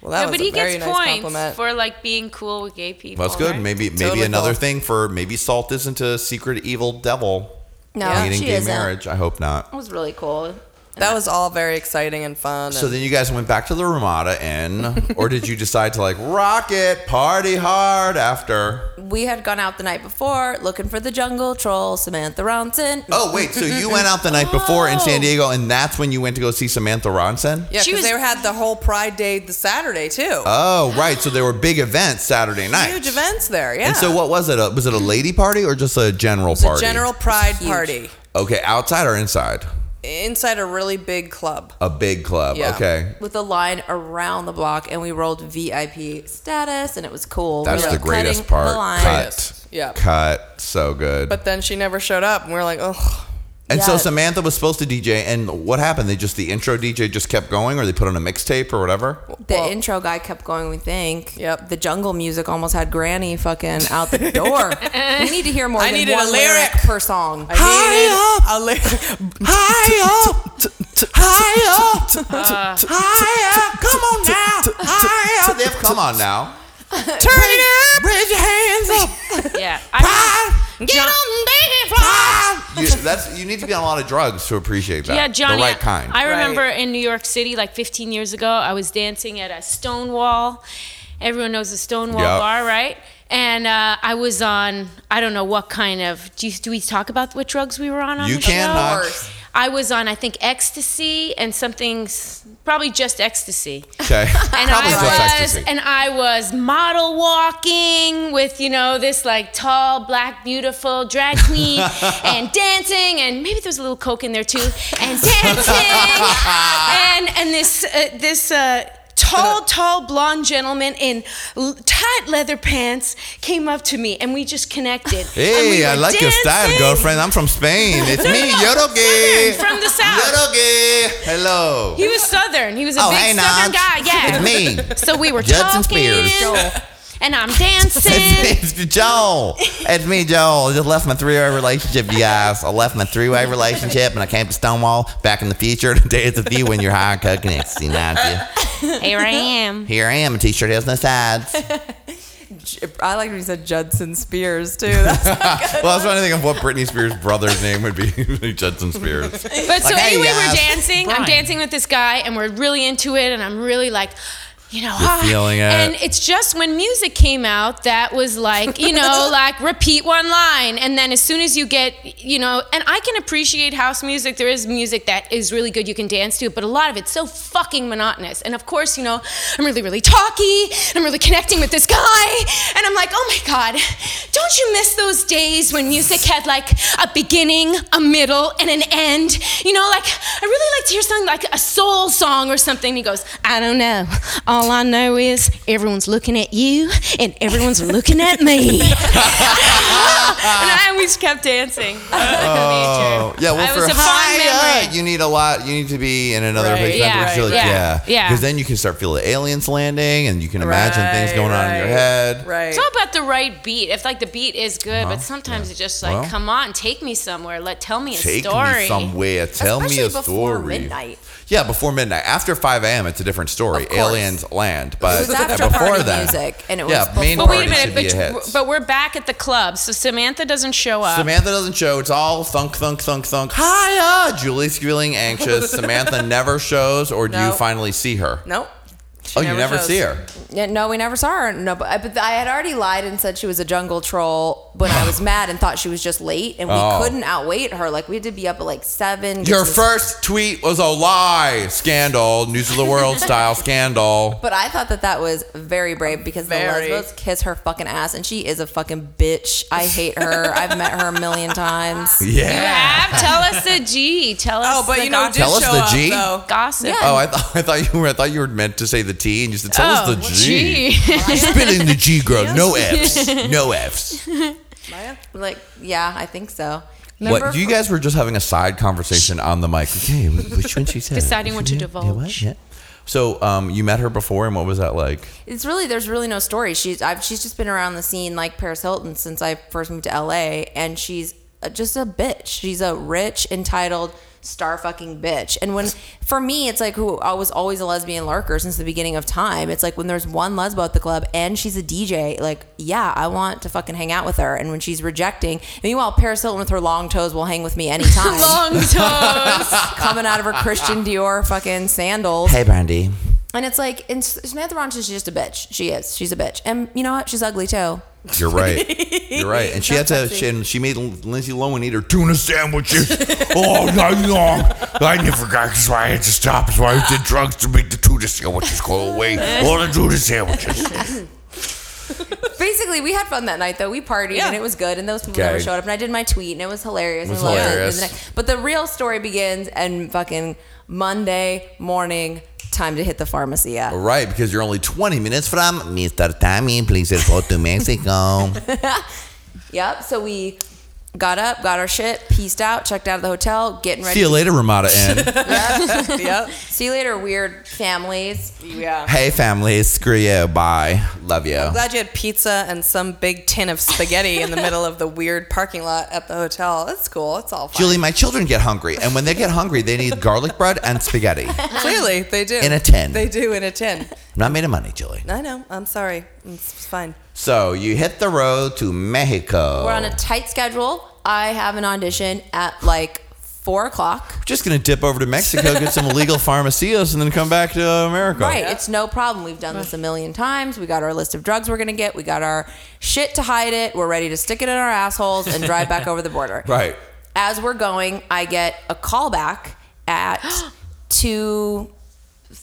Speaker 3: Well, that
Speaker 10: No,
Speaker 3: was
Speaker 10: but
Speaker 3: a
Speaker 10: he
Speaker 3: very
Speaker 10: gets
Speaker 3: nice
Speaker 10: points
Speaker 3: compliment.
Speaker 10: for like being cool with gay people.
Speaker 2: That's good.
Speaker 10: right?
Speaker 2: Maybe maybe
Speaker 3: Totally
Speaker 2: another
Speaker 3: cool.
Speaker 2: thing for maybe Salt isn't a secret evil devil
Speaker 4: No,
Speaker 2: hating
Speaker 4: she
Speaker 2: gay
Speaker 4: isn't.
Speaker 2: marriage. I hope not.
Speaker 4: It was really cool.
Speaker 3: That was all very exciting and fun.
Speaker 2: So
Speaker 3: and-
Speaker 2: then you guys went back to the Ramada Inn, or did you decide to like rock it, party hard after?
Speaker 4: We had gone out the night before looking for the jungle troll, Samantha Ronson.
Speaker 2: Oh wait, so you went out the night before in San oh. Diego, and that's when you went to go see Samantha Ronson?
Speaker 3: yeah,
Speaker 10: She
Speaker 3: because
Speaker 10: was-
Speaker 3: they had the whole Pride Day the Saturday too.
Speaker 2: Oh right, so there were big events Saturday night.
Speaker 3: Huge events there. Yeah.
Speaker 2: And so what was it? A, was it a lady party or just a general
Speaker 3: It's a
Speaker 2: party?
Speaker 3: general Pride
Speaker 4: Huge.
Speaker 3: party
Speaker 2: Okay, outside or inside?
Speaker 3: Inside a really big club.
Speaker 2: A big club.
Speaker 3: Yeah.
Speaker 2: Okay.
Speaker 4: With a line around the block, and we rolled VIP status, and it was cool.
Speaker 2: That's
Speaker 4: We
Speaker 2: the
Speaker 4: were
Speaker 2: greatest
Speaker 4: cutting
Speaker 2: part.
Speaker 4: The line.
Speaker 2: Cut.
Speaker 3: Yeah.
Speaker 2: Cut. So good.
Speaker 3: But then she never showed up, and we were like, oh.
Speaker 2: And so Samantha was supposed to DJ, and what happened? They just the intro DJ just kept going, or they put on a mixtape or whatever.
Speaker 4: The
Speaker 3: Well-
Speaker 4: intro guy kept going. We think.
Speaker 3: Yep.
Speaker 4: The jungle music almost had Granny fucking out the door. we need to hear more
Speaker 3: I
Speaker 4: than
Speaker 3: needed
Speaker 4: one
Speaker 3: a lyric.
Speaker 4: per song.
Speaker 3: I needed a li-
Speaker 2: High up, high up, uh. high up. Come on now, high up. They've come on now.
Speaker 3: Turn it up.
Speaker 2: Raise your hands up.
Speaker 10: Yeah. I,
Speaker 3: Get on the fly.
Speaker 2: You, that's you need to be on a lot of drugs to appreciate that.
Speaker 10: yeah, Johnny.
Speaker 2: the right kind.
Speaker 10: I remember
Speaker 3: Right.
Speaker 10: in New York City, like 15 years ago, I was dancing at a Stonewall. Everyone knows the Stonewall
Speaker 2: Yep.
Speaker 10: bar, right? And uh, I was on, I don't know what kind of. Do, you, do we talk about what drugs we were on? on
Speaker 2: You
Speaker 10: the
Speaker 2: can't.
Speaker 10: I was on, I think, ecstasy and something, probably just ecstasy.
Speaker 2: Okay.
Speaker 10: and
Speaker 2: Probably
Speaker 10: I
Speaker 2: just
Speaker 10: was
Speaker 2: ecstasy.
Speaker 10: and I was model walking with you know this like tall black beautiful drag queen and dancing and maybe there's a little coke in there too and dancing and and this uh, this uh, tall tall blonde gentleman in tight leather pants came up to me and we just connected.
Speaker 2: Hey,
Speaker 10: we
Speaker 2: I
Speaker 10: were
Speaker 2: like your style, girlfriend. I'm from Spain. It's
Speaker 10: No,
Speaker 2: me,
Speaker 10: no, no,
Speaker 2: Yoroge.
Speaker 10: From the South.
Speaker 2: Yoroge. Hello.
Speaker 10: He was southern. He was a
Speaker 2: Oh,
Speaker 10: big
Speaker 2: hey,
Speaker 10: southern
Speaker 2: Naj.
Speaker 10: guy. Yeah.
Speaker 2: It's me.
Speaker 10: So we were
Speaker 2: Judson
Speaker 10: talking,
Speaker 2: Spears.
Speaker 10: And I'm dancing.
Speaker 2: It's, it's Joel. It's me, Joel. I just left my three-way relationship, you guys. I left my three-way relationship, and I came to Stonewall back in the future to dance with you when you're high cooking it. See, now
Speaker 10: Here I am.
Speaker 2: Here I am. A t-shirt has no sides.
Speaker 4: I like when you said Judson Spears too. That's
Speaker 2: well, I was trying to think of what Britney Spears' brother's name would be. Judson Spears.
Speaker 10: But so
Speaker 2: Like, hey,
Speaker 10: anyway,
Speaker 2: guys.
Speaker 10: we're dancing. I'm dancing with this guy, and we're really into it, and I'm really like. You know, ah.
Speaker 2: feeling it.
Speaker 10: and it's just when music came out that was like, you know, like repeat one line, and then as soon as you get, you know, and I can appreciate house music. There is music that is really good you can dance to, but a lot of it's so fucking monotonous. And of course, you know, I'm really, really talky, and I'm really connecting with this guy, and I'm like, oh my god, don't you miss those days when music had like a beginning, a middle, and an end? You know, like I really like to hear something like a soul song or something. He goes, I don't know. All I know is everyone's looking at you and everyone's looking at me. and, I, and we just kept dancing.
Speaker 2: Oh, yeah. Well,
Speaker 10: It
Speaker 2: for
Speaker 10: a fond
Speaker 2: high,
Speaker 10: memory.
Speaker 2: you need a lot. You need to be in another
Speaker 3: Right.
Speaker 2: place.
Speaker 10: Yeah,
Speaker 2: That's what you feel like,
Speaker 10: yeah,
Speaker 2: yeah,
Speaker 10: yeah.
Speaker 2: Because then you can start feeling aliens landing, and you can imagine things
Speaker 3: Right,
Speaker 2: going on in your head.
Speaker 3: Right.
Speaker 10: It's all about the right beat. If like the beat is good, uh-huh. but sometimes it's just like,
Speaker 2: Well.
Speaker 10: come on, take me somewhere. Let tell me a
Speaker 2: Take
Speaker 10: story.
Speaker 2: me somewhere. Tell me
Speaker 4: Especially
Speaker 2: a
Speaker 4: before
Speaker 2: story.
Speaker 4: midnight.
Speaker 2: Yeah, before midnight. After 5 a.m., it's a different story.
Speaker 4: Of course.
Speaker 2: Aliens land. But
Speaker 4: It was after
Speaker 2: before
Speaker 4: party
Speaker 2: that,
Speaker 4: music, and it was
Speaker 2: yeah, main
Speaker 10: But wait a minute,
Speaker 2: be a
Speaker 10: but, but we're back at the club, so Samantha doesn't show up.
Speaker 2: Samantha doesn't show. It's all thunk, thunk, thunk, thunk. Hiya! Julie's feeling anxious. Samantha never shows, or do you finally see her?
Speaker 3: nope.
Speaker 2: Oh, you
Speaker 3: never
Speaker 2: never
Speaker 3: shows.
Speaker 2: see her.
Speaker 4: Yeah, no, we never saw her. No, but, uh, but I had already lied and said she was a jungle troll when I was mad and thought she was just late, and we
Speaker 2: Oh.
Speaker 4: couldn't outwait her. Like we had to be up at like seven.
Speaker 2: Your
Speaker 4: some-
Speaker 2: first tweet was a lie. Scandal. News of the world style scandal.
Speaker 4: But I thought that that was very brave because
Speaker 3: Very.
Speaker 4: the lesbos kiss her fucking ass, and she is a fucking bitch. I hate her. I've met her a million times.
Speaker 2: Yeah.
Speaker 10: Ab, tell us the G. Tell oh, us.
Speaker 3: Oh, but
Speaker 10: the
Speaker 3: you know,
Speaker 10: gossip.
Speaker 2: Tell us the G?
Speaker 3: though.
Speaker 10: gossip.
Speaker 4: Yeah.
Speaker 2: Oh, I thought I thought you were I thought you were meant to say the T and you said tell us
Speaker 10: Oh,
Speaker 2: the G.
Speaker 10: G.
Speaker 2: Spilling the G, girl. No F's. No F's.
Speaker 4: Like, yeah, I think so.
Speaker 2: What? You guys were just having a side conversation on the mic. Okay, which one she said?
Speaker 10: Deciding what to
Speaker 2: Yeah, yeah,
Speaker 10: divulge.
Speaker 2: what? Yeah. So, um, you met her before, and what was that like?
Speaker 4: It's really there's really no story. She's I've, she's just been around the scene like Paris Hilton since I first moved to LA, and she's uh, just a bitch. She's a rich, entitled, star fucking bitch. And when for me, it's like who I was always a lesbian lurker since the beginning of time. It's like when there's one lesbo at the club and she's a DJ, like yeah, I want to fucking hang out with her. And when she's rejecting, meanwhile, Paris Hilton with her long toes will hang with me anytime.
Speaker 10: Long toes.
Speaker 4: Coming out of her Christian Dior fucking sandals.
Speaker 1: Hey, Brandy.
Speaker 4: And it's like, and Samantha Ronson is just a bitch. She is. She's a bitch. And you know what? She's ugly too.
Speaker 2: You're right. You're right. And she had to. She, and she made Lindsay Lohan eat her tuna sandwiches all night long. I never got. That's why I had to stop. That's why I did drugs to make the tuna sandwiches go away. All the tuna sandwiches.
Speaker 4: Basically, we had fun that night though. We partied
Speaker 3: Yeah.
Speaker 4: and it was good, and those people
Speaker 2: Okay.
Speaker 4: never showed up. And I did my tweet, and it was hilarious.
Speaker 2: It was
Speaker 4: and
Speaker 2: hilarious.
Speaker 4: And the But the real story begins, and fucking Monday morning, time to hit the pharmacy. Yeah.
Speaker 2: Right, because you're only 20 minutes from.
Speaker 1: Mr. Tommy, please report to Mexico.
Speaker 4: Yep. So we got up, got our shit, pieced out, checked out of the hotel, getting ready.
Speaker 2: See you later, Ramada Inn.
Speaker 3: yep.
Speaker 4: See you later, weird families.
Speaker 3: Yeah.
Speaker 2: hey, families, Screw you. Bye. Love you.
Speaker 3: I'm Glad you had pizza and some big tin of spaghetti in the middle of the weird parking lot at the hotel. That's cool. It's all fine.
Speaker 2: Julie, my children get hungry, and when they get hungry, they need garlic bread and spaghetti.
Speaker 3: Clearly, they do.
Speaker 2: In a tin.
Speaker 3: They do in a tin.
Speaker 2: I'm not made of money, Julie.
Speaker 3: I know. I'm sorry. It's fine.
Speaker 2: So you hit the road to Mexico.
Speaker 4: We're on a tight schedule. I have an audition at like four o'clock.
Speaker 2: Just gonna dip over to Mexico, get some illegal pharmacias, and then come back to America.
Speaker 4: Right, it's no problem. We've done this a million times. We got our list of drugs we're gonna get. We got our shit to hide it. We're ready to stick it in our assholes and drive back over the border.
Speaker 2: Right.
Speaker 4: As we're going, I get a call back at two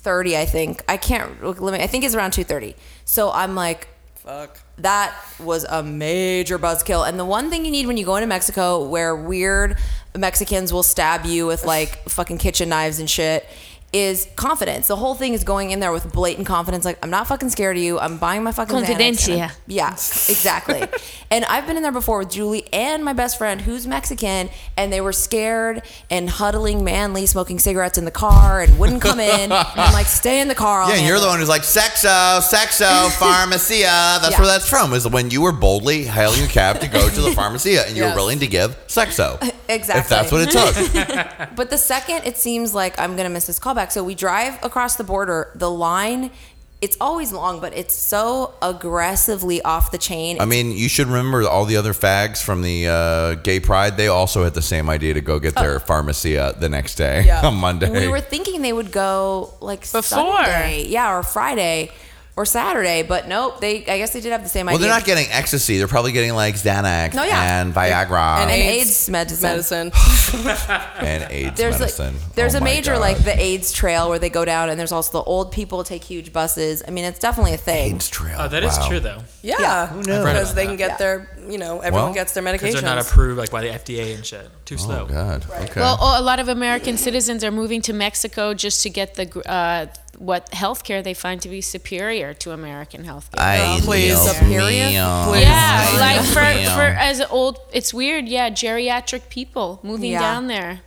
Speaker 4: thirty. I think I can't. Let me. I think it's around two thirty. So I'm like,
Speaker 3: Fuck.
Speaker 4: that was a major buzzkill. And the one thing you need when you go into Mexico, where weird Mexicans will stab you with like fucking kitchen knives and shit, is confidence. The whole thing is going in there with blatant confidence. Like, I'm not fucking scared of you. I'm buying my fucking Xanax, and I'm-
Speaker 10: Confidencia.
Speaker 4: Yeah, exactly. and I've been in there before with Julie and my best friend who's Mexican, and they were scared and huddling manly, smoking cigarettes in the car and wouldn't come in. And I'm like, stay in the car.
Speaker 2: Yeah, and you're the one who's like, sexo, sexo, pharmacia. That's
Speaker 4: Yeah.
Speaker 2: where that's from, is when you were boldly hailing a cab to go to the pharmacia and you
Speaker 3: Yes.
Speaker 2: were willing to give sexo.
Speaker 4: Exactly.
Speaker 2: If that's what it took.
Speaker 4: But the second it seems like I'm gonna miss this callback, so we drive across the border. The line, it's always long, but it's so aggressively off the chain.
Speaker 2: I mean, you should remember all the other fags from the uh, gay pride. They also had the same idea to go get their pharmacia the next day
Speaker 3: Yeah.
Speaker 2: on Monday.
Speaker 4: we were thinking they would go like
Speaker 10: Before.
Speaker 4: Sunday, yeah, or Friday or Saturday, but nope. They, I guess they did have the same
Speaker 2: well,
Speaker 4: idea.
Speaker 2: they're not getting ecstasy. They're probably getting like Xanax
Speaker 4: No, yeah.
Speaker 2: and Viagra
Speaker 3: And
Speaker 2: and,
Speaker 4: AIDS medicine.
Speaker 2: And AIDS
Speaker 4: There's
Speaker 2: medicine.
Speaker 4: like there's
Speaker 2: Oh
Speaker 4: a major
Speaker 2: God.
Speaker 4: like the AIDS trail where they go down, and there's also the old people take huge buses. I mean, it's definitely a thing.
Speaker 2: AIDS trail.
Speaker 5: Oh, that is
Speaker 2: Wow.
Speaker 5: true though,
Speaker 3: Yeah.
Speaker 4: Yeah.
Speaker 2: Who knows?
Speaker 3: Because they can get
Speaker 4: Yeah.
Speaker 3: their, you know, everyone
Speaker 2: Well,
Speaker 3: gets their
Speaker 5: because
Speaker 3: medications.
Speaker 5: they're not approved like by the FDA and shit. Too slow.
Speaker 2: Oh God. Okay.
Speaker 10: Well, oh, a lot of American citizens are moving to Mexico just to get the uh, what healthcare they find to be superior to American healthcare.
Speaker 2: Ay,
Speaker 3: please,
Speaker 4: superior?
Speaker 10: yeah,
Speaker 2: Ay,
Speaker 10: like for,
Speaker 2: mío.
Speaker 10: for as old, it's weird. Yeah, geriatric people moving
Speaker 4: Yeah.
Speaker 10: down there.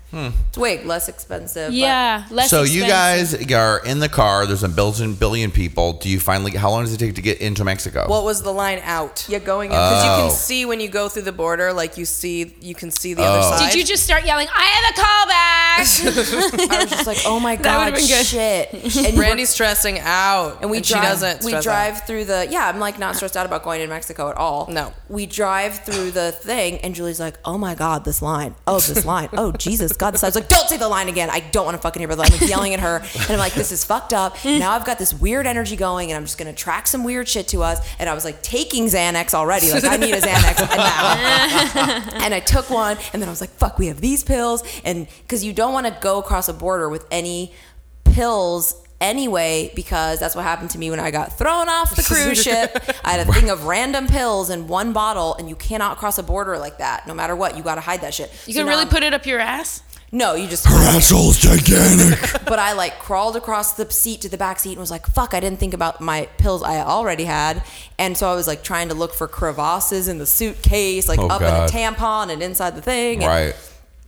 Speaker 4: It's way less expensive. but-
Speaker 10: Yeah, less.
Speaker 2: so you guys are in the car. There's a billion billion people. Do you finally? How long does it take to get into Mexico?
Speaker 3: What was the line out?
Speaker 4: yeah, going in.
Speaker 3: Because you
Speaker 2: Oh.
Speaker 3: can see when you go through the border, like you see, you can see the
Speaker 2: Oh.
Speaker 3: other side.
Speaker 10: Did you just start yelling? I have a callback.
Speaker 4: I was just like, oh my god,
Speaker 10: would've good.
Speaker 4: shit. And
Speaker 3: Brandy's stressing out,
Speaker 4: and we
Speaker 3: she
Speaker 4: drive,
Speaker 3: doesn't.
Speaker 4: we drive
Speaker 3: out.
Speaker 4: through the yeah i'm like not stressed out about going to mexico at all
Speaker 3: No.
Speaker 4: we drive through the thing and julie's like oh my god this line oh this line oh jesus god i was like don't say the line again i don't want to fucking hear about the line i'm like yelling at her and i'm like this is fucked up now i've got this weird energy going and i'm just gonna track some weird shit to us and i was like taking xanax already like i need a xanax now and i took one and then i was like fuck we have these pills and because you don't want to go across a border with any pills anyway because that's what happened to me when I got thrown off the cruise ship. I had a thing of random pills in one bottle, and you cannot cross a border like that. No matter what, you got to hide that shit.
Speaker 10: You
Speaker 4: So
Speaker 10: can really
Speaker 4: I'm-
Speaker 10: put it up your ass.
Speaker 4: No, you just.
Speaker 8: Her Asshole's gigantic.
Speaker 4: But I like crawled across the seat to the back seat and was like, "Fuck!" I didn't think about my pills I already had, and so I was like trying to look for crevasses in the suitcase, like
Speaker 2: Oh,
Speaker 4: up
Speaker 2: God.
Speaker 4: in a tampon and inside the thing. and-
Speaker 2: right.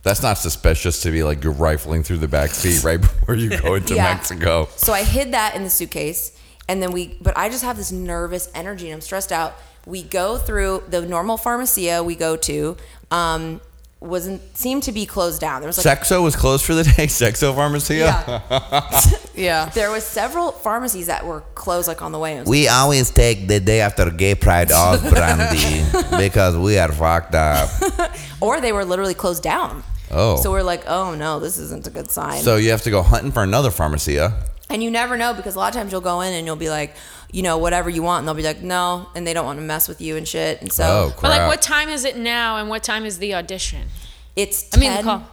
Speaker 2: That's not suspicious to be like you're rifling through the back seat right before you go into
Speaker 4: Yeah.
Speaker 2: Mexico.
Speaker 4: So I hid that in the suitcase, and then we. But I just have this nervous energy, and I'm stressed out. We go through the normal pharmacia we go to. Um, wasn't seemed to be closed down. There was like
Speaker 2: Sexo was closed for the day. Sexo pharmacy.
Speaker 4: Yeah.
Speaker 3: Yeah.
Speaker 4: there was several pharmacies that were closed like on the way. It was
Speaker 2: We always take the day after Gay Pride off brandy because we are fucked up.
Speaker 4: or they were literally closed down.
Speaker 2: Oh.
Speaker 4: So we're like, oh no, this isn't a good sign.
Speaker 2: So you have to go hunting for another pharmacia.
Speaker 4: And you never know because a lot of times you'll go in and you'll be like, you know, whatever you want, and they'll be like, no, and they don't want to mess with you and shit. And so
Speaker 2: Oh, crap.
Speaker 10: But like, what time is it now, and what time is the audition?
Speaker 4: it's
Speaker 10: I mean,
Speaker 4: 10,
Speaker 10: call.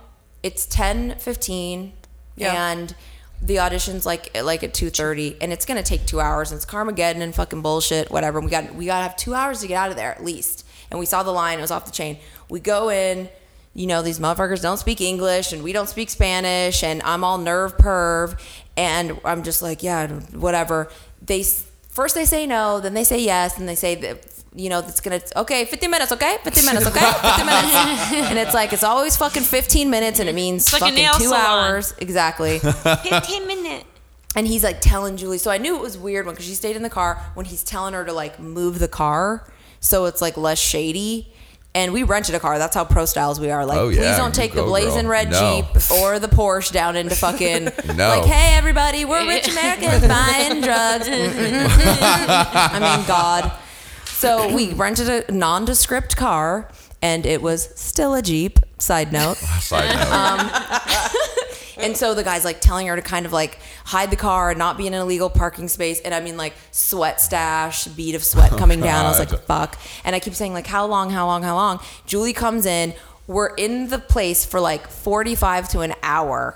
Speaker 4: it's ten fifteen,
Speaker 3: Yeah.
Speaker 4: and the audition's like like at two thirty, and it's gonna take two hours. And it's Carmageddon and fucking bullshit, whatever. We got we gotta have two hours to get out of there at least. And we saw the line; it was off the chain. We go in. You know, these motherfuckers don't speak English and we don't speak Spanish, and I'm all nerve perv, and I'm just like, yeah, whatever. They first they say no, then they say yes, and they say that you know it's gonna okay, 15 minutes, okay, 15 minutes, okay, 15 minutes, and it's like it's always fucking 15 minutes, and it means
Speaker 10: like
Speaker 4: fucking two
Speaker 10: salon.
Speaker 4: hours exactly.
Speaker 10: 15 minutes.
Speaker 4: And he's like telling Julie. So I knew it was weird when because she stayed in the car when he's telling her to like move the car, so it's like less shady. And we rented a car. That's how pro styles we are. Like,
Speaker 2: Oh,
Speaker 4: please don't take the blazing
Speaker 2: girl.
Speaker 4: red
Speaker 2: No.
Speaker 4: Jeep or the Porsche down into fucking.
Speaker 2: No.
Speaker 4: Like, hey everybody, we're rich Americans buying drugs. I mean, God. So we rented a nondescript car, and it was still a Jeep. Side note.
Speaker 2: Side note.
Speaker 4: Um, And so the guy's like telling her to kind of like hide the car and not be in an illegal parking space. And I mean, like sweat stash, bead of sweat oh, coming down. I was like, fuck. And I keep saying, like, how long, how long, how long? Julie comes in. We're in the place for like 45 to an hour.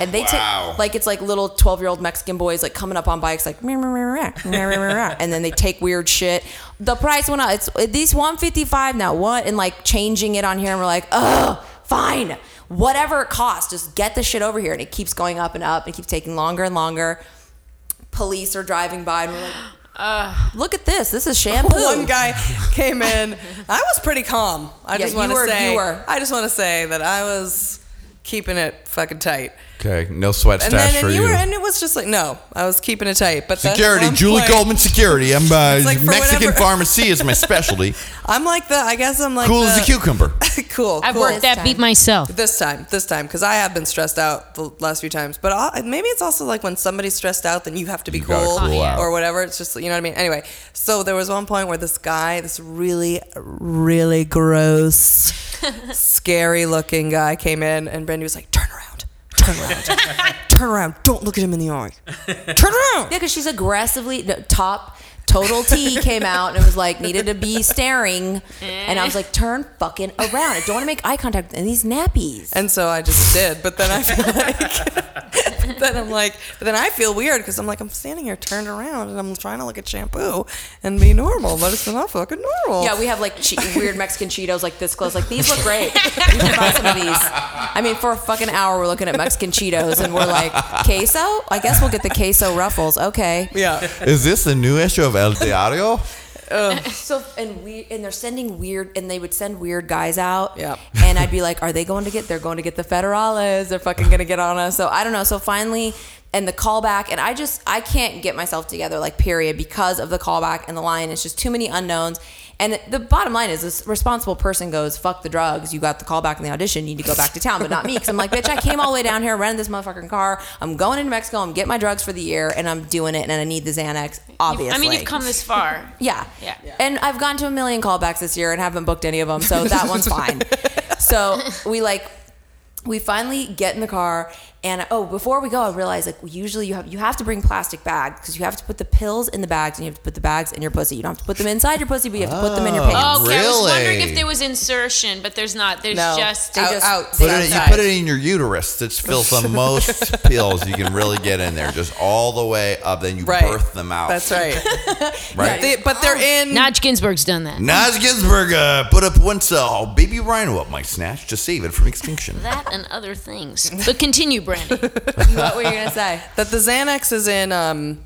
Speaker 4: and they
Speaker 2: Wow.
Speaker 4: take, like, it's like little 12 year old Mexican boys like coming up on bikes, like, and then they take weird shit. The price went up. It's at least 155 now. What? And like changing it on here. And we're like, oh, fine whatever it costs, just get the shit over here. And it keeps going up and up and it keeps taking longer and longer. Police are driving by and we're like, uh, look at this. This is shampoo.
Speaker 3: One guy came in. I was pretty calm. I
Speaker 4: Yeah,
Speaker 3: just want to say. I just want to say that I was keeping it fucking tight.
Speaker 2: Okay, no sweat
Speaker 3: And
Speaker 2: stash
Speaker 3: then
Speaker 2: for
Speaker 3: and you
Speaker 2: you.
Speaker 3: were, and it was just like no, I was keeping it tight. But
Speaker 2: Security,
Speaker 3: one
Speaker 2: Julie
Speaker 3: point-
Speaker 2: Goldman Security. I'm uh,
Speaker 3: like
Speaker 2: Mexican
Speaker 3: whatever-
Speaker 2: pharmacy is my specialty.
Speaker 3: I'm like the. I guess I'm like
Speaker 2: cool
Speaker 3: the,
Speaker 2: as a cucumber.
Speaker 3: cool.
Speaker 10: I've
Speaker 3: cool.
Speaker 10: worked that beat myself.
Speaker 3: This time, this time, because I have been stressed out the last few times. But i maybe it's also like when somebody's stressed out, then you have to be
Speaker 2: You
Speaker 3: cool,
Speaker 2: cool
Speaker 3: or whatever. It's just you know what I mean. Anyway, so there was one point where this guy, this really, really gross, scary looking guy came in, and Brandy was like, "Turn around, turn around, turn around! Don't look at him in the eye. Turn around."
Speaker 4: Yeah, because she's aggressively top. Total T came out and it was like needed to be staring, and I was like, "Turn fucking around! I don't want to make eye contact in these nappies."
Speaker 3: And so I just did, but then I feel like, then I'm like, but then I feel weird because I'm like, I'm standing here turned around and I'm trying to look at shampoo and be normal, but it's not fucking normal.
Speaker 4: Yeah, we have like che- weird Mexican Cheetos like this close. Like these look great. We should buy some of these. I mean, for a fucking hour, we're looking at Mexican Cheetos, and we're like, queso. I guess we'll get the queso ruffles. Okay.
Speaker 3: yeah.
Speaker 2: Is this the new issue of El Diario?
Speaker 4: Um, so and we and they're sending weird, and they would send weird guys out.
Speaker 3: Yep.
Speaker 4: And I'd be like, are they going to get? They're going to get the federales. They're fucking gonna get on us. So I don't know. So finally. And the callback, and I just I can't get myself together, like period, because of the callback and the line. It's just too many unknowns. And the bottom line is, this responsible person goes, "Fuck the drugs. You got the callback in the audition. You need to go back to town." But not me, because I'm like, bitch, I came all the way down here, rented this motherfucking car. I'm going into Mexico. I'm getting my drugs for the year, and I'm doing it, and I need the Xanax. Obviously,
Speaker 10: I mean, you've come this far.
Speaker 4: yeah.
Speaker 10: Yeah.
Speaker 4: And I've gone to a million callbacks this year and haven't booked any of them, so that one's fine. So we like we finally get in the car and oh before we go i realized like usually you have you have to bring plastic bags because you have to put the pills in the bags and you have to put the bags in your pussy you don't have to put them inside your pussy but you have to put them in your pants Oh,
Speaker 10: Okay, I was wondering if there was insertion, but there's not. There's
Speaker 3: No.
Speaker 10: just
Speaker 3: Out-
Speaker 4: just-
Speaker 3: out,
Speaker 2: Put it,
Speaker 4: just-
Speaker 2: you put it in your uterus. That fills the most pills you can really get in there. Just all the way up. Then you
Speaker 3: Right.
Speaker 2: birth them out.
Speaker 3: That's right.
Speaker 2: Right.
Speaker 3: They- but they're in.
Speaker 10: Notch Ginsburg's done that.
Speaker 2: Naz Ginsburg uh, put up one cell baby rhino up my snatch to save it from extinction.
Speaker 10: That and other things. But continue, Brandy.
Speaker 4: what were you gonna say
Speaker 3: that the Xanax is in. Um,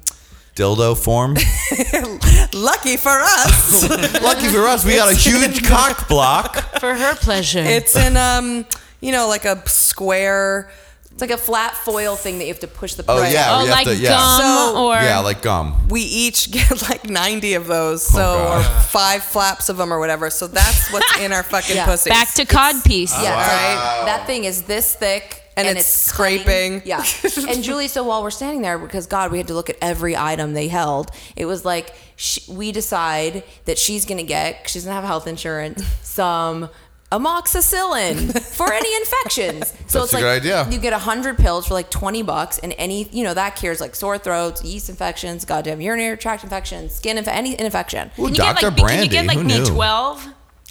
Speaker 2: Dildo form.
Speaker 3: lucky for us,
Speaker 2: Lucky for us, we got a huge cock block.
Speaker 10: For her pleasure.
Speaker 3: it's in um, you know, like a square
Speaker 4: It's like a flat foil thing that you have to push the.
Speaker 2: Oh
Speaker 4: press.
Speaker 2: yeah,
Speaker 10: Oh,
Speaker 2: you have
Speaker 10: like
Speaker 2: to, yeah.
Speaker 10: gum
Speaker 3: So-
Speaker 10: or
Speaker 2: yeah, like gum.
Speaker 3: we each get like 90 of those, so
Speaker 2: God.
Speaker 3: or five flaps of them or whatever. So that's what's in our fucking
Speaker 4: Yeah.
Speaker 3: pussies.
Speaker 10: back to cod piece.
Speaker 4: Yeah, it's like,
Speaker 3: Wow.
Speaker 4: that thing is this thick.
Speaker 3: And
Speaker 4: And,
Speaker 3: it's
Speaker 4: it's, cutting.
Speaker 3: scraping.
Speaker 4: Yeah. and Julie, so while we're standing there, because God, we had to look at every item they held. It was like sh we decide that she's gonna get, she's gonna have health insurance, some amoxicillin for any infections. So
Speaker 2: That's
Speaker 4: it's
Speaker 2: a
Speaker 4: like
Speaker 2: good idea.
Speaker 4: you get hundred pills for like twenty bucks, and any you know that cures like sore throats, yeast infections, goddamn urinary tract infections, skin inf- any infection.
Speaker 2: Ooh,
Speaker 10: Can you
Speaker 2: Dr.
Speaker 10: get like B-
Speaker 2: Brandy.
Speaker 10: can you get like
Speaker 2: Who knew?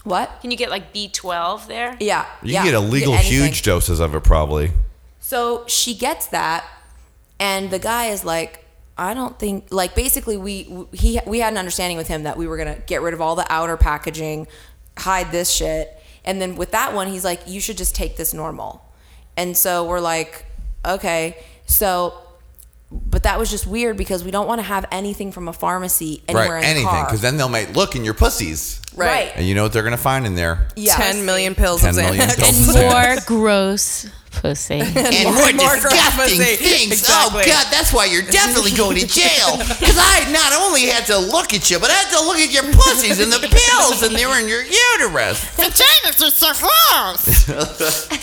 Speaker 10: B12?
Speaker 4: What?
Speaker 10: Can you get like B12 there?
Speaker 4: Yeah.
Speaker 2: You
Speaker 4: yeah,
Speaker 2: get illegal
Speaker 4: anything.
Speaker 2: huge doses of it probably.
Speaker 4: So she gets that, and the guy is like, I don't think like basically we he we had an understanding with him that we were gonna get rid of all the outer packaging, hide this shit, and then with that one he's like, you should just take this normal, and so we're like, okay, so. But that was just weird because we don't want to have anything from a pharmacy anywhere
Speaker 2: right,
Speaker 4: in
Speaker 2: anything.
Speaker 4: the car.
Speaker 2: Because then they'll make look in your pussies.
Speaker 4: right.
Speaker 2: And you know what they're gonna find in there.
Speaker 4: Yeah.
Speaker 3: 10 million pills
Speaker 2: 10
Speaker 3: of
Speaker 2: million pills.
Speaker 10: And more gross pussy.
Speaker 2: And
Speaker 3: more more disgusting pussy. things. Oh, exactly.
Speaker 2: Oh God, that's why you're definitely going to jail. Because I not only had to look at you, but I had to look at your pussies and the pills, and they were in your uterus.
Speaker 4: The Vaginas are so gross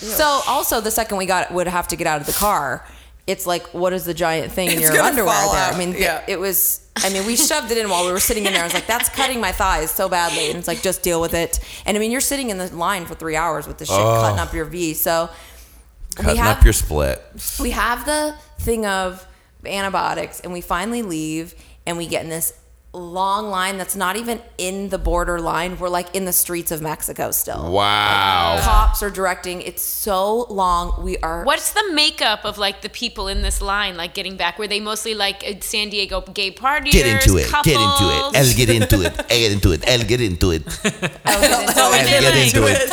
Speaker 4: so also the second we got would have to get out of the car, it's like what is the giant thing in
Speaker 3: It's
Speaker 4: your underwear there?
Speaker 3: out,
Speaker 4: I mean, th-
Speaker 3: yeah.
Speaker 4: it was. I mean, we shoved it in while we were sitting in there. I was like, that's cutting my thighs so badly, and it's like just deal with it. And I mean, you're sitting in the line for three hours with the shit oh. cutting up your V. So
Speaker 2: Cutting
Speaker 4: have-
Speaker 2: up your split.
Speaker 4: we have the thing of antibiotics and we finally leave and we get in this long line that's not even in the border line we're like in the streets of mexico still
Speaker 2: Wow.
Speaker 4: cops are directing it's so long we are
Speaker 10: What's the makeup of like the people in this line, like getting back? Were they mostly like uh, San Diego gay partiers?
Speaker 1: Get into it.
Speaker 10: Couples?
Speaker 1: Get into it. I'll get into it. I'll get into it. I'll get into it.
Speaker 10: Oh,
Speaker 1: I'll get into it.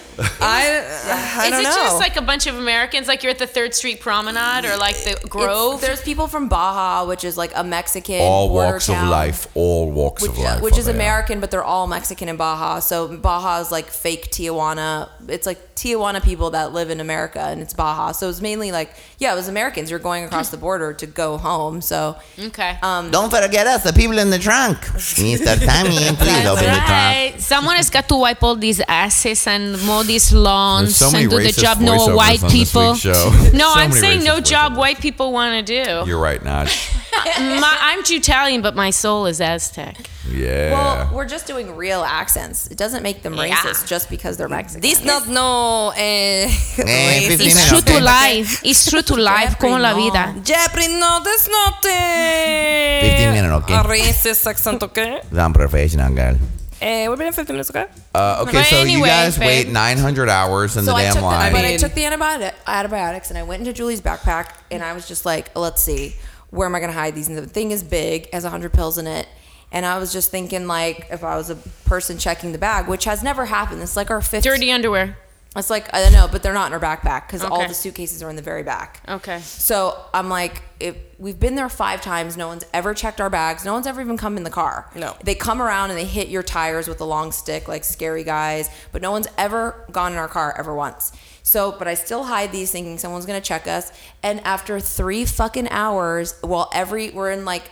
Speaker 3: I, I
Speaker 10: Is
Speaker 3: don't
Speaker 10: it
Speaker 3: know.
Speaker 10: just like a bunch of Americans, like you're at the Third Street Promenade or like the Grove?
Speaker 4: It's- there's people from baja which is like a mexican
Speaker 2: All
Speaker 4: border
Speaker 2: walks of life. All walks
Speaker 4: which,
Speaker 2: of life.
Speaker 4: which is
Speaker 2: there.
Speaker 4: American, but they're all Mexican in Baja. So Baja is like fake Tijuana. It's like Tijuana people that live in America, and it's Baja. So it's mainly like, yeah, it was Americans. You're going across the border to go home. So
Speaker 10: okay.
Speaker 4: um,
Speaker 1: Don't forget us, the people in the trunk. Mr. Tommy, please open the trunk.
Speaker 10: Someone has got to wipe all these asses and mow these lawns
Speaker 2: so many
Speaker 10: and do the
Speaker 2: racist
Speaker 10: job no white
Speaker 2: on this
Speaker 10: people.
Speaker 2: show.
Speaker 10: No,
Speaker 2: So
Speaker 10: I'm saying no job
Speaker 2: voiceovers.
Speaker 10: white people want to do.
Speaker 2: You're right, Notch.
Speaker 10: My, I'm Italian, but my soul is Aztec.
Speaker 2: Yeah.
Speaker 4: well, we're just doing real accents. It doesn't make them
Speaker 10: Yeah.
Speaker 4: racist just because they're Mexican.
Speaker 3: This not no eh,
Speaker 1: Eh.
Speaker 10: It's true to life. It's true to life, como la vida.
Speaker 3: Jeffrey, no, that's not eh,
Speaker 1: 15 minutes, okay?
Speaker 3: a racist accent, okay?
Speaker 1: I'm professional, girl.
Speaker 3: Eh, we've been in 15 minutes, okay?
Speaker 2: Uh, okay,
Speaker 10: But
Speaker 2: so you
Speaker 10: anyway,
Speaker 2: guys
Speaker 10: babe.
Speaker 2: wait 900 hours in
Speaker 4: so
Speaker 2: the
Speaker 4: I
Speaker 2: damn
Speaker 4: took, the,
Speaker 2: line.
Speaker 4: but I took the antibiotic, antibiotics and I went into Julie's backpack and I was just like, let's see, where am I going to hide these? And the thing is big, has 100 pills in it. And I was just thinking, like, if I was a person checking the bag, which has never happened. It's like our fifth.
Speaker 10: Dirty underwear.
Speaker 4: It's like, I don't know, but they're not in our backpack because all the suitcases are in the very back.
Speaker 10: Okay.
Speaker 4: So I'm like, if we've been there five times, no one's ever checked our bags. No one's ever even come in the car.
Speaker 3: No.
Speaker 4: They come around and they hit your tires with a long stick, like scary guys. But no one's ever gone in our car ever once. So, but I still hide these, thinking someone's gonna check us. And after three fucking hours, while every we're in like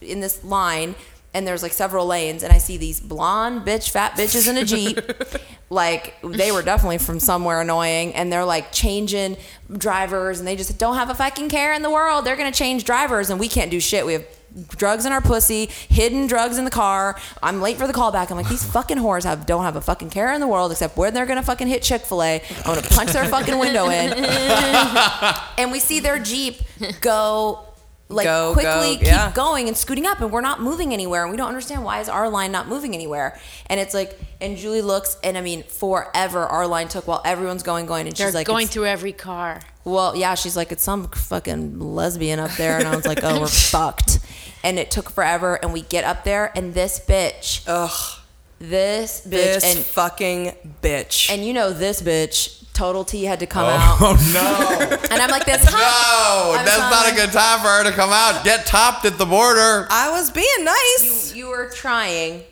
Speaker 4: in this line. And there's like several lanes, and I see these blonde bitch, fat bitches in a jeep. like they were definitely from somewhere annoying, and they're like changing drivers, and they just don't have a fucking care in the world. They're gonna change drivers, and we can't do shit. We have drugs in our pussy, hidden drugs in the car. I'm late for the callback. I'm like, these fucking whores have don't have a fucking care in the world except where they're gonna fucking hit Chick Fil A. I'm gonna punch their fucking window in, and we see their jeep go. Like
Speaker 3: Go,
Speaker 4: quickly
Speaker 3: go,
Speaker 4: keep
Speaker 3: yeah.
Speaker 4: going and scooting up, and we're not moving anywhere, and we don't understand why is our line not moving anywhere. And it's like, and Julie looks, and I mean, forever our line took while everyone's going, going, and
Speaker 10: They're
Speaker 4: she's like,
Speaker 10: going through every car.
Speaker 4: well, yeah, she's like, it's some fucking lesbian up there. And I was like, oh, we're fucked. And it took forever. And we get up there, and this bitch,
Speaker 3: Ugh,
Speaker 4: this bitch,
Speaker 3: this
Speaker 4: and,
Speaker 3: fucking bitch.
Speaker 4: and you know, this bitch Total T had to come oh, out,
Speaker 2: Oh no!
Speaker 4: and I'm like this.
Speaker 2: No,
Speaker 4: I'm
Speaker 2: that's not a good time for her to come out. Get topped at the border.
Speaker 3: I was being nice.
Speaker 4: You, you were trying.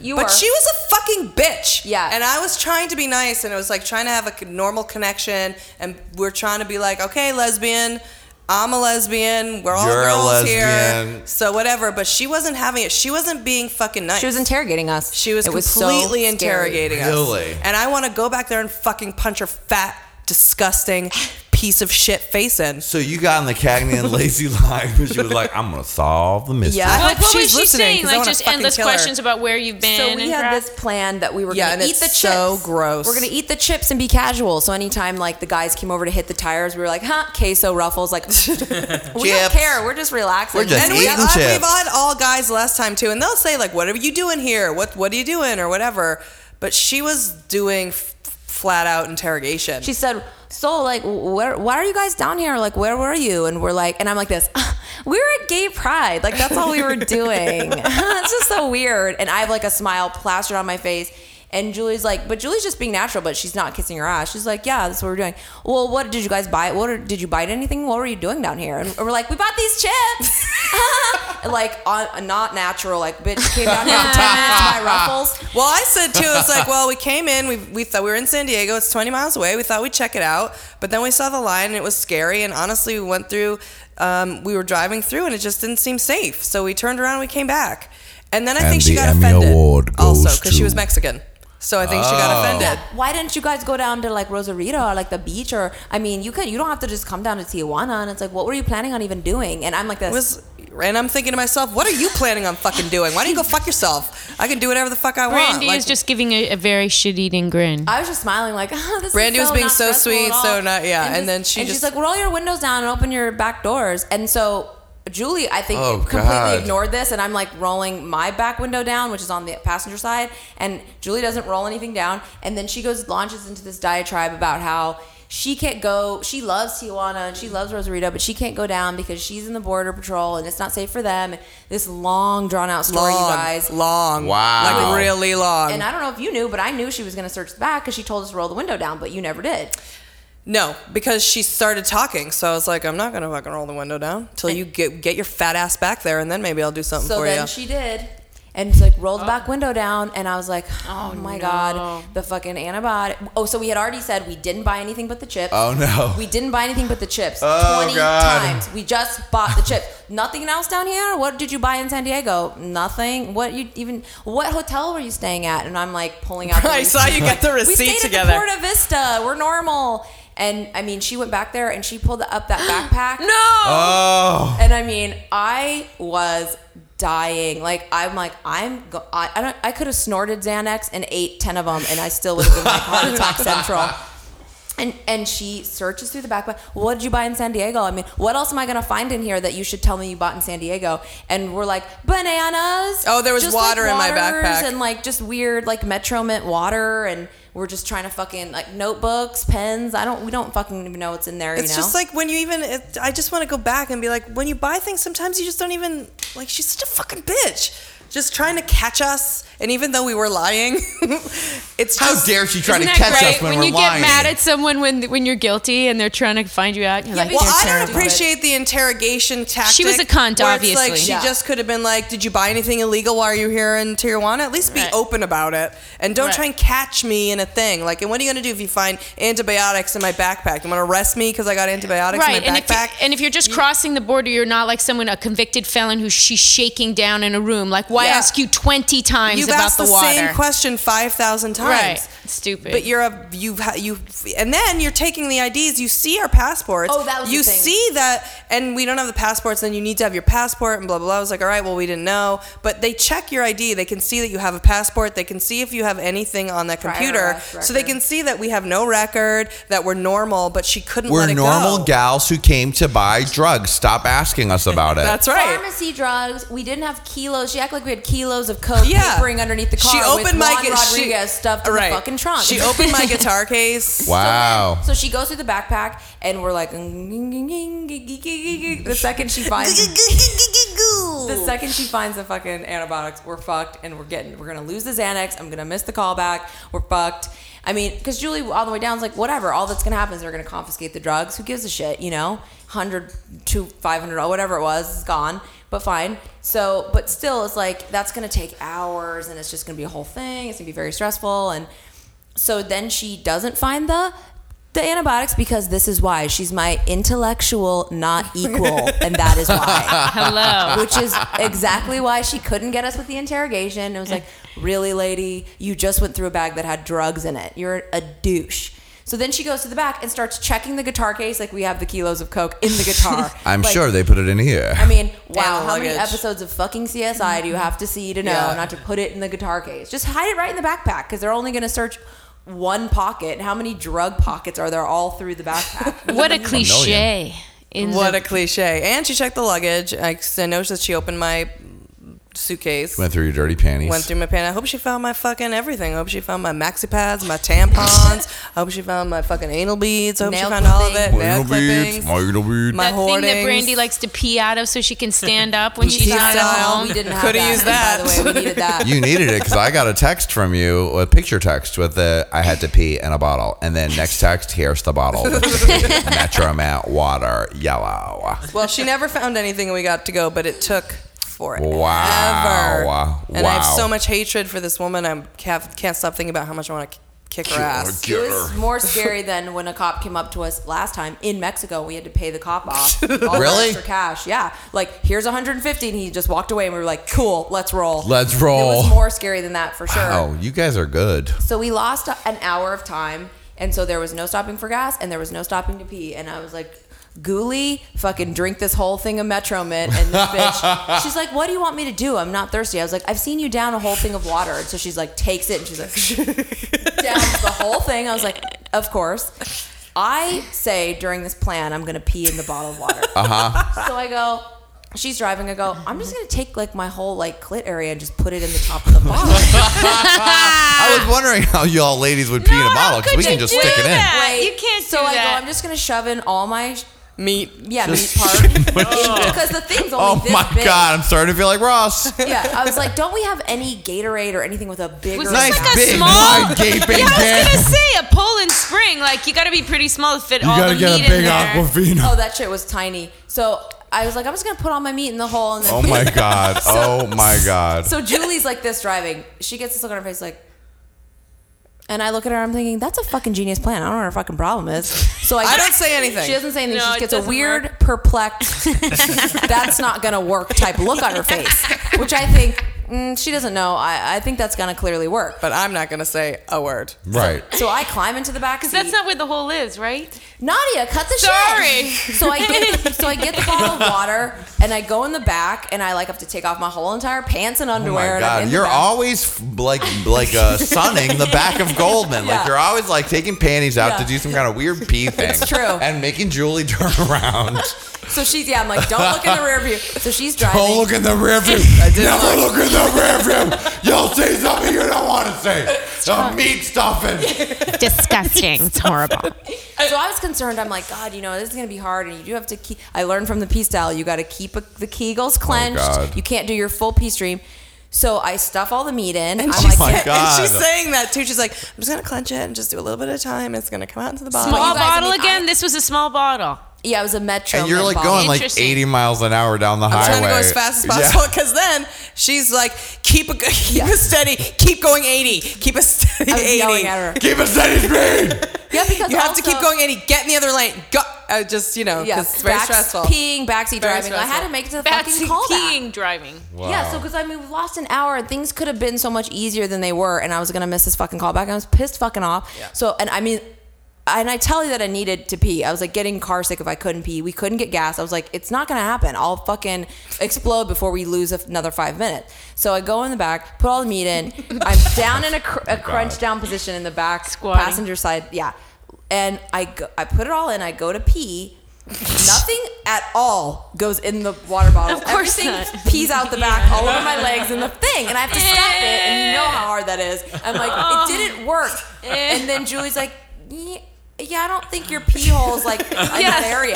Speaker 4: You
Speaker 3: But
Speaker 4: were.
Speaker 3: she was a fucking bitch.
Speaker 4: Yeah.
Speaker 3: And I was trying to be nice, and it was like trying to have a normal connection, and we're trying to be like, okay, lesbian. I'm a lesbian. We're all
Speaker 2: You're a
Speaker 3: girls here. So whatever. But she wasn't having it. She wasn't being fucking nice.
Speaker 4: She was interrogating us.
Speaker 3: She was
Speaker 4: It so
Speaker 3: completely
Speaker 4: scary.
Speaker 3: interrogating us.
Speaker 2: Really?
Speaker 3: And I want to go back there and fucking punch her fat, disgusting piece of shit face in.
Speaker 2: So you got in the Cagney and Lacey line, but she was like, "I'm gonna solve the mystery."
Speaker 3: Yeah. I
Speaker 10: What,
Speaker 3: hope
Speaker 10: what was
Speaker 3: she's
Speaker 10: she
Speaker 3: listening,
Speaker 10: saying?
Speaker 3: 'cause I
Speaker 10: Like just endless questions about where you've been.
Speaker 4: So we
Speaker 10: and
Speaker 4: had
Speaker 10: crap?
Speaker 4: this plan that we were
Speaker 3: Yeah,
Speaker 4: gonna
Speaker 3: and
Speaker 4: eat the
Speaker 3: it's
Speaker 4: chips.
Speaker 3: so gross.
Speaker 4: We're gonna eat the chips and be casual. So anytime like the guys came over to hit the tires, we were like, "Huh, queso ruffles." Like, we don't care. We're just relaxing.
Speaker 2: We're just
Speaker 3: and we,
Speaker 2: eating
Speaker 3: I,
Speaker 2: chips.
Speaker 3: we've had all guys last time too, and they'll say like, "What are you doing here? What What are you doing?" or whatever. But she was doing f- flat out interrogation.
Speaker 4: She said, "So like, where? Why are you guys down here? Like, where were you?" And we're like, and I'm like this. We were at Gay Pride. Like that's all we were doing. it's just so weird. And I have like a smile plastered on my face. And Julie's like, but Julie's just being natural, but she's not kissing her ass. She's like, yeah, that's what we're doing. Well, what did you guys buy? What are, did you bite anything? What were you doing down here? And we're like, we bought these chips. Like on not natural, like bitch came down here in ten minutes to buy ruffles.
Speaker 3: Well, I said too. It's like, well, we came in. We we thought we were in San Diego. It's 20 miles away. We thought we'd check it out, but then we saw the line and it was scary. And honestly, we went through. Um, we were driving through and it just didn't seem safe. So we turned around and we came back. And then I
Speaker 2: And
Speaker 3: think she got
Speaker 2: Emmy
Speaker 3: offended
Speaker 2: award
Speaker 3: also because she was Mexican. So I think she got
Speaker 2: Oh.
Speaker 3: offended.
Speaker 4: Why didn't you guys go down to like Rosarito or like the beach or I mean you could you don't have to just come down to Tijuana and it's like what were you planning on even doing? And I'm like this
Speaker 3: was, and I'm thinking to myself, what are you planning on fucking doing? Why don't you go fuck yourself? I can do whatever the fuck I want.
Speaker 10: Brandy
Speaker 3: Like,
Speaker 10: is just giving a, a very shit-eating grin.
Speaker 4: I was just smiling like oh, this
Speaker 3: Brandy
Speaker 4: is
Speaker 3: was
Speaker 4: so
Speaker 3: being
Speaker 4: not
Speaker 3: so
Speaker 4: stressful
Speaker 3: sweet,
Speaker 4: at all.
Speaker 3: so not- yeah, and then she
Speaker 4: and she's like roll your windows down and open your back doors and so Julie, I think,
Speaker 2: Oh,
Speaker 4: completely
Speaker 2: God.
Speaker 4: ignored this, and I'm like rolling my back window down, which is on the passenger side, and Julie doesn't roll anything down, and then she goes launches into this diatribe about how she can't go. She loves Tijuana and she loves Rosarito, but she can't go down because she's in the border patrol and it's not safe for them. This long, drawn out story,
Speaker 3: long,
Speaker 4: you guys.
Speaker 3: long,
Speaker 2: Wow.
Speaker 3: like really long.
Speaker 4: And I don't know if you knew, but I knew she was going to search the back because she told us to roll the window down, but you never did.
Speaker 3: No, because she started talking, so I was like, I'm not gonna fucking roll the window down till you get get your fat ass back there, and then maybe I'll do something
Speaker 4: So
Speaker 3: for you.
Speaker 4: So then she did. And it's like rolled the back oh. window down, and I was like, "Oh, oh my god, the fucking antibiotic!" Oh, so we had already said we didn't buy anything but the chips.
Speaker 2: Oh, no.
Speaker 4: we didn't buy anything but the chips.
Speaker 2: Oh,
Speaker 4: Twenty
Speaker 2: God.
Speaker 4: times we just bought the chips. Nothing else down here. What did you buy in San Diego? Nothing. What you even? What hotel were you staying at? And I'm like pulling out. The
Speaker 3: I saw you get the
Speaker 4: we
Speaker 3: receipt
Speaker 4: stayed
Speaker 3: together.
Speaker 4: at the Porto Vista. We're normal. And I mean, she went back there and she pulled up that backpack.
Speaker 3: no.
Speaker 2: Oh.
Speaker 4: And I mean, I was dying. Like I'm like I'm go- I, I don't I could have snorted Xanax and ate 10 of them and I still would have been like heart attack central. And and she searches through the backpack. What did you buy in San Diego? I mean, what else am I gonna find in here that you should tell me you bought in San Diego? And we're like bananas.
Speaker 3: Oh, there was
Speaker 4: just, like,
Speaker 3: water in my
Speaker 4: waters
Speaker 3: backpack.
Speaker 4: and like just weird like Metro Mint water and we're just trying to fucking like notebooks, pens. I don't. We don't fucking even know what's in there.
Speaker 3: It's
Speaker 4: you know?
Speaker 3: just like when you even. It, I just want to go back and be like, when you buy things, sometimes you just don't even like. She's such a fucking bitch, just trying to catch us. And even though we were lying, it's
Speaker 2: How dare she try to catch
Speaker 10: great?
Speaker 2: us when,
Speaker 10: when
Speaker 2: we're lying?
Speaker 10: When you get mad at someone when when you're guilty and they're trying to find you out, you're like,
Speaker 3: Well,
Speaker 10: "You're
Speaker 3: I don't appreciate the interrogation tactic.
Speaker 10: She was a cunt,
Speaker 3: where it's Like she
Speaker 10: Yeah.
Speaker 3: just could have been like, "Did you buy anything illegal while you're here in Tijuana?" At least be
Speaker 10: Right.
Speaker 3: open about it, and don't
Speaker 10: Right.
Speaker 3: try and catch me in a thing. Like, and what are you gonna do if you find antibiotics in my backpack? You want to arrest me because I got antibiotics
Speaker 10: Right,
Speaker 3: in
Speaker 10: and
Speaker 3: my
Speaker 10: if, you,
Speaker 3: backpack?
Speaker 10: and if you're just crossing the border, you're not like someone, a convicted felon who she's shaking down in a room. Like, why
Speaker 3: Yeah.
Speaker 10: ask you 20 times
Speaker 3: You've
Speaker 10: about
Speaker 3: asked
Speaker 10: the,
Speaker 3: the,
Speaker 10: water?
Speaker 3: same question five thousand times.
Speaker 10: Right, stupid.
Speaker 3: But you're a you've you and then you're taking the IDs. You see our passports.
Speaker 4: Oh, that was the
Speaker 3: you
Speaker 4: thing.
Speaker 3: see that, and we don't have the passports. Then you need to have your passport and blah blah blah. I was like, all right, well we didn't know, but they check your ID. They can see that you have a passport. They can see if you have anything on that computer, so they can see that we have no record, that we're normal. But she couldn't
Speaker 2: We're
Speaker 3: let it
Speaker 2: normal
Speaker 3: go.
Speaker 2: gals who came to buy drugs. Stop asking us about it.
Speaker 3: That's right.
Speaker 4: Pharmacy drugs. We didn't have kilos. She acted like we had kilos of coke
Speaker 3: Yeah.
Speaker 4: Papering underneath the car.
Speaker 3: She opened
Speaker 4: with
Speaker 3: my
Speaker 4: Juan
Speaker 3: gu- she-
Speaker 4: Rodriguez stuffed in
Speaker 3: right.
Speaker 4: the fucking trunk.
Speaker 3: She opened my guitar case.
Speaker 2: wow.
Speaker 4: So she goes through the backpack, and we're like, the second she finds, the second she finds the fucking antibiotics, we're fucked, and we're getting, we're gonna lose the Xanax. I'm gonna miss the callback. We're fucked. I mean, because Julie all the way down is like, whatever. All that's gonna happen is they're gonna confiscate the drugs. Who gives a shit? You know, hundred to five hundred, oh, whatever it was, is gone. But fine. So, but still, it's like that's gonna take hours, and it's just gonna be a whole thing. It's gonna be very stressful, and so then she doesn't find the the antibiotics because this is why she's my intellectual not equal and that is why
Speaker 10: Hello.
Speaker 4: which is exactly why she couldn't get us with the interrogation it was like really lady you just went through a bag that had drugs in it you're a douche so then she goes to the back and starts checking the guitar case like we have the kilos of coke in the guitar
Speaker 2: I'm
Speaker 4: Like,
Speaker 2: sure they put it in here.
Speaker 4: I mean, wow, how many
Speaker 3: luggage.
Speaker 4: episodes of fucking CSI do you have to see to know
Speaker 3: Yeah.
Speaker 4: not to put it in the guitar case? Just hide it right in the backpack because they're only going to search one pocket. How many drug pockets are there all through the backpack?
Speaker 10: What a cliche. In
Speaker 3: What
Speaker 10: the,
Speaker 3: a cliche. And she checked the luggage. I, 'cause I noticed that she opened my suitcase.
Speaker 2: Went through your dirty panties.
Speaker 3: Went through my pan. I hope she found my fucking everything. I hope she found my maxi pads, my tampons. I hope she found my fucking anal beads. I hope
Speaker 4: Nail
Speaker 3: she found all of it.
Speaker 4: clippings.
Speaker 3: Nail clippings. My
Speaker 10: that thing that
Speaker 3: hoardings.
Speaker 10: Brandy likes to pee out of so she can stand up when she's not at
Speaker 3: style.
Speaker 10: home.
Speaker 4: we didn't have
Speaker 3: Coulda
Speaker 4: that.
Speaker 3: used that.
Speaker 4: By the way, we needed that.
Speaker 2: You needed it because I got a text from you, a picture text with the I had to pee in a bottle, and then next text, here's the bottle, Metro Mint water, yellow.
Speaker 3: Well, she never found anything and we got to go, but it took forever.
Speaker 2: Wow. Wow.
Speaker 3: And I have so much hatred for this woman. I can't, can't stop thinking about how much I want to kick her ass.
Speaker 4: It was more scary than when a cop came up to us last time in Mexico. We had to pay the cop off. All the
Speaker 2: Really?
Speaker 4: Extra cash. Yeah. Like, here's 150 and he just walked away and we were like, cool, let's roll.
Speaker 2: Let's roll.
Speaker 4: It
Speaker 2: roll.
Speaker 4: was more scary than that for sure.
Speaker 2: Oh, you guys are good.
Speaker 4: So we lost an hour of time, and so there was no stopping for gas, and there was no stopping to pee, and I was like. Ghoulie, fucking drink this whole thing of Metro Mint, and this bitch, she's like, "What do you want me to do? I'm not thirsty." I was like, "I've seen you down a whole thing of water," and so she's like, takes it, and she's like, downs the whole thing. I was like, "Of course." I say during this plan, I'm gonna pee in the bottle of water.
Speaker 2: Uh huh.
Speaker 4: So I go, she's driving. I go, I'm just gonna take like my whole like clit area and just put it in the top of the bottle.
Speaker 2: I was wondering how y'all ladies would pee in a bottle because we can
Speaker 10: you
Speaker 2: just
Speaker 10: do
Speaker 2: stick it in.
Speaker 10: that?
Speaker 4: Wait,
Speaker 10: You can't
Speaker 4: so
Speaker 10: do
Speaker 4: I
Speaker 10: that.
Speaker 4: go, I'm just gonna shove in all my sh-
Speaker 3: Meat.
Speaker 4: yeah meat part because the thing's only
Speaker 2: Oh
Speaker 4: this
Speaker 2: my
Speaker 4: big.
Speaker 2: god, I'm starting to feel like Ross.
Speaker 4: Yeah, I was like, don't we have any Gatorade or anything with a bigger?
Speaker 10: Was
Speaker 2: Nice
Speaker 10: like a
Speaker 2: big
Speaker 10: small?
Speaker 2: wide gaping
Speaker 10: yeah, I was gonna say a pull and spring. Like you got to be pretty small to fit all the meat in there.
Speaker 4: Oh, that shit was tiny. So I was like, I'm just gonna put all my meat in the hole and then.
Speaker 2: Oh my god. Oh my god.
Speaker 4: So Julie's like this driving. She gets this look on her face like. And I look at her, I'm thinking, that's a fucking genius plan. I don't know what her fucking problem is. So I,
Speaker 3: I don't say anything.
Speaker 4: She doesn't say anything.
Speaker 10: No,
Speaker 4: she just gets a weird,
Speaker 10: work.
Speaker 4: perplexed, that's not gonna work type look on her face, which I think mm, she doesn't know. I, I think that's gonna clearly work.
Speaker 3: But I'm not going to say a word.
Speaker 2: Right.
Speaker 4: So I climb into the back seat.
Speaker 10: That's not where the hole is, right?
Speaker 4: Nadya, cut the
Speaker 10: Sorry.
Speaker 4: shit. So I get the, so I get the bottle of water and I go in the back and I like have to take off my whole entire pants and underwear.
Speaker 2: Oh
Speaker 4: underwear.
Speaker 2: my god, you're always like like uh, sunning the back of Goldman. Like
Speaker 4: Yeah.
Speaker 2: you're always like taking panties out
Speaker 4: Yeah.
Speaker 2: to do some kind of weird pee thing.
Speaker 4: It's true.
Speaker 2: And making Julie turn around.
Speaker 4: So she's yeah. I'm like, don't look in the rear view. So she's driving.
Speaker 8: Don't look in the rear view. Never look in the rear view. You'll say something you don't want to say. The meat stuffing.
Speaker 10: Disgusting. It's horrible.
Speaker 4: So I was concerned. I'm like, God, you know, this is gonna be hard, and you do have to keep. I learned from the pee style. You got to keep a, the kegels oh, clenched.
Speaker 2: God.
Speaker 4: you can't do your full pee stream. So I stuff all the meat in.
Speaker 3: And
Speaker 4: I'm
Speaker 3: she's,
Speaker 2: my
Speaker 4: like,
Speaker 2: God.
Speaker 3: and she's saying that too. She's like, I'm just going to clench it and just do a little bit of time. It's going to come out into the bottle.
Speaker 10: Small
Speaker 4: you guys, I
Speaker 10: bottle
Speaker 4: mean,
Speaker 10: again.
Speaker 4: I-
Speaker 10: this was a small bottle.
Speaker 4: Yeah, it was a metro.
Speaker 2: And you're like going like
Speaker 10: Interesting.
Speaker 2: 80 miles an hour down the highway.
Speaker 3: I'm
Speaker 2: highway.
Speaker 3: trying to go as fast as possible because then she's like, keep a keep
Speaker 4: Yeah.
Speaker 3: a steady, keep going 80, keep a steady
Speaker 4: I was
Speaker 3: 80.
Speaker 4: yelling at her.
Speaker 8: Keep a steady speed.
Speaker 4: Yeah, because
Speaker 3: You have to
Speaker 4: also-
Speaker 3: keep going 80. Get in the other lane. Go. Uh, just you know,
Speaker 4: Yeah,
Speaker 3: because it's very
Speaker 4: back-
Speaker 3: stressful.
Speaker 4: Peeing, backseat
Speaker 3: Very
Speaker 4: driving. I had
Speaker 3: stressful.
Speaker 4: to make it to the
Speaker 10: That's
Speaker 4: fucking callback.
Speaker 10: peeing driving.
Speaker 4: Yeah, so because I mean, we've lost an hour things could have been so much easier than they were, and I was gonna miss this fucking callback. I was pissed fucking off. So, and I mean, and I tell you that I needed to pee. I was like getting car sick if I couldn't pee. We couldn't get gas. I was like, it's not gonna happen. I'll fucking explode before we lose another five minutes. So I go in the back, put all the meat in. I'm down in a, cr- a crunch down position in the back
Speaker 10: Squatting.
Speaker 4: passenger side. Yeah, and I go, I put it all in. I go to pee. Nothing at all goes in the water bottle.
Speaker 10: Of course
Speaker 4: Everything
Speaker 10: not.
Speaker 4: pees out the back all over my legs and the thing, and I have to stop it. And you know how hard that is. I'm like, it oh. didn't work. Eh. And then Julie's like, "Yeah, Yeah, I don't think your pee hole is like in that area.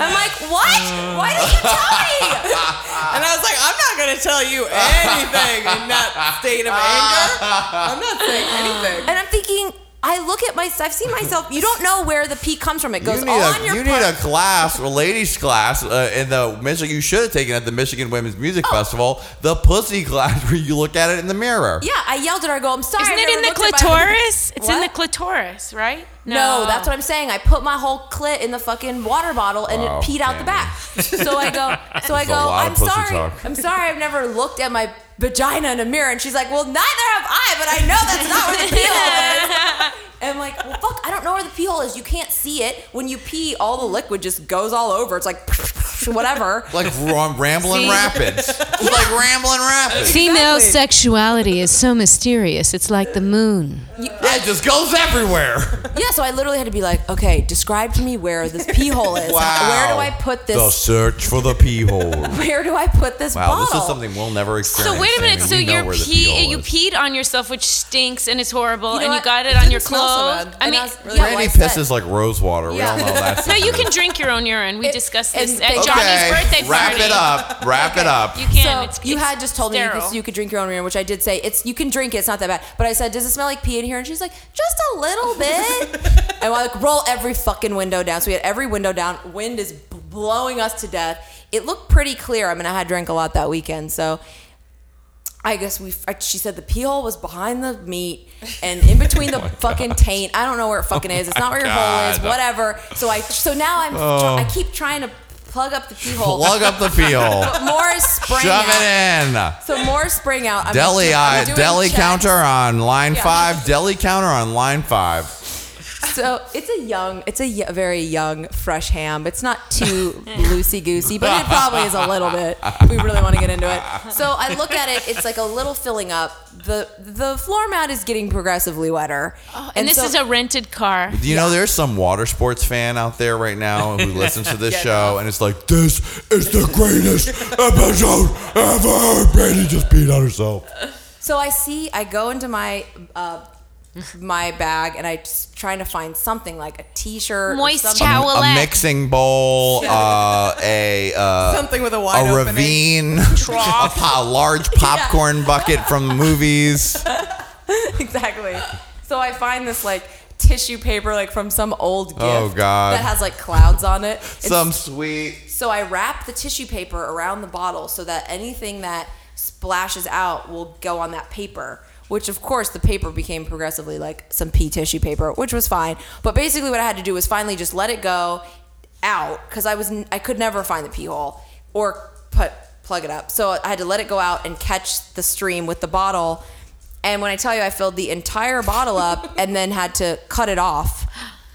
Speaker 4: I'm like, what? Why didn't you tell me?
Speaker 3: And I was like, I'm not gonna tell you anything in that state of anger. I'm not saying anything.
Speaker 4: And I'm thinking, I look at my, I've seen myself. You don't know where the pee comes from. It goes
Speaker 2: You need,
Speaker 4: on
Speaker 2: a,
Speaker 4: your.
Speaker 2: you
Speaker 4: part.
Speaker 2: need a class, a ladies class uh, in the Michigan. You should have taken at the Michigan Women's Music
Speaker 4: Oh.
Speaker 2: Festival, the pussy class where you look at it in the mirror.
Speaker 4: Yeah, I yelled at her. I go, I'm sorry.
Speaker 10: Isn't it in the
Speaker 4: looked my-
Speaker 10: clitoris? It's in the clitoris, right?
Speaker 4: No, that's what I'm saying. I put my whole clit in the fucking water bottle and
Speaker 2: Wow,
Speaker 4: it peed out the back. So I go, so I go, I'm sorry.
Speaker 2: talk."
Speaker 4: I'm sorry I've never looked at my vagina in a mirror. And she's like, well, neither have I, but I know that's not where the pee hole is. And I'm like, well, fuck, I don't know where the pee hole is. You can't see it. When you pee, all the liquid just goes all over. It's like, whatever.
Speaker 2: Like Ram- Rambling
Speaker 10: See?
Speaker 2: Rapids. It's like Rambling Rapids.
Speaker 10: Female
Speaker 4: Exactly.
Speaker 10: sexuality is so mysterious. It's like the moon.
Speaker 2: Yeah, it just goes everywhere.
Speaker 4: Yeah, so I literally had to be like, okay, describe to me where this pee hole is.
Speaker 2: Wow.
Speaker 4: Where do I put this?
Speaker 2: The search for the pee hole.
Speaker 4: Where do I put this
Speaker 2: Wow,
Speaker 4: bottle?
Speaker 2: this is something we'll never experience.
Speaker 10: So wait a minute.
Speaker 2: Sammy.
Speaker 10: So you're pee, you peed on yourself, which stinks and it's horrible,
Speaker 4: You know
Speaker 10: and you got it,
Speaker 4: It
Speaker 10: on your
Speaker 4: smell so
Speaker 10: clothes. I mean,
Speaker 4: I really
Speaker 10: yeah,
Speaker 2: Brandy pisses like rose water. We all know that.
Speaker 10: no, you can drink your own urine. We discussed this at
Speaker 4: they-
Speaker 2: Okay,
Speaker 10: birthday
Speaker 2: wrap
Speaker 10: party.
Speaker 2: it up. Wrap it up.
Speaker 10: You can.
Speaker 4: So
Speaker 10: it's,
Speaker 4: you
Speaker 10: it's
Speaker 4: had just told me you could, you could drink your own urine, which I did say it's you can drink it. It's not that bad. But I said, does it smell like pee in here? And she's like, just a little bit. and I like roll every fucking window down. So we had every window down. Wind is blowing us to death. It looked pretty clear. I mean, I had drank a lot that weekend, so. I guess we. She said the pee hole was behind the meat and in between the oh fucking taint. I don't know where it fucking oh is. It's not where your hole is. Whatever. So I. So now I'm. I oh. keep trying to plug up the pee hole.
Speaker 2: Plug up the pee hole.
Speaker 4: But more is spraying
Speaker 2: Shove
Speaker 4: out.
Speaker 2: it in.
Speaker 4: So more spring out. I'm
Speaker 2: Deli
Speaker 4: I'm uh, doing
Speaker 2: deli
Speaker 4: checks.
Speaker 2: counter on line
Speaker 4: Yeah.
Speaker 2: five. Deli counter on line five.
Speaker 4: So it's a young, it's a very young, fresh ham. It's not too loosey goosey, but it probably is a little bit. We really want to get into it. So I look at it. It's like a little filling up. The The floor mat is getting progressively wetter.
Speaker 10: and this
Speaker 4: so-
Speaker 10: is a rented car.
Speaker 2: Do you know there's some water sports fan out there right now who listens to this show and it's like, this is the greatest episode ever. Brandy just peed on herself.
Speaker 4: So I see, I go into my uh, my bag and I just trying to find something like a T-shirt,
Speaker 10: Moist
Speaker 4: something.
Speaker 10: towel.
Speaker 2: A
Speaker 10: Owlette.
Speaker 2: mixing bowl, uh, a uh,
Speaker 3: Something with a wide
Speaker 2: a
Speaker 3: opening.
Speaker 2: ravine, a, po- large popcorn bucket from the movies.
Speaker 4: exactly. So I find this like tissue paper like from some old gift
Speaker 2: Oh, God.
Speaker 4: that has like clouds on it. It's-
Speaker 2: Some sweet.
Speaker 4: so I wrap the tissue paper around the bottle so that anything that splashes out will go on that paper. Which of course the paper became progressively like some pea tissue paper, which was fine. But basically what I had to do was finally just let it go out because I was I could never find the pee hole or put plug it up. So I had to let it go out and catch the stream with the bottle. And when I tell you I filled the entire bottle up and then had to cut it off,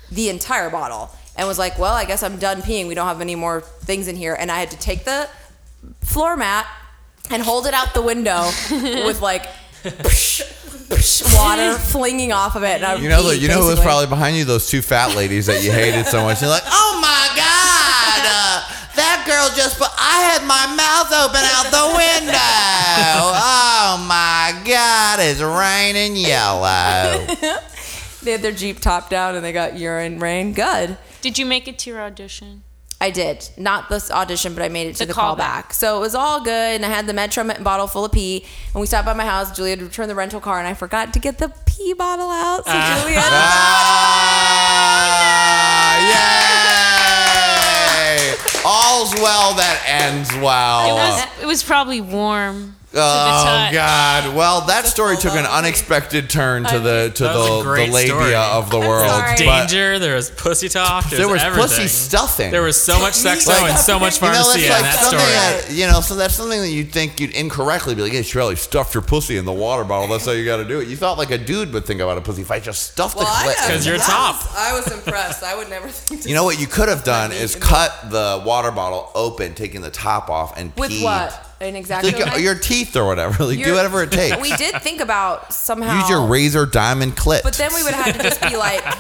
Speaker 4: the entire bottle, and was like, well, I guess I'm done peeing. We don't have any more things in here. And I had to take the floor mat and hold it out the window with like water flinging off of it. And I
Speaker 2: You know,
Speaker 4: peed,
Speaker 2: you know who was
Speaker 4: basically.
Speaker 2: probably behind you? Those two fat ladies that you hated so much. You're like, oh my god, uh, that girl just. Put, I had my mouth open out the window. Oh my god, it's raining yellow.
Speaker 4: They had their Jeep top down and they got urine rain. Good.
Speaker 10: Did you make it to your audition?
Speaker 4: I did. Not this audition, but I made it to
Speaker 10: The
Speaker 4: the,
Speaker 10: callback.
Speaker 4: callback. So it was all good. And I had the Metro bottle full of pee. And we stopped by my house. Julia had to the rental car, and I forgot to get the pee bottle out. So
Speaker 10: Ah.
Speaker 4: Julia had
Speaker 2: Ah, yay! All's well that ends well.
Speaker 10: It was. It was probably warm. Oh, to the
Speaker 2: Oh. God! Well, that story took an unexpected turn to the to
Speaker 5: That was a
Speaker 2: the,
Speaker 5: great
Speaker 2: the labia
Speaker 5: story.
Speaker 2: of the world.
Speaker 4: sorry.
Speaker 2: But
Speaker 5: Danger. There was pussy talk.
Speaker 2: there was
Speaker 5: everything.
Speaker 2: pussy stuffing.
Speaker 5: There was so much sex
Speaker 2: Like-
Speaker 5: and so much
Speaker 2: You know, that's
Speaker 5: pharmacy
Speaker 2: like
Speaker 5: in that
Speaker 2: something
Speaker 5: story.
Speaker 2: that you know. So that's something that you'd think you'd incorrectly be like, "Hey, Shirley, stuff your pussy in the water bottle. That's how you got to do it." You thought like a dude would think about a pussy fight. Just stuff the
Speaker 3: Well, I
Speaker 2: clit.
Speaker 3: have-
Speaker 5: 'Cause you're
Speaker 3: that
Speaker 5: top.
Speaker 3: was- I was impressed. I would never think to
Speaker 2: You know what you could have done is cut the water bottle open, taking the top off, and
Speaker 4: With
Speaker 2: peed.
Speaker 4: what? An.
Speaker 2: Like, your teeth or whatever. Like do whatever it takes.
Speaker 4: We did think about somehow.
Speaker 2: Use your razor diamond clip.
Speaker 4: But then we would have to just be like.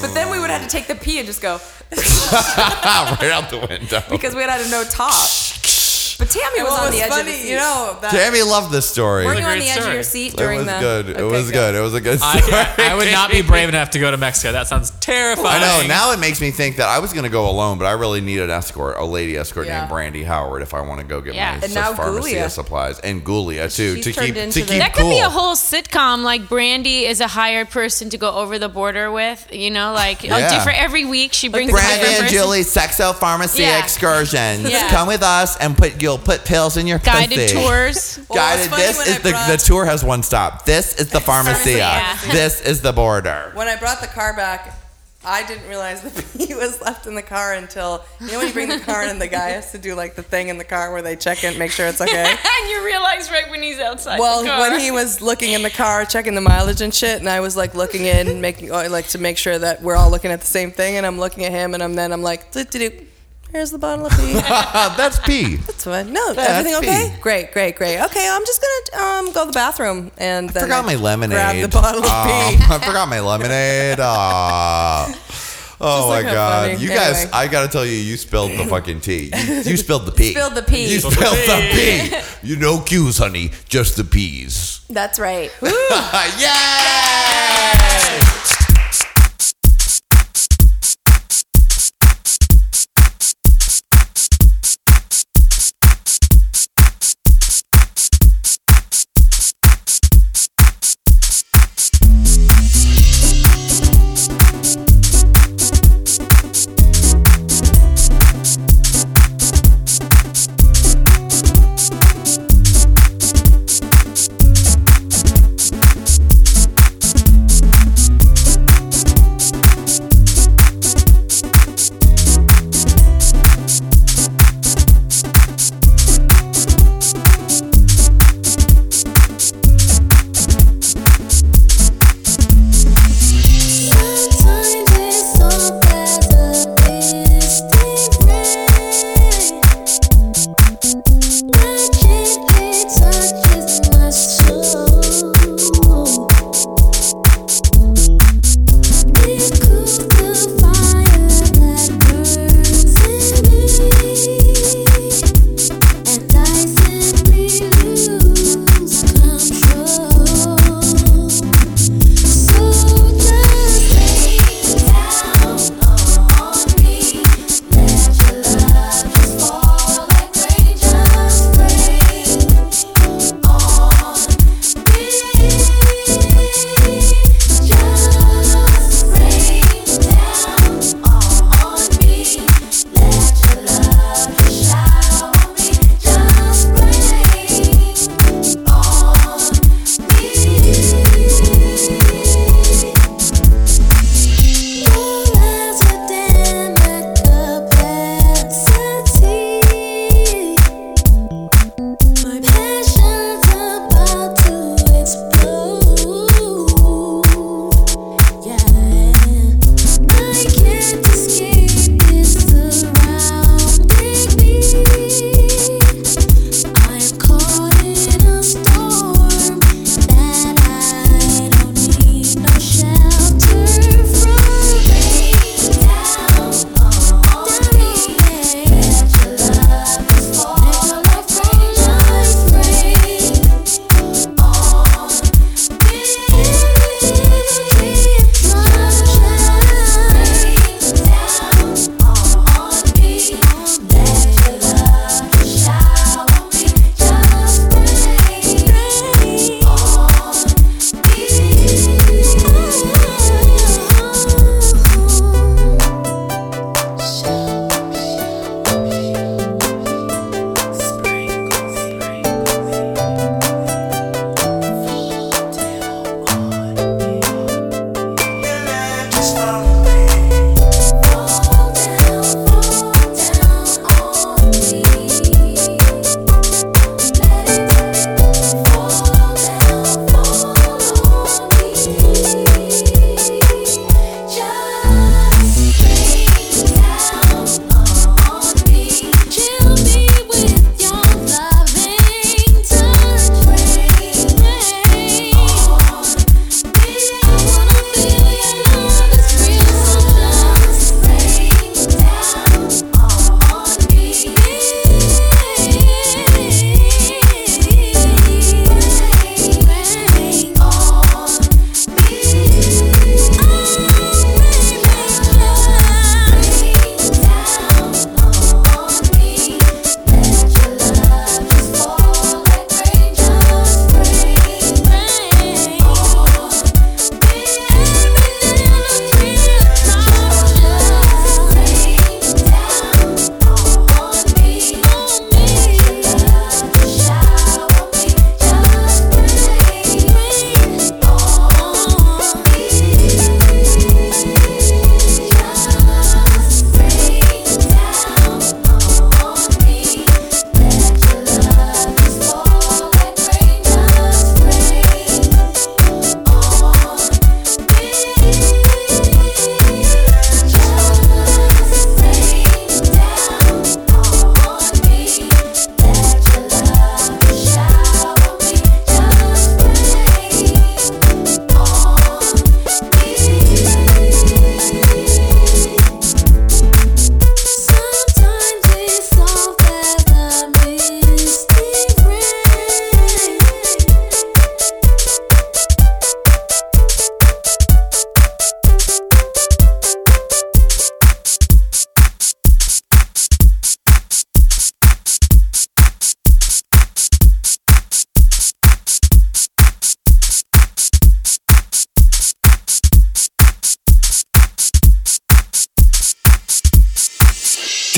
Speaker 4: but then we would have to take the pee and just go
Speaker 2: right out the window.
Speaker 4: because we had had no top. But Tammy
Speaker 3: And
Speaker 4: was on the edge
Speaker 3: funny,
Speaker 4: of seat.
Speaker 3: You know, that,
Speaker 2: Tammy loved this story.
Speaker 4: Were
Speaker 5: It
Speaker 4: you
Speaker 5: was a
Speaker 4: on the edge of your seat during
Speaker 2: It
Speaker 4: during
Speaker 2: was
Speaker 4: the?
Speaker 2: good. It
Speaker 3: Okay,
Speaker 2: was
Speaker 3: good.
Speaker 2: good. It was a good story.
Speaker 5: I, I would not be brave enough to go to Mexico. That sounds terrifying.
Speaker 2: I know. Now it makes me think that I was going to go alone, but I really need an escort, a lady escort
Speaker 3: Yeah.
Speaker 2: named Brandy Howard, if I want to go get
Speaker 10: Yeah.
Speaker 2: my
Speaker 10: And
Speaker 3: now
Speaker 2: pharmacia
Speaker 3: Gulia.
Speaker 2: supplies and Gulia too
Speaker 4: She's
Speaker 2: to keep
Speaker 4: into
Speaker 2: to keep
Speaker 10: That could be a whole sitcom. Like Brandy is a hired person to go over the border with. You know, like oh,
Speaker 2: Yeah.
Speaker 10: different every week. She brings
Speaker 2: Brandy and
Speaker 10: person.
Speaker 2: Julie's sexo pharmacy
Speaker 10: Yeah.
Speaker 2: excursions.
Speaker 10: Yeah.
Speaker 2: Come with us and put you'll put pills in your
Speaker 10: guided
Speaker 2: pussy.
Speaker 10: tours.
Speaker 3: Well,
Speaker 2: Guided.
Speaker 3: it's
Speaker 2: This
Speaker 3: when
Speaker 2: is
Speaker 3: I
Speaker 2: the
Speaker 3: brought-
Speaker 2: the tour has one stop. This is the pharmacia.
Speaker 10: Yeah.
Speaker 2: This is the border.
Speaker 3: when I brought the car back, I didn't realize the pee was left in the car until you know when you bring the car in and the guy has to do like the thing in the car where they check in, make sure it's okay.
Speaker 10: and you realize right when he's outside.
Speaker 3: Well,
Speaker 10: the car.
Speaker 3: when he was looking in the car, checking the mileage and shit, and I was like looking in, making uh, like to make sure that we're all looking at the same thing, and I'm looking at him, and I'm then I'm like, "Doo-doo-doo. Here's the bottle of pee.
Speaker 2: That's pee.
Speaker 3: That's fine. No,
Speaker 2: That's
Speaker 3: everything okay?
Speaker 2: pee.
Speaker 3: Great, great, great. Okay, I'm just gonna um go to the bathroom and then
Speaker 2: forgot my lemonade.
Speaker 3: Grab the bottle of
Speaker 2: Um,
Speaker 3: pee.
Speaker 2: I forgot my lemonade. Ah. Oh my
Speaker 3: look how
Speaker 2: god!
Speaker 3: funny.
Speaker 2: You guys,
Speaker 3: Anyway.
Speaker 2: I gotta tell you, you spilled the fucking tea. You, you spilled the pee.
Speaker 4: Spilled the pee.
Speaker 2: You spilled the pee. You no cues, honey. Just the peas.
Speaker 4: That's right.
Speaker 2: Yay!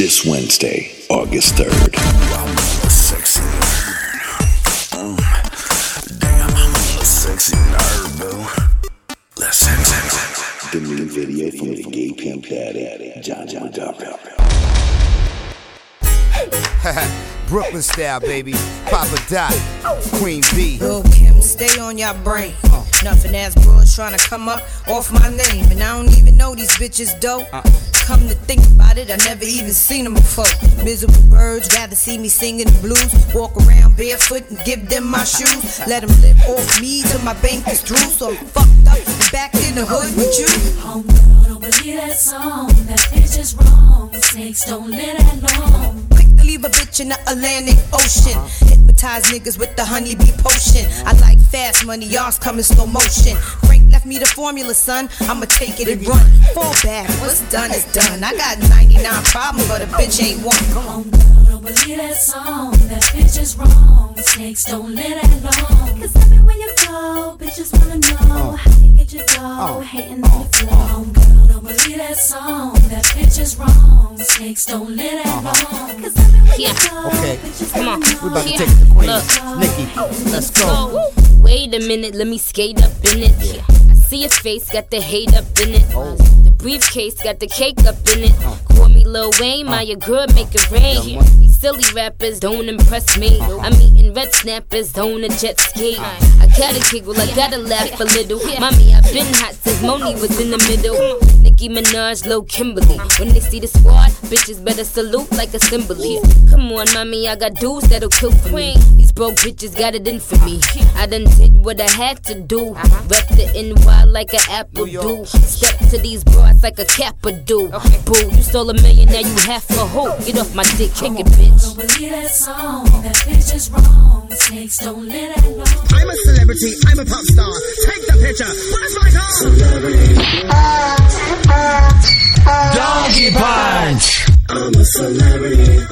Speaker 1: This Wednesday, August 3rd.
Speaker 3: Mm. Damn, I'm a sexy nerd,
Speaker 1: The new video from the gay pimp daddy, Johnny McGovern.
Speaker 11: Brooklyn style, baby. Papa Dot, Queen B.
Speaker 12: Lil Kim, stay on your brain. Nothing ass broads trying to come up off my name. And I don't even know these bitches dope. Come to think about it, I never even seen them before. Miserable birds rather see me singing the blues. Walk around barefoot and give them my shoes. Let them live off me till my bank is through. So I'm fucked up and back in the hood with you.
Speaker 13: Homegirl, don't believe that song. That bitch is wrong. Snakes don't live that long.
Speaker 12: Quick to leave a bitch in the Atlantic Ocean. Hypnotize niggas with the honeybee potion. I like fast money, y'all's coming slow motion. Left me the formula, son. I'ma take it and run. Fall back, what's done is done. I got 99 problems, but a bitch ain't one. Come on.
Speaker 13: Homegirl, don't believe that song. That bitch is wrong. Snakes don't live that long. Cause everywhere you go, bitches wanna know oh. how you get your dough. Oh. Hating on your oh. flow. Homegirl, don't believe that song. That bitch is wrong. Snakes don't live that uh-huh. long. Cause everywhere you go,
Speaker 11: Okay,
Speaker 13: bitches
Speaker 11: come on.
Speaker 13: wanna
Speaker 11: We about to
Speaker 13: know
Speaker 11: take the queen.
Speaker 13: Look. you
Speaker 11: Nicki, let's go.
Speaker 14: Wait a minute, let me skate up in it. I see your face, got the hate up in it. The briefcase got the cake up in it. Call me Lil Wayne, my girl make it rain. These silly rappers don't impress me. I'm eating red snappers, don't a jet ski. I gotta giggle, I gotta laugh a little. Mommy, I've been hot since Monie was in the middle. Nicki Minaj, Low Kimberly. When they see the squad, bitches better salute like a assembly. Come on, mommy, I got dudes that'll kill for me. These broke bitches got it in for me. I done did what I had to do. Rep the NY like an apple do. Step to these broads like a kappa do. Boo, you stole a million, now you half a hoe. Get off my dick, kick it, bitch.
Speaker 13: Don't believe that song. That bitch is wrong. Snakes don't live that long.
Speaker 7: I'm a celebrity, I'm a pop star. Take the picture. Where's my car?
Speaker 3: Donkey punch.
Speaker 7: I'm a celebrity.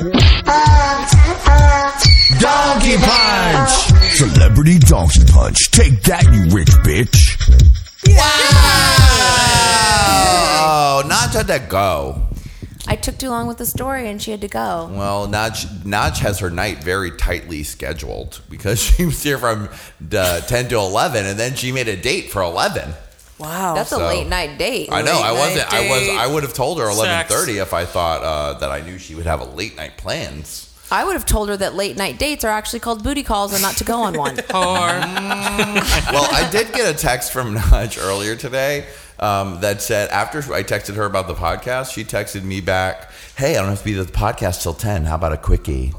Speaker 3: Donkey punch. Celebrity donkey punch. Take that, you rich bitch.
Speaker 2: Oh, Notch had to go.
Speaker 4: I took too long with the story and she had to go.
Speaker 2: Well, Notch, Notch has her night very tightly scheduled because she was here from uh, 10 to 11 and then she made a date for 11.
Speaker 15: Wow.
Speaker 4: That's a late night date.
Speaker 2: I know. I wasn't.
Speaker 15: night
Speaker 2: I was. I would have told her 11:30 if I thought uh, that I knew she would have a late night plans.
Speaker 4: I would have told her that late night dates are actually called booty calls and not to go on one.
Speaker 5: Whore.
Speaker 2: well, I did get a text from Nudge earlier today um, that said after I texted her about the podcast, she texted me back, "Hey, I don't have to be at the podcast till ten. How about a quickie?"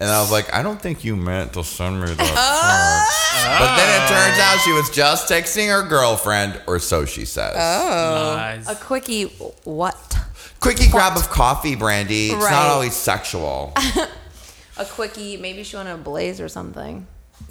Speaker 2: And I was like, "I don't think you meant to send me that text." But then it turns out she was just texting her girlfriend, or so she says.
Speaker 5: Nice.
Speaker 4: a quickie, what?
Speaker 2: Quickie grab of coffee, Brandy. It's not always sexual.
Speaker 4: A quickie, maybe she wanted a blaze or something.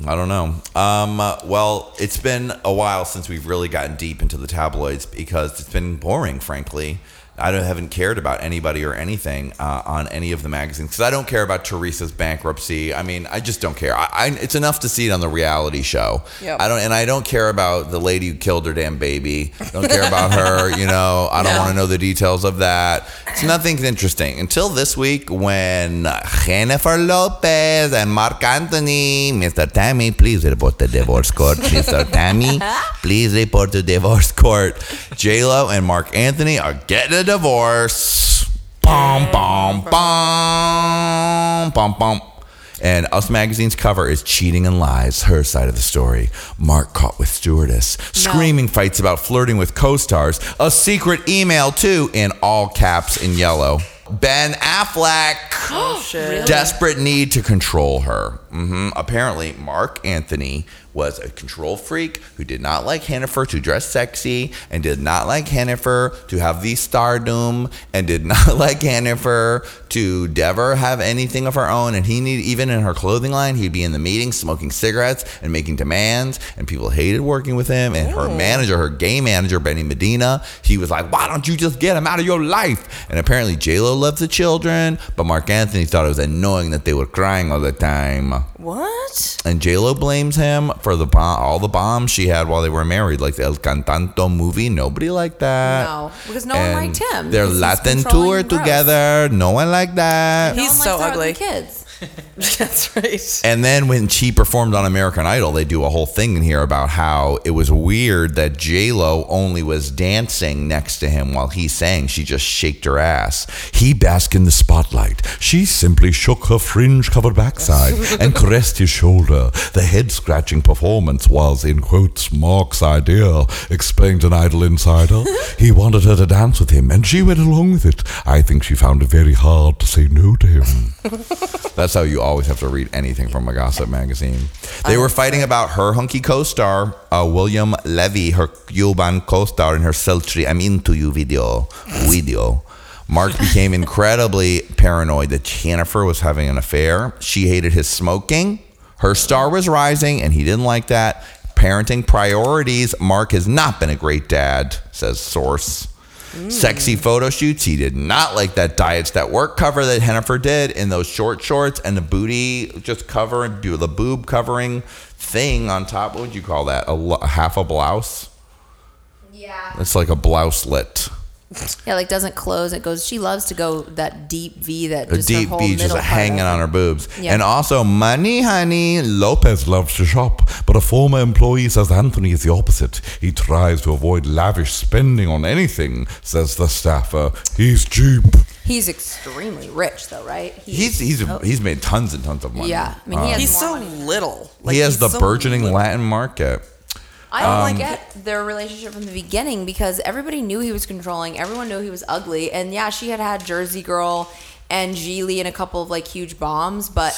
Speaker 2: I don't know. Um, well, it's been a while since we've really gotten deep into the tabloids because it's been boring, frankly. I don't, haven't cared about anybody or anything uh, on any of the magazines because I don't care about Teresa's bankruptcy. I mean, I just don't care. I, I, it's enough to see it on the reality show.
Speaker 15: Yep.
Speaker 2: I don't, and I don't care about the lady who killed her damn baby. I Don't care about her. You know, I don't want to know the details of that. It's nothing interesting until this week when Jennifer Lopez and Marc Anthony, Mr. Tammy, please report to divorce court. Mr. Tammy, please report to divorce court. J Lo and Marc Anthony are getting a divorce. Bum bum bum bum bum. And Us Magazine's cover is Cheating and Lies, her side of the story. Marc caught with stewardess. Screaming fights about flirting with co stars. A secret email, too, in all caps in yellow. Ben Affleck. Desperate need to control her. hmm Apparently, Marc Anthony was a control freak who did not like Hennifer to dress sexy and did not like Hennifer to have the stardom and did not like Hennifer to ever have anything of her own. And he need even in her clothing line, he'd be in the meeting smoking cigarettes and making demands. And people hated working with him. And her oh. manager, her gay manager, Benny Medina, he was like, "Why don't you just get him out of your life?" And apparently, J Lo loves the children, but Marc Anthony thought it was annoying that they were crying all the time.
Speaker 3: What?
Speaker 2: And J Lo blames him for the bomb, all the bombs she had while they were married, like the El Cantante movie. Nobody liked that.
Speaker 4: No, because no one liked him.
Speaker 2: Their
Speaker 4: he's
Speaker 2: Latin tour
Speaker 4: gross.
Speaker 2: together. No one liked that.
Speaker 4: No
Speaker 3: He's
Speaker 4: one
Speaker 3: so
Speaker 4: likes
Speaker 3: ugly.
Speaker 4: Kids.
Speaker 3: That's right.
Speaker 2: And then when she performed on American Idol, they do a whole thing in here about how it was weird that J Lo only was dancing next to him while he sang. She just shaked her ass.
Speaker 16: He basked in the spotlight. She simply shook her fringe covered backside and caressed his shoulder. The head scratching performance was, in quotes, Marc's idea, explained an idol insider. He wanted her to dance with him, and she went along with it. I think she found it very hard to say no to him.
Speaker 2: That's how you always have to read anything from a gossip magazine. They were fighting about her hunky co-star, uh, William Levy, her Cuban co-star in her sultry "I'm into you" video. Video. Marc became incredibly paranoid that Jennifer was having an affair. She hated his smoking. Her star was rising, and he didn't like that. Parenting priorities. Marc has not been a great dad, says source. Sexy photo shoots. He did not like that Diets That Work cover that Hennifer did in those short shorts and the booty just covering, the boob covering thing on top. What would you call that? A, half a blouse?
Speaker 4: Yeah.
Speaker 2: It's like a blouselet.
Speaker 4: Yeah, like doesn't close. It goes. She loves to go that deep V. That
Speaker 2: A
Speaker 4: just her
Speaker 2: deep
Speaker 4: whole
Speaker 2: V just
Speaker 4: middle part
Speaker 2: hanging
Speaker 4: of
Speaker 2: on her boobs.
Speaker 4: Yeah.
Speaker 2: And also, money, honey.
Speaker 16: Lopez loves to shop, but a former employee says Anthony is the opposite. He tries to avoid lavish spending on anything, says the staffer. He's cheap.
Speaker 4: He's extremely rich, though, right?
Speaker 2: He's he's
Speaker 4: oh,
Speaker 2: he's made tons and tons of money.
Speaker 4: Yeah, I mean, he uh, has
Speaker 3: He's
Speaker 4: more
Speaker 3: so
Speaker 4: money.
Speaker 3: little.
Speaker 2: he has
Speaker 3: he's
Speaker 2: the
Speaker 3: so
Speaker 2: burgeoning
Speaker 3: little.
Speaker 2: Latin market.
Speaker 4: I don't
Speaker 2: Um,
Speaker 4: get their relationship from the beginning because everybody knew he was controlling. Everyone knew he was ugly, and yeah, she had had Jersey Girl and Gigli and a couple of like huge bombs, but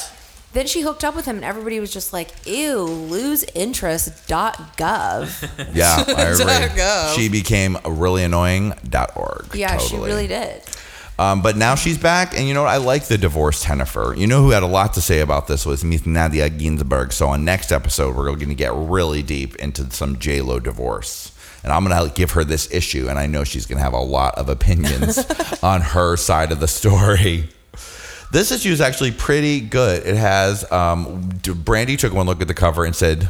Speaker 4: then she hooked up with him, and everybody was just like, "Ew, lose interest." Dot gov.
Speaker 2: Yeah, I agree.
Speaker 4: gov.
Speaker 2: She became really annoying. Dot org.
Speaker 4: Yeah, she really did.
Speaker 2: Um, but now she's back, and you know what? I like the divorced Hennifer. You know who had a lot to say about this was Miss Nadya Ginsburg. So on next episode, we're going to get really deep into some J Lo divorce, and I'm going to give her this issue, and I know she's going to have a lot of opinions on her side of the story. This issue is actually pretty good. It has um, Brandy took one look at the cover and said,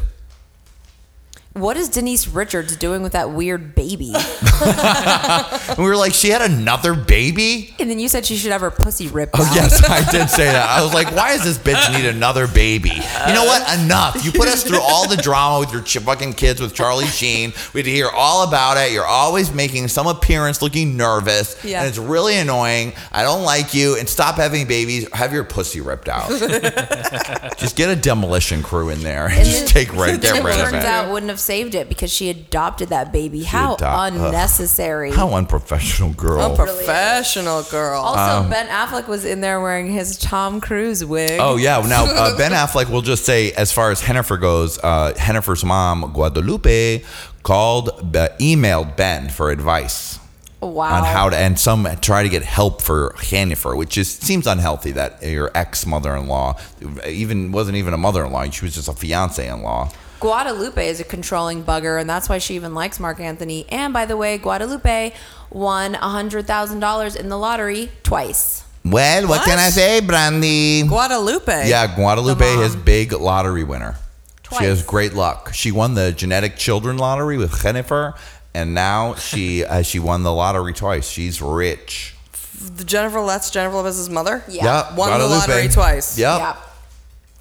Speaker 4: What is Denise Richards doing with that weird baby?
Speaker 2: and we were like, she had another baby.
Speaker 4: and then you said she should have her pussy ripped
Speaker 2: Oh
Speaker 4: out.
Speaker 2: yes, I did say that. I was like, why does this bitch need another baby? You know what? Enough. You put us through all the drama with your ch- fucking kids with Charlie Sheen. We had to hear all about it. You're always making some appearance looking nervous,
Speaker 3: Yeah.
Speaker 2: and it's really annoying. I don't like you. And stop having babies. Have your pussy ripped out. just get a demolition crew in there and just take right, get rid of
Speaker 4: turns
Speaker 2: it.
Speaker 4: out wouldn't have saved it because she adopted that baby. How
Speaker 2: adopt- ugh.
Speaker 4: unnecessary.
Speaker 2: How unprofessional, girl.
Speaker 3: Unprofessional girl.
Speaker 4: Also,
Speaker 2: Um,
Speaker 4: Ben Affleck was in there wearing his Tom Cruise wig.
Speaker 2: Oh yeah. Now uh, Ben Affleck will just say, as far as Hennifer goes, uh, Hennifer's mom Guadalupe called, uh, emailed Ben for advice
Speaker 4: wow.
Speaker 2: on how to, and some try to get help for Hennifer, which is seems unhealthy. That your ex mother-in-law even wasn't even a mother-in-law; she was just a fiance-in-law.
Speaker 4: Guadalupe is a controlling bugger, and that's why she even likes Marc Anthony. And by the way, Guadalupe won $100,000 in the lottery twice.
Speaker 2: Well, what, can I say, Brandy?
Speaker 3: Guadalupe.
Speaker 2: Yeah, Guadalupe
Speaker 4: The mom.
Speaker 2: is big lottery winner.
Speaker 4: Twice.
Speaker 2: She has great luck. She won the genetic children lottery with Jennifer, and now she uh, she won the lottery twice. She's rich.
Speaker 3: The Jennifer, that's Jennifer Lopez's mother.
Speaker 2: Yeah.
Speaker 3: Won the lottery twice.
Speaker 2: Yep.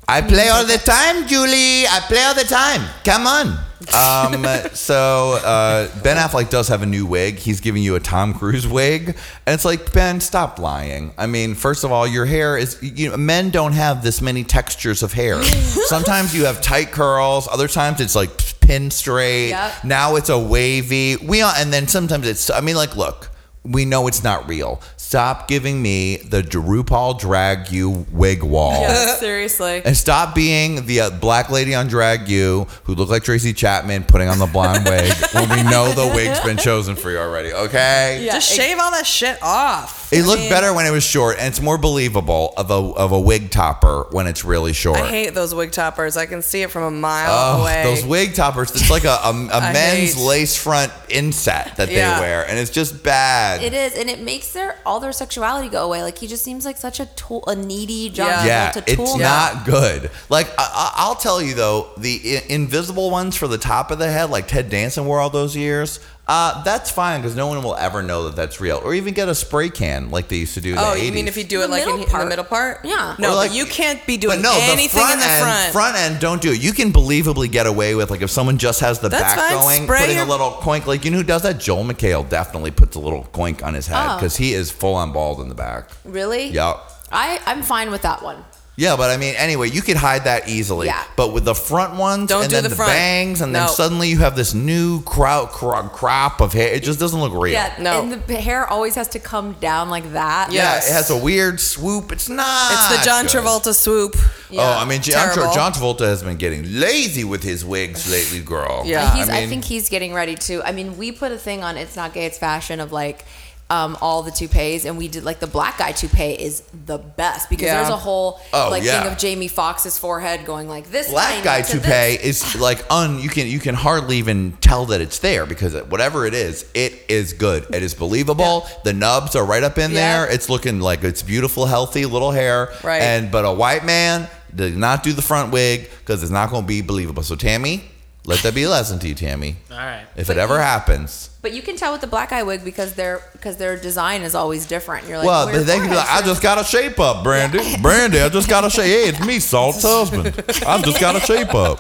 Speaker 2: I play all the time, Julie. I play all the time. Come on. Um, so uh, Ben Affleck does have a new wig. He's giving you a Tom Cruise wig, and it's like Ben, stop lying. I mean, first of all, your hair is. You know, men don't have this many textures of hair. Sometimes you have tight curls. Other times it's like pin straight.
Speaker 4: Yep.
Speaker 2: Now it's a wavy. We are, and then sometimes it's. I mean, like, look. We know it's not real. Stop giving me the RuPaul Drag U wig wall.
Speaker 3: Yeah, seriously.
Speaker 2: And stop being the uh, black lady on Drag U who looked like Tracy Chapman putting on the blonde wig when we know the wig's been chosen for you already, okay?
Speaker 3: Just shave all that shit off.
Speaker 2: It looked better when it was short, and it's more believable of a of a wig topper when it's really short.
Speaker 3: I hate those wig toppers. I can see it from a mile
Speaker 2: Oh,
Speaker 3: away.
Speaker 2: those wig toppers! It's like a a men's
Speaker 3: hate-
Speaker 2: lace front inset that
Speaker 3: Yeah.
Speaker 2: they wear, and it's just bad.
Speaker 4: It is, and it makes their all their sexuality go away. Like he just seems like such a tool, a needy John
Speaker 2: yeah,
Speaker 4: Travolta tool.
Speaker 2: it's not good. Like I, I, I'll tell you though, the I- invisible ones for the top of the head, like Ted Danson wore all those years. Uh, that's fine because no one will ever know that that's real, or even get a spray can like they used to do in
Speaker 3: Oh,
Speaker 2: the 80s.
Speaker 3: you mean if you do it like in, in the middle part?
Speaker 4: Yeah.
Speaker 3: No,
Speaker 2: Or like-
Speaker 3: but you can't be doing
Speaker 2: But no,
Speaker 3: anything
Speaker 2: the front
Speaker 3: in the
Speaker 2: end,
Speaker 3: front.
Speaker 2: front end, don't do it. You can believably get away with like if someone just has the
Speaker 3: That's
Speaker 2: back
Speaker 3: fine.
Speaker 2: going,
Speaker 3: Spray
Speaker 2: putting
Speaker 3: your-
Speaker 2: a little coink. Like you know who does that? Joel McHale definitely puts a little coink on his head
Speaker 4: Oh.
Speaker 2: because he is full on bald in the back.
Speaker 4: Really?
Speaker 2: Yeah.
Speaker 4: I I'm fine with that one.
Speaker 2: Yeah, but I mean, anyway, you could hide that easily.
Speaker 4: Yeah.
Speaker 2: But with the front ones
Speaker 3: Don't
Speaker 2: and
Speaker 3: do
Speaker 2: then
Speaker 3: the
Speaker 2: the,
Speaker 3: front.
Speaker 2: bangs, and then suddenly you have this new crowd cro- crop of hair. It just doesn't look real.
Speaker 4: Yeah. No. And the hair always has to come down like that.
Speaker 2: Yeah, it has a weird swoop. It's not.
Speaker 3: It's the John
Speaker 2: good.
Speaker 3: Travolta swoop.
Speaker 2: Oh, I mean, John,
Speaker 3: Terrible.
Speaker 2: John Travolta has been getting lazy with his wigs lately, girl.
Speaker 4: Yeah, he's, I,
Speaker 2: mean,
Speaker 4: think he's getting ready to. I mean, we put a thing on It's Not Gay, It's Fashion of like um, all the toupees, and we did like the black guy toupee is the best because
Speaker 2: Yeah.
Speaker 4: there's a whole
Speaker 2: Oh,
Speaker 4: like
Speaker 2: yeah.
Speaker 4: thing of Jamie Foxx's forehead going like this.
Speaker 2: black
Speaker 4: tiny
Speaker 2: guy
Speaker 4: to
Speaker 2: toupee
Speaker 4: this.
Speaker 2: is like un. You can you can hardly even tell that it's there because whatever it is, it is good. It is believable. The nubs are right up in
Speaker 3: Yeah.
Speaker 2: there. It's looking like it's beautiful, healthy little hair.
Speaker 3: Right.
Speaker 2: And but a white man did not do the front wig because it's not going to be believable. So Tammy, let that be a lesson to you, Tammy.
Speaker 5: All right.
Speaker 2: If it ever happens.
Speaker 4: But you can tell with the black eye wig because their because their design is always different. You're like,
Speaker 2: well,
Speaker 4: "Well,
Speaker 2: they can be like, I just got a shape up, Brandy. Brandy, I just got a shape. Hey, it's me, Salt's husband. I just got a shape up.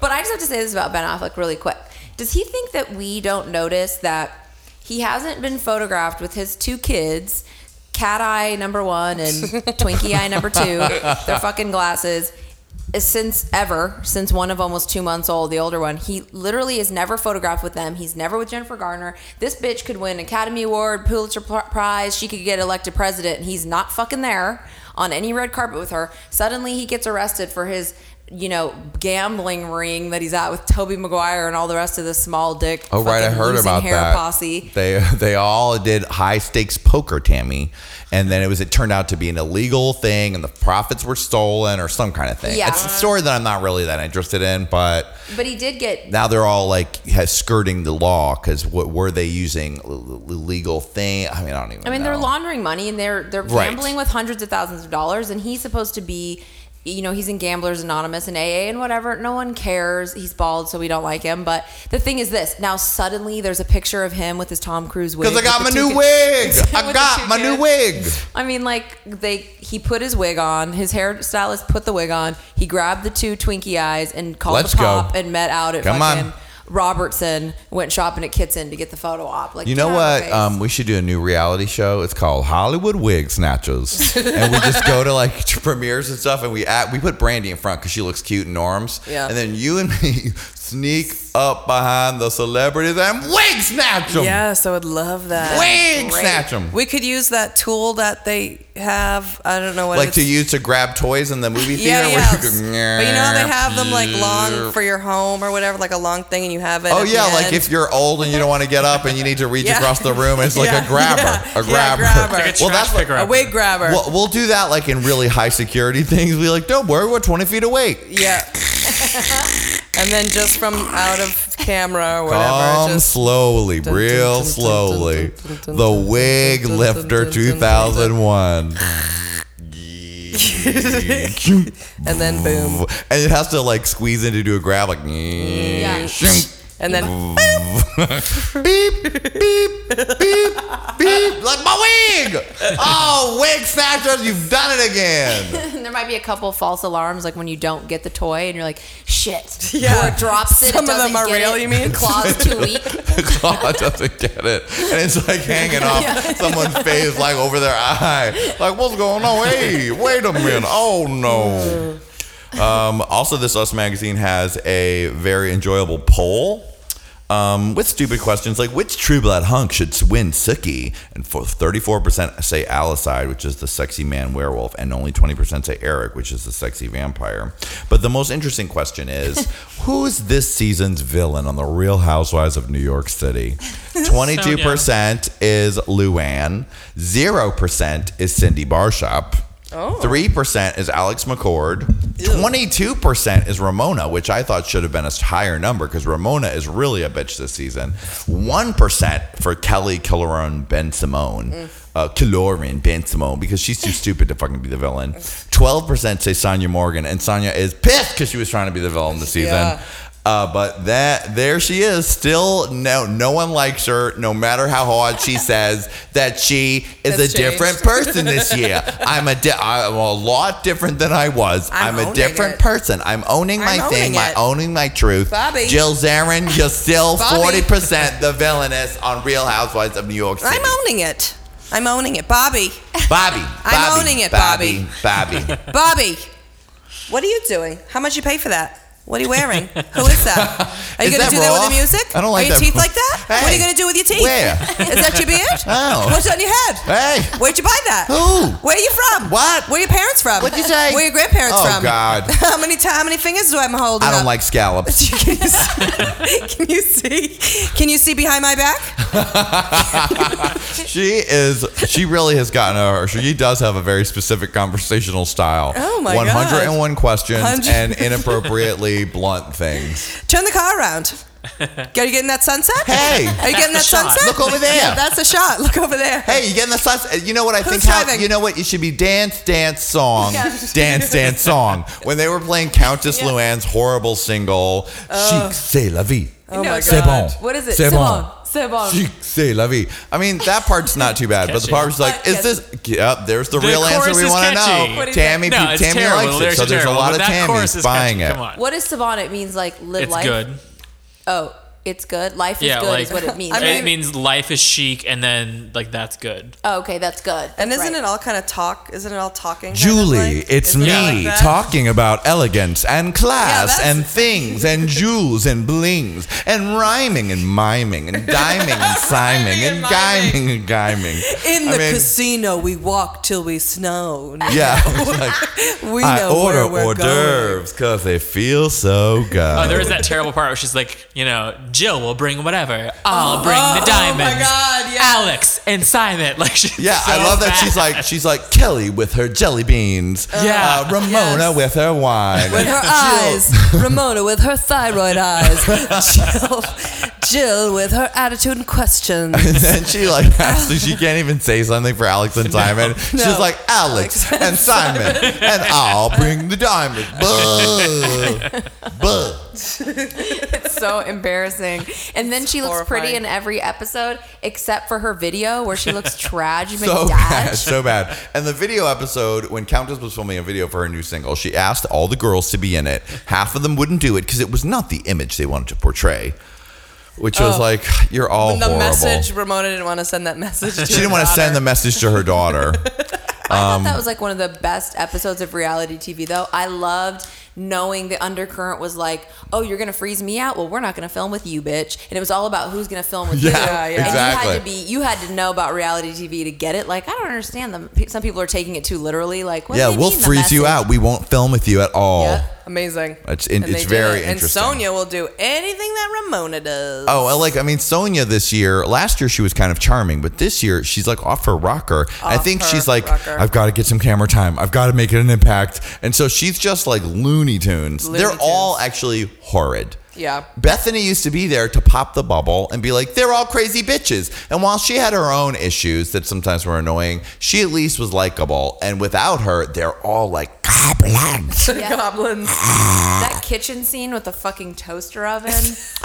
Speaker 4: But I just have to say this about Ben Affleck really quick. Does he think that we don't notice that he hasn't been photographed with his two kids, cat eye number one and Twinkie eye number two, their fucking glasses, since ever, since one of them was two months old, the older one. He literally is never photographed with them. He's never with Jennifer Garner. This bitch could win Academy Award, Pulitzer Prize. She could get elected president, and he's not fucking there on any red carpet with her. Suddenly, he gets arrested for his you know, gambling ring that he's at with Tobey Maguire and all the rest of the small dick.
Speaker 2: Oh right, I heard about
Speaker 4: hair
Speaker 2: that.
Speaker 4: Posse.
Speaker 2: They they all did high stakes poker, Tammy, and then it was it turned out to be an illegal thing, and the profits were stolen or some kind of thing.
Speaker 4: Yeah.
Speaker 2: It's a story that I'm not really that interested in, but
Speaker 4: But he did get
Speaker 2: now they're all like skirting the law because what were they using illegal thing? I mean, I don't even.
Speaker 4: I mean,
Speaker 2: know.
Speaker 4: they're laundering money and they're they're
Speaker 2: Right.
Speaker 4: gambling with hundreds of thousands of dollars, and he's supposed to be, you know, he's in Gamblers Anonymous and AA and whatever. No one cares. He's bald, so we don't like him. But the thing is, this now suddenly there's a picture of him with his Tom Cruise wig.
Speaker 2: because I got my
Speaker 4: with the two
Speaker 2: new
Speaker 4: kids-
Speaker 2: wig. I got my new wig.
Speaker 4: I mean, like they he put his wig on. His hairstylist put the wig on. He grabbed the two Twinkie eyes and called
Speaker 2: Let's
Speaker 4: the
Speaker 2: go.
Speaker 4: and met out at
Speaker 2: Come
Speaker 4: fucking
Speaker 2: on.
Speaker 4: Robertson. Went shopping at Kitson to get the photo op. Like
Speaker 2: You know
Speaker 4: get out of my
Speaker 2: what? Um, we should do a new reality show. It's called Hollywood Wig Snatchers, and we just go to like premieres and stuff, and we act, we put Brandy in front because she looks cute in norms.
Speaker 3: Yeah.
Speaker 2: And then you and me sneak up behind the celebrities and wig snatch them.
Speaker 3: Yes, I would love that.
Speaker 2: Wig snatch 'em.
Speaker 3: We could use that tool that they have. I don't know what
Speaker 2: Like
Speaker 3: it's
Speaker 2: to use to grab toys in the movie theater.
Speaker 3: yeah.
Speaker 2: where you go,
Speaker 3: But you know how they have them like long for your home or whatever, like a long thing, and you have it.
Speaker 2: Oh
Speaker 3: at the
Speaker 2: yeah, like if you're old and you don't want to get up and you need to reach
Speaker 3: Yeah.
Speaker 2: across the room, it's like
Speaker 3: Yeah,
Speaker 2: a grabber,
Speaker 3: yeah,
Speaker 2: a
Speaker 3: yeah,
Speaker 2: grabber.
Speaker 3: grabber. Like a
Speaker 2: well, that's what,
Speaker 5: picker.
Speaker 3: a wig grabber.
Speaker 2: We'll, we'll do that like in really high security things. We like, don't worry, we're 20 feet away.
Speaker 3: yeah. And then just from out of camera or whatever,
Speaker 2: Come
Speaker 3: just
Speaker 2: slowly,
Speaker 3: Dun,
Speaker 2: real
Speaker 3: dun,
Speaker 2: slowly.
Speaker 3: dun,
Speaker 2: The Wig Lifter
Speaker 3: dun, dun, dun,
Speaker 2: 2001.
Speaker 3: and then boom,
Speaker 2: And it has to like squeeze in to do a grab, like.
Speaker 4: Yeah.
Speaker 3: And then
Speaker 2: beep, beep, beep, beep. Like my wig. Oh, wig snatchers, you've done it again.
Speaker 4: there might be a couple false alarms, like when you don't get the toy and you're like, shit.
Speaker 3: Yeah.
Speaker 4: Or it drops it.
Speaker 3: Some
Speaker 4: it
Speaker 3: of them are real,
Speaker 4: it,
Speaker 3: you mean?
Speaker 4: The claw's too weak.
Speaker 2: The claw doesn't get it. And it's like hanging off someone's face, like over their eye. Like, what's going on? Hey, wait a minute. Oh, no. Um, also, this Us magazine has a very enjoyable poll. Um, with stupid questions like which True Blood hunk should win Sookie? And for 34% say Alcide, which is the sexy man werewolf, and only 20% say Eric, which is the sexy vampire. But the most interesting question is who's this season's villain on The Real Housewives of New York City? 22% is Luann, 0% is Cindy Barshop.
Speaker 3: Oh.
Speaker 2: Three percent is Alex McCord. Twenty-two percent is Ramona, which I thought should have been a higher number because Ramona is really a bitch this season. One percent for Kelly Killoren Bensimon.
Speaker 3: Mm.
Speaker 2: Uh, Killoren Bensimon because she's too stupid to fucking be the villain. Twelve percent say Sonja Morgan, and Sonja is pissed because she was trying to be the villain this season.
Speaker 3: Yeah.
Speaker 2: Uh, but that there she is. Still, no, no one likes her. No matter how hard she says that she is
Speaker 3: Has
Speaker 2: a different person this year. I'm a di- I'm a lot different than I was. I'm,
Speaker 3: I'm
Speaker 2: a different
Speaker 3: it.
Speaker 2: person. I'm owning my thing,
Speaker 3: I'm
Speaker 2: thing.
Speaker 3: owning
Speaker 2: My owning my truth.
Speaker 3: Bobby.
Speaker 2: Jill Zarin, you're still forty percent the villainess on Real Housewives of New York City.
Speaker 3: I'm owning it. I'm owning it. Bobby.
Speaker 2: Bobby.
Speaker 3: I'm
Speaker 2: Bobby,
Speaker 3: owning it,
Speaker 2: Bobby. Bobby.
Speaker 3: Bobby. What are you doing? How much you pay for that? What are you wearing? Who is that? Are you going to do that with the music?
Speaker 2: I don't like
Speaker 3: Are your
Speaker 2: that.
Speaker 3: teeth like that? what are you going to do with your teeth?
Speaker 2: Where?
Speaker 3: Is that your beard?
Speaker 2: Oh.
Speaker 3: What's on your head?
Speaker 2: Hey.
Speaker 3: Where'd you buy that?
Speaker 2: Who?
Speaker 3: Where are you from?
Speaker 2: What?
Speaker 3: Where are your parents from?
Speaker 2: What'd you say?
Speaker 3: Where are your grandparents
Speaker 2: Oh,
Speaker 3: from?
Speaker 2: God.
Speaker 3: How many ti- how many fingers do I am holding
Speaker 2: I don't
Speaker 3: up?
Speaker 2: like scallops.
Speaker 3: Can you see? Can you see? Can you see behind my back?
Speaker 2: she is. She really has gotten a. She does have a very specific conversational style.
Speaker 3: Oh, my God.
Speaker 2: 101 questions
Speaker 3: 100
Speaker 2: and inappropriately blunt things.
Speaker 3: Turn the car around. Are you getting that sunset?
Speaker 2: Hey.
Speaker 3: Are you getting that
Speaker 2: shot.
Speaker 3: sunset?
Speaker 2: Look over there.
Speaker 3: Yeah, that's a shot. Look over there.
Speaker 2: Hey, you getting the sauce? Uh, you know what I
Speaker 3: Who's
Speaker 2: think? How,
Speaker 3: driving?
Speaker 2: you know what? You should be dance, dance, song,
Speaker 3: Yeah.
Speaker 2: dance, dance, song. When they were playing Countess Luann's horrible single,
Speaker 3: Oh.
Speaker 2: "Chic, c'est la vie."
Speaker 3: Oh my
Speaker 2: C'est
Speaker 3: God.
Speaker 2: bon.
Speaker 4: What is it?
Speaker 2: C'est
Speaker 4: C'est
Speaker 2: bon.
Speaker 4: bon. C'est bon.
Speaker 2: C'est la vie. I mean, that part's not too bad, but the
Speaker 5: Catchy.
Speaker 2: part was like, uh, is this? Yep, there's the,
Speaker 5: The
Speaker 2: real answer
Speaker 5: chorus
Speaker 2: we
Speaker 5: is
Speaker 2: want to
Speaker 5: catchy.
Speaker 2: know.
Speaker 5: What is
Speaker 2: Tammy,
Speaker 5: that? No, it's
Speaker 2: Tammy
Speaker 5: terrible.
Speaker 2: likes
Speaker 5: The
Speaker 2: it, so
Speaker 5: are
Speaker 2: there's a
Speaker 5: terrible,
Speaker 2: lot
Speaker 5: but
Speaker 2: of
Speaker 5: that chorus
Speaker 2: Tammys
Speaker 5: is
Speaker 2: buying
Speaker 5: catchy.
Speaker 2: it.
Speaker 5: Come on.
Speaker 4: What is Savon? It means like live
Speaker 5: It's
Speaker 4: life.
Speaker 5: good.
Speaker 4: Oh, it's good. Life is
Speaker 5: Yeah,
Speaker 4: good
Speaker 5: like
Speaker 4: is what it means.
Speaker 3: I mean-
Speaker 5: it means life is chic, and then like that's good.
Speaker 4: oh, okay, that's good.
Speaker 3: And
Speaker 4: That's
Speaker 3: isn't
Speaker 4: right.
Speaker 3: it all kind of talk? Isn't it all talking? kind of
Speaker 2: Julie,
Speaker 3: like?
Speaker 2: it's
Speaker 3: Isn't it
Speaker 2: me
Speaker 3: like
Speaker 2: talking about elegance and class
Speaker 3: that's-
Speaker 2: and things and jewels and blings and rhyming and miming and diming and siming and giming and giming.
Speaker 3: In
Speaker 2: I
Speaker 3: the
Speaker 2: mean,
Speaker 3: casino, we walk till we snow.
Speaker 2: Yeah. Like,
Speaker 3: we
Speaker 2: I
Speaker 3: know
Speaker 2: order
Speaker 3: where we're
Speaker 2: hors d'oeuvres because they feel so good.
Speaker 5: Oh, there is that terrible part where she's like, you know, Jill will bring whatever. I'll bring the diamond.
Speaker 3: Oh,
Speaker 5: diamonds.
Speaker 3: my God, yeah.
Speaker 5: Alex and Simon. Like, she's
Speaker 2: Yeah, I
Speaker 5: so
Speaker 2: love that she's like she's like Kelly with her jelly beans.
Speaker 5: Yeah.
Speaker 2: uh, Ramona
Speaker 3: Yes.
Speaker 2: with her wine.
Speaker 3: With her eyes, Ramona with her thyroid eyes, Jill, Jill with her attitude and questions.
Speaker 2: And then she like has to, she can't even say something for Alex and Simon. She's
Speaker 3: No.
Speaker 2: like Alex and Simon, and I'll bring the diamonds. Buh. Buh.
Speaker 4: It's so embarrassing. And then she looks pretty in every episode except for her video where she looks trad
Speaker 2: So bad, so bad. And the video episode, when Countess was filming a video for her new single, she asked all the girls to be in it. Half of them wouldn't do it because it was not the image they wanted to portray. Which was
Speaker 3: Oh.
Speaker 2: like, you're all And
Speaker 3: the
Speaker 2: horrible.
Speaker 3: message, Ramona didn't want to send that message. To
Speaker 2: she didn't
Speaker 3: her
Speaker 2: want to send the message to her daughter.
Speaker 4: I thought
Speaker 2: Um,
Speaker 4: that was like one of the best episodes of reality TV, though. I loved knowing the undercurrent was like, "Oh, you're gonna freeze me out? Well, we're not gonna film with you, bitch." And it was all about who's gonna film with
Speaker 2: Yeah,
Speaker 4: you.
Speaker 2: Yeah, yeah.
Speaker 4: And you had to be, you had to know about reality TV to get it. Like, I don't understand them. Some people are taking it too literally. Like, what do
Speaker 2: yeah, we'll
Speaker 4: mean, the
Speaker 2: freeze you out. We won't film with you at all.
Speaker 3: Yeah, amazing.
Speaker 2: It's in, it's very
Speaker 3: it.
Speaker 2: interesting.
Speaker 3: And Sonja will do anything that Ramona does.
Speaker 2: Oh, well, like I mean, Sonja this year. Last year she was kind of charming, but this year she's like off her rocker. I think she's like,
Speaker 3: rocker.
Speaker 2: I've got to get some camera time. I've got to make it an impact. And so she's just like Looney Tunes.
Speaker 3: Looney
Speaker 2: They're
Speaker 3: Tunes.
Speaker 2: all actually horrid.
Speaker 3: Yeah.
Speaker 2: Bethenny used to be there to pop the bubble and be like, they're all crazy bitches. And while she had her own issues that sometimes were annoying, she at least was likable. And without her, they're all like goblins.
Speaker 4: Yeah.
Speaker 3: Goblins.
Speaker 4: That kitchen scene with the fucking toaster oven.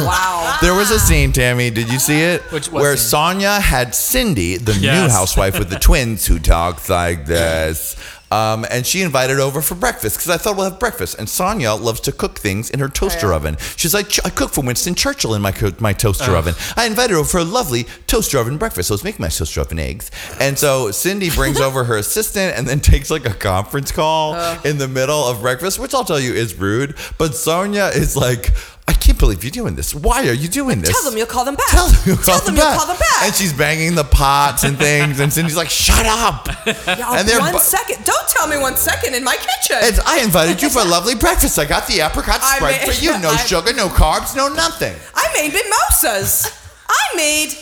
Speaker 4: wow.
Speaker 2: There was a scene, Tammy. Did you see it?
Speaker 5: Which- what
Speaker 2: Where
Speaker 5: scene?
Speaker 2: Sonja had Cindy, the new housewife with the twins, who talks like this. Um, and she invited over for breakfast because I thought we'll have breakfast. And Sonja loves to cook things in her toaster oven. She's like, I cook for Winston Churchill in my co- my toaster oven. I invited her over for a lovely toaster oven breakfast. So I was making my toaster oven eggs. And so Cindy brings over her assistant and then takes like a conference call in the middle of breakfast, which I'll tell you is rude. But Sonja is like, I can't believe you're doing this. Why are you doing this?
Speaker 3: Tell them you'll call them back.
Speaker 2: Tell them you'll call, them,
Speaker 3: you'll
Speaker 2: back.
Speaker 3: call them back.
Speaker 2: And she's banging the pots and things, and Cindy's like, "Shut up!"
Speaker 3: Y'all,
Speaker 2: and they're
Speaker 3: one
Speaker 2: bu-
Speaker 3: second. Don't tell me one second in my kitchen.
Speaker 2: It's, I invited you for a lovely breakfast. I got the apricot
Speaker 3: I
Speaker 2: spread
Speaker 3: made-
Speaker 2: for you. No
Speaker 3: I-
Speaker 2: sugar, no carbs, no nothing.
Speaker 3: I made mimosas. I made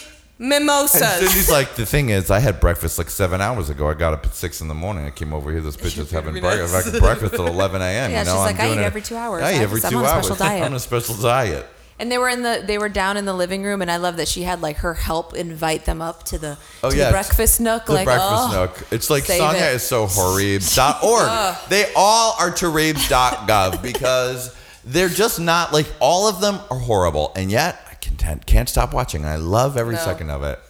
Speaker 2: And
Speaker 3: mimosas.
Speaker 2: Cindy's like, the thing is, I had breakfast like seven hours ago. I got up at six in the morning. I came over here. This bitch is having breakfast, like breakfast at 11 a.m.
Speaker 4: Yeah,
Speaker 2: you know,
Speaker 4: she's like, I
Speaker 2: doing
Speaker 4: eat
Speaker 2: it-
Speaker 4: every two hours.
Speaker 2: I eat
Speaker 4: I-
Speaker 2: every
Speaker 4: I'm
Speaker 2: two
Speaker 4: on a special diet.
Speaker 2: I'm on a special diet.
Speaker 4: And they were in the they were down in the living room, and I love that she had like her help invite them up to the,
Speaker 2: Oh
Speaker 4: to
Speaker 2: yeah,
Speaker 4: the breakfast nook.
Speaker 2: The
Speaker 4: like
Speaker 2: breakfast
Speaker 4: oh,
Speaker 2: nook. It's like
Speaker 4: save
Speaker 2: Sonja
Speaker 4: it.
Speaker 2: is so Haribs.org.
Speaker 4: Ugh.
Speaker 2: they all are Taribs.gov because they're just not like all of them are horrible, and yet Can't can't stop watching. I love every
Speaker 4: No.
Speaker 2: second of it.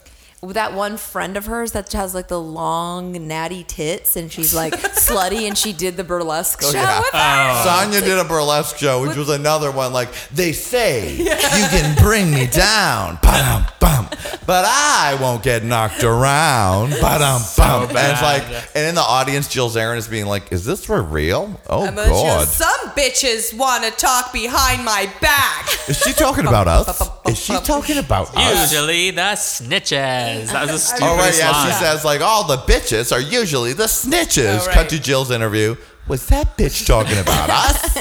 Speaker 4: That one friend of hers that has like the long natty tits, and she's like slutty, and she did the burlesque
Speaker 2: Oh,
Speaker 4: show
Speaker 2: yeah.
Speaker 4: with her.
Speaker 2: Oh. Sonja did a burlesque show, which was another one. Like they say, you can bring me down, ba-dum, bum, but I won't get knocked around, ba-dum, bum. and it's like, and in the audience, Jill Zarin is being like, "Is this for real? Oh
Speaker 3: I'm gonna
Speaker 2: God,
Speaker 3: Some bitches want to talk behind my back.
Speaker 2: is she talking about us? Is she talking about us?"
Speaker 5: Usually the snitches. That was a stupid
Speaker 2: Oh right, yeah.
Speaker 5: line.
Speaker 2: She says like all the bitches are usually the snitches.
Speaker 5: Oh, right.
Speaker 2: Cut to Jill's interview. Was that bitch talking about us?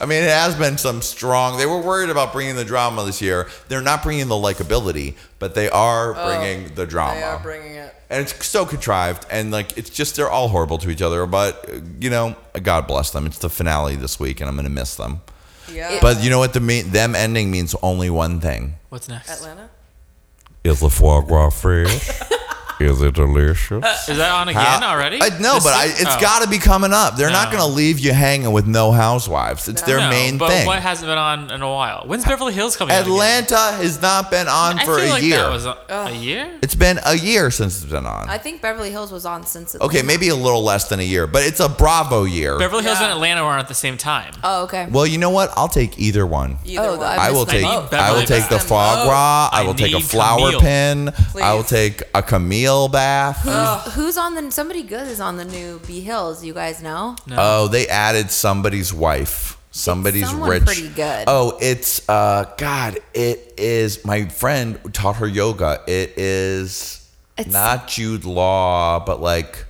Speaker 2: I mean, it has been some strong. They were worried about bringing the drama this year. They're not bringing the likability, but they are
Speaker 3: Oh,
Speaker 2: bringing the drama.
Speaker 3: They are bringing it.
Speaker 2: and it's so contrived, and like it's just they're all horrible to each other. But you know, God bless them. It's the finale this week, and I'm gonna miss them.
Speaker 3: Yeah.
Speaker 2: But you know what? The mean, them ending means only one thing.
Speaker 5: What's next?
Speaker 3: Atlanta.
Speaker 16: Is the foie gras fresh? Is it delicious?
Speaker 5: Uh, is that on again
Speaker 2: How-
Speaker 5: already?
Speaker 2: I, no,
Speaker 5: This
Speaker 2: but I,
Speaker 5: season?
Speaker 2: it's
Speaker 5: Oh.
Speaker 2: got to be coming up. They're not
Speaker 5: No.
Speaker 2: going to leave you hanging with no housewives. It's their
Speaker 5: No,
Speaker 2: main
Speaker 5: but
Speaker 2: thing.
Speaker 5: what hasn't been on in a while? When's Beverly Hills coming? out again?
Speaker 2: Atlanta has not been on
Speaker 5: I
Speaker 2: for
Speaker 5: feel
Speaker 2: a
Speaker 5: like
Speaker 2: year.
Speaker 5: That was a, a year.
Speaker 2: it's been a year since it's been on.
Speaker 4: I think Beverly Hills was on since.
Speaker 2: Okay, maybe a little less than a year, but it's a Bravo year.
Speaker 5: Beverly Hills and Atlanta were on at the same time.
Speaker 4: Oh, okay.
Speaker 2: Well, you know what? I'll take either one.
Speaker 4: oh,
Speaker 2: I will
Speaker 4: missed
Speaker 2: take.
Speaker 4: both.
Speaker 2: I will take the foie gras. I
Speaker 5: I
Speaker 2: will take a
Speaker 5: need
Speaker 2: flower
Speaker 5: Camille.
Speaker 2: pin. I will take a Camille bath.
Speaker 4: Who- who's on the? Somebody good is on the new B Hills. You guys know?
Speaker 2: Oh, they added somebody's wife. Somebody's
Speaker 4: someone
Speaker 2: rich.
Speaker 4: pretty good.
Speaker 2: Oh, it's uh God, it is my friend taught her yoga. It is
Speaker 4: It's-
Speaker 2: not Jude Law, but like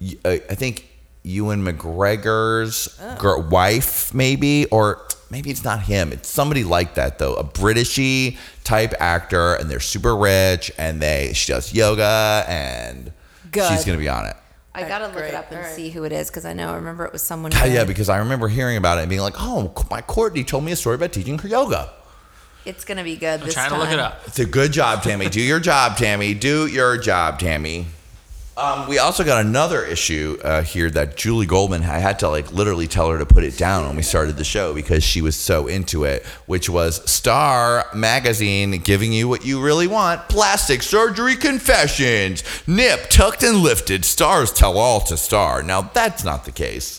Speaker 2: y- uh, I think Ewan McGregor's
Speaker 4: Oh.
Speaker 2: gir- wife, maybe, or maybe it's not him. It's somebody like that though, a Britishy type actor, and they're super rich, and they she does yoga, and
Speaker 4: Good.
Speaker 2: she's gonna be on it.
Speaker 4: I gotta look it up and see who it is because I know. I remember it was someone.
Speaker 2: God, yeah, because I remember hearing about it and being like, "Oh, my Courtney told me a story about teaching her yoga."
Speaker 4: It's gonna be good.
Speaker 5: I'm
Speaker 4: this
Speaker 5: trying to
Speaker 4: time.
Speaker 5: look it up.
Speaker 2: It's a good job, Tammy. Do your job, Tammy. Do your job, Tammy. Um, we also got another issue uh, here that Julie Goldman. I had to like literally tell her to put it down when we started the show because she was so into it. Which was Star Magazine giving you what you really want: plastic surgery confessions, nip tucked and lifted. Stars tell all to Star. Now that's not the case,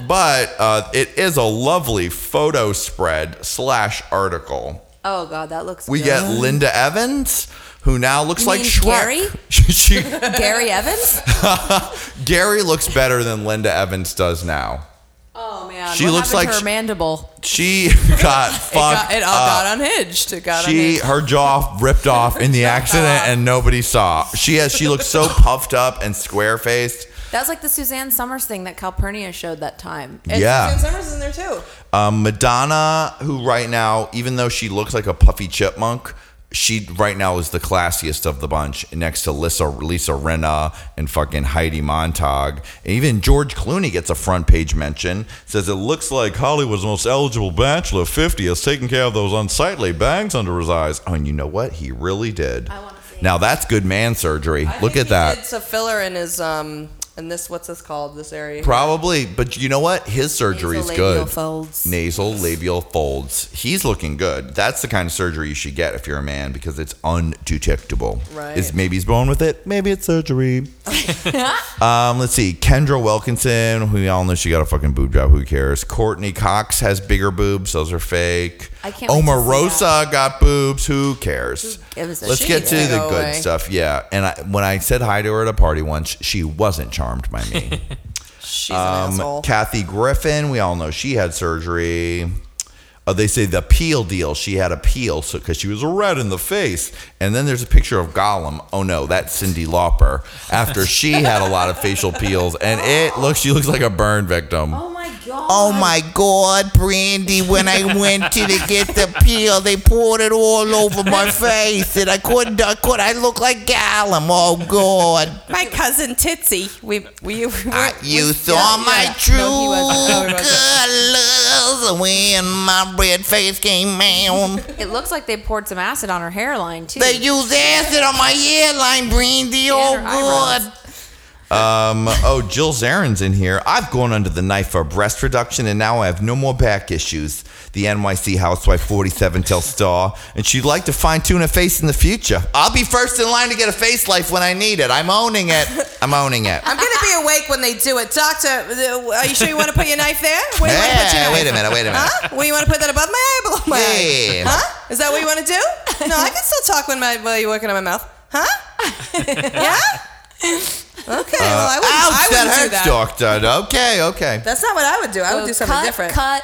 Speaker 2: but uh, it is a lovely photo spread slash article.
Speaker 4: Oh god, that looks.
Speaker 2: We
Speaker 4: good.
Speaker 2: get Linda Evans, who now looks
Speaker 4: You
Speaker 2: like Shrek.
Speaker 4: Gary?
Speaker 2: she,
Speaker 4: Gary Evans.
Speaker 2: Gary looks better than Linda Evans does now.
Speaker 4: Oh man,
Speaker 2: She
Speaker 4: what
Speaker 2: looks like
Speaker 4: her mandible.
Speaker 2: She got
Speaker 3: It
Speaker 2: fucked.
Speaker 3: got, it all
Speaker 2: up.
Speaker 3: got unhinged. It got
Speaker 2: She
Speaker 3: unhinged.
Speaker 2: her jaw ripped off in the accident and nobody saw. She has she looks so puffed up and square faced.
Speaker 4: That was like the Suzanne Somers thing that Calpurnia showed that time.
Speaker 3: And
Speaker 2: Yeah.
Speaker 3: Suzanne Somers is in there too.
Speaker 2: Um, Madonna, who right now, even though she looks like a puffy chipmunk, she right now is the classiest of the bunch, next to Lisa Lisa Rinna and fucking Heidi Montag. And even George Clooney gets a front page mention. Says it looks like Hollywood's most eligible bachelor, 50, has taken care of those unsightly bags under his eyes. Oh, and you know what? He really did. Now that's good man surgery. Look at that.
Speaker 3: It's a filler in his um in this what's this called this area.
Speaker 2: Probably, but you know what? His surgery is good.
Speaker 4: folds.
Speaker 2: Nasolabial folds. He's looking good. That's the kind of surgery you should get if you're a man because it's undetectable.
Speaker 3: Right.
Speaker 2: Is maybe he's born with it? Maybe it's surgery. um, let's see. Kendra Wilkinson, we all know she got a fucking boob job. Who cares? Courteney Cox has bigger boobs. Those are fake.
Speaker 4: I can't wait to see
Speaker 2: Omarosa got boobs. Who cares?
Speaker 4: gives a
Speaker 2: Let's
Speaker 4: shit?
Speaker 2: get to the
Speaker 3: go
Speaker 2: good
Speaker 3: away.
Speaker 2: stuff. Yeah. And I, when I said hi to her at a party once, she wasn't charmed by me.
Speaker 3: She's an asshole.
Speaker 2: Um, Kathy Griffin, we all know she had surgery. uh, they say the peel deal. She had a peel so because she was red in the face. And then there's a picture of Gollum. Oh no, that's Cyndi Lauper. After she had a lot of facial peels, and it looks she looks like a burn victim.
Speaker 4: Oh my god.
Speaker 17: Oh my God, Brandy! When I went to, to get the peel, they poured it all over my face, and I couldn't. I could. I look like Gollum. Oh God!
Speaker 3: My cousin Titsy. We we. we
Speaker 17: Uh, you
Speaker 3: we-
Speaker 17: saw
Speaker 3: yeah,
Speaker 17: my
Speaker 3: yeah.
Speaker 17: true
Speaker 3: No, he wasn't. No, he
Speaker 17: colors when my red face came out.
Speaker 4: It looks like they poured some acid on her hairline too.
Speaker 17: They used acid on my hairline, Brandy. Oh
Speaker 4: god. eyebrows.
Speaker 2: Um, oh, Jill Zarin's in here. I've gone under the knife for breast reduction and now I have no more back issues. The NYC housewife 47 tells Star, and she'd like to fine tune her face in the future. I'll be first in line to get a facelift when I need it. I'm owning it. I'm owning it.
Speaker 3: I'm gonna be awake when they do it, Doctor. uh, Are you sure you want to put your knife there? Where you want to put your knife?
Speaker 2: wait a minute, wait a minute.
Speaker 3: Huh? Where you want to put that above my eye, below my eye? Huh? Is that what you want to do? No, I can still talk when my while you're working on my mouth. Huh? yeah. Okay. well, I wouldn't,
Speaker 2: Uh, Ouch,
Speaker 3: I
Speaker 2: that
Speaker 3: wouldn't do
Speaker 2: hurts,
Speaker 3: that.
Speaker 2: doctor. Okay, okay.
Speaker 3: That's not what I would do. I would do something
Speaker 4: cut,
Speaker 3: different.
Speaker 4: Cut,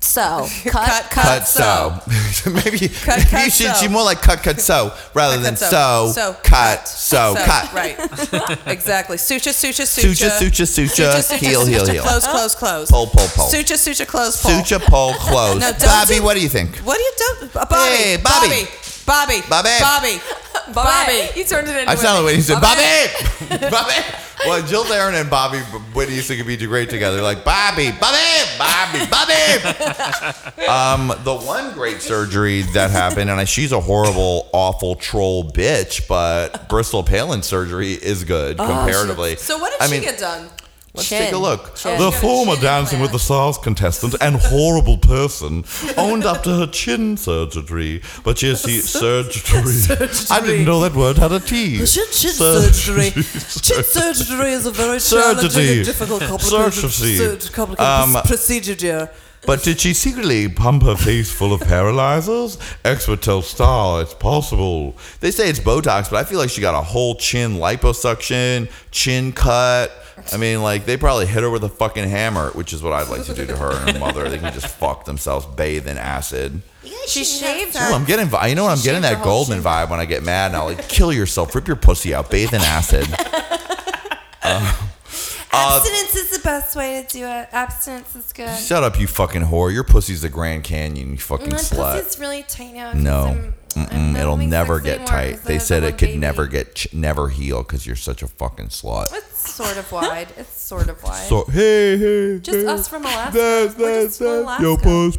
Speaker 4: so. Cut,
Speaker 2: Cut so. maybe
Speaker 3: Cut,
Speaker 2: maybe
Speaker 3: cut,
Speaker 2: she,
Speaker 3: so.
Speaker 2: she's more like cut cut so rather than
Speaker 3: cut,
Speaker 2: so,
Speaker 3: so. So,
Speaker 2: cut so,
Speaker 3: So,
Speaker 2: cut.
Speaker 3: Right. exactly. Suture, suture, suture.
Speaker 2: Suture, suture, suture, heel, heel,
Speaker 3: suture,
Speaker 2: heel.
Speaker 3: Close, close, close.
Speaker 2: Pull, pull, pull.
Speaker 3: Suture, suture, close, pull.
Speaker 2: Suture, pull, close.
Speaker 3: No, don't
Speaker 2: Bobby,
Speaker 3: do-
Speaker 2: what do you think?
Speaker 3: What do you do? Uh, Bobby.
Speaker 2: Hey, Bobby.
Speaker 3: Bobby. Bobby.
Speaker 2: Bobby.
Speaker 3: Bobby. Bobby.
Speaker 4: You turned it into
Speaker 2: I sounded
Speaker 4: a-
Speaker 2: when he said Bobby, Bobby. Well, Jill Zarin and Bobby Whitney used to be great together. Like Bobby, Bobby, Bobby, Bobby. um, the one great surgery that happened, and I, she's a horrible, awful troll bitch, but Bristol Palin surgery is good comparatively.
Speaker 3: So what did
Speaker 2: I
Speaker 3: she
Speaker 2: mean,
Speaker 3: get done?
Speaker 2: Let's take a look.
Speaker 16: The former Dancing with the Stars contestant and horrible person owned up to her chin surgery. But yes, he surgery. I didn't know that word had a T.
Speaker 3: Chin, chin
Speaker 16: Sur-
Speaker 3: surgery. Chin surgery is a very challenging
Speaker 16: Surgery.
Speaker 3: and difficult, complicated,
Speaker 16: Surgery.
Speaker 3: complicated
Speaker 16: Um,
Speaker 3: procedure, dear.
Speaker 16: But did she secretly pump her face full of paralyzers? Expert tells Star it's possible.
Speaker 2: They say it's Botox, but I feel like she got a whole chin liposuction, chin cut. I mean, like they probably hit her with a fucking hammer, which is what I'd like to do to her and her mother. They can just fuck themselves, bathe in acid.
Speaker 4: She shaved
Speaker 2: Ooh,
Speaker 4: her.
Speaker 2: I'm getting, vi- you know what? I'm getting that
Speaker 4: whole
Speaker 2: Goldman vibe when I get mad. and I'll like, kill yourself, rip your pussy out, bathe in acid. Uh, uh,
Speaker 4: Abstinence is the best way to do it. Abstinence is good.
Speaker 2: shut up, you fucking whore. Your pussy's the Grand Canyon, you fucking
Speaker 4: My
Speaker 2: slut.
Speaker 4: pussy's really tight now. 'cause
Speaker 2: No,
Speaker 4: I'm-
Speaker 2: Mm-mm, it'll never get
Speaker 4: anymore
Speaker 2: tight.
Speaker 4: 'cause I
Speaker 2: They said it could
Speaker 4: baby.
Speaker 2: never get, ch- never heal because you're such a fucking slut.
Speaker 4: It's sort of wide. It's sort of wide.
Speaker 16: So hey hey.
Speaker 4: Just
Speaker 16: hey.
Speaker 4: us from Alaska.
Speaker 16: That's
Speaker 4: We're
Speaker 16: that's
Speaker 4: just from
Speaker 16: that's yo
Speaker 4: Alaska.
Speaker 16: puss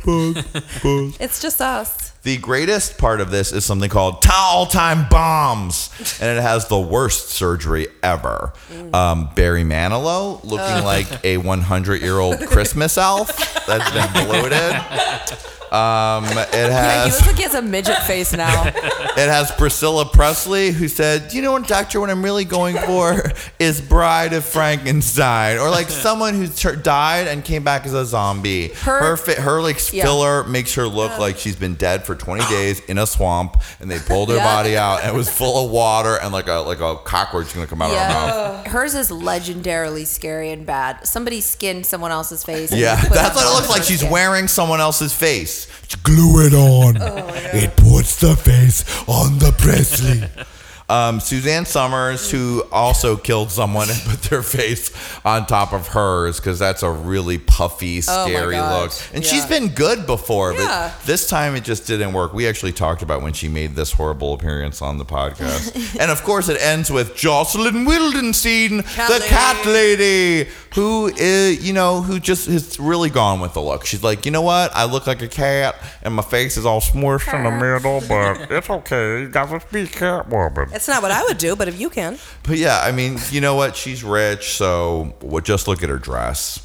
Speaker 16: puss puss.
Speaker 4: It's just us.
Speaker 2: The greatest part of this is something called all time bombs, and it has the worst surgery ever. Um, Barry Manilow looking
Speaker 4: Ugh.
Speaker 2: like a 100 year old Christmas elf that's been bloated. Um, it
Speaker 4: Yeah, he
Speaker 2: has
Speaker 4: looks like he has a midget face now.
Speaker 2: it has Priscilla Presley who said, "You know what, Doctor? What I'm really going for is Bride of Frankenstein, or like someone who tur died and came back as a zombie.
Speaker 4: Her-
Speaker 2: Her fi- her like
Speaker 4: Yeah.
Speaker 2: filler makes her look like she's been dead for 20 days in a swamp, and they pulled her
Speaker 4: Yeah.
Speaker 2: body out, and it was full of water, and like a like a cockroach gonna come out of her mouth.
Speaker 4: Hers is legendarily scary and bad. Somebody skinned someone else's face.
Speaker 2: Yeah, that's what it looks like. She's
Speaker 4: skin.
Speaker 2: wearing someone else's face.
Speaker 16: Glue it on. Oh, it puts the face on the Presley.
Speaker 2: Um, Suzanne Somers, who also killed someone and put their face on top of hers because that's a really puffy,
Speaker 3: Oh
Speaker 2: scary
Speaker 3: God.
Speaker 2: look. And
Speaker 3: Yeah.
Speaker 2: she's been good before,
Speaker 3: Yeah.
Speaker 2: but this time it just didn't work. We actually talked about when she made this horrible appearance on the podcast. and of course, it ends with Jocelyn Wildenstein,
Speaker 3: Cat
Speaker 2: the
Speaker 3: lady.
Speaker 2: cat lady, who is, you know, who just has really gone with the look. She's like, you know what? I look like a cat and my face is all smushed
Speaker 6: in the middle, but it's okay. You gotta be Catwoman.
Speaker 3: It's not what I would do, but if you can.
Speaker 2: But yeah, I mean, you know what? She's rich, so well, just look at her dress.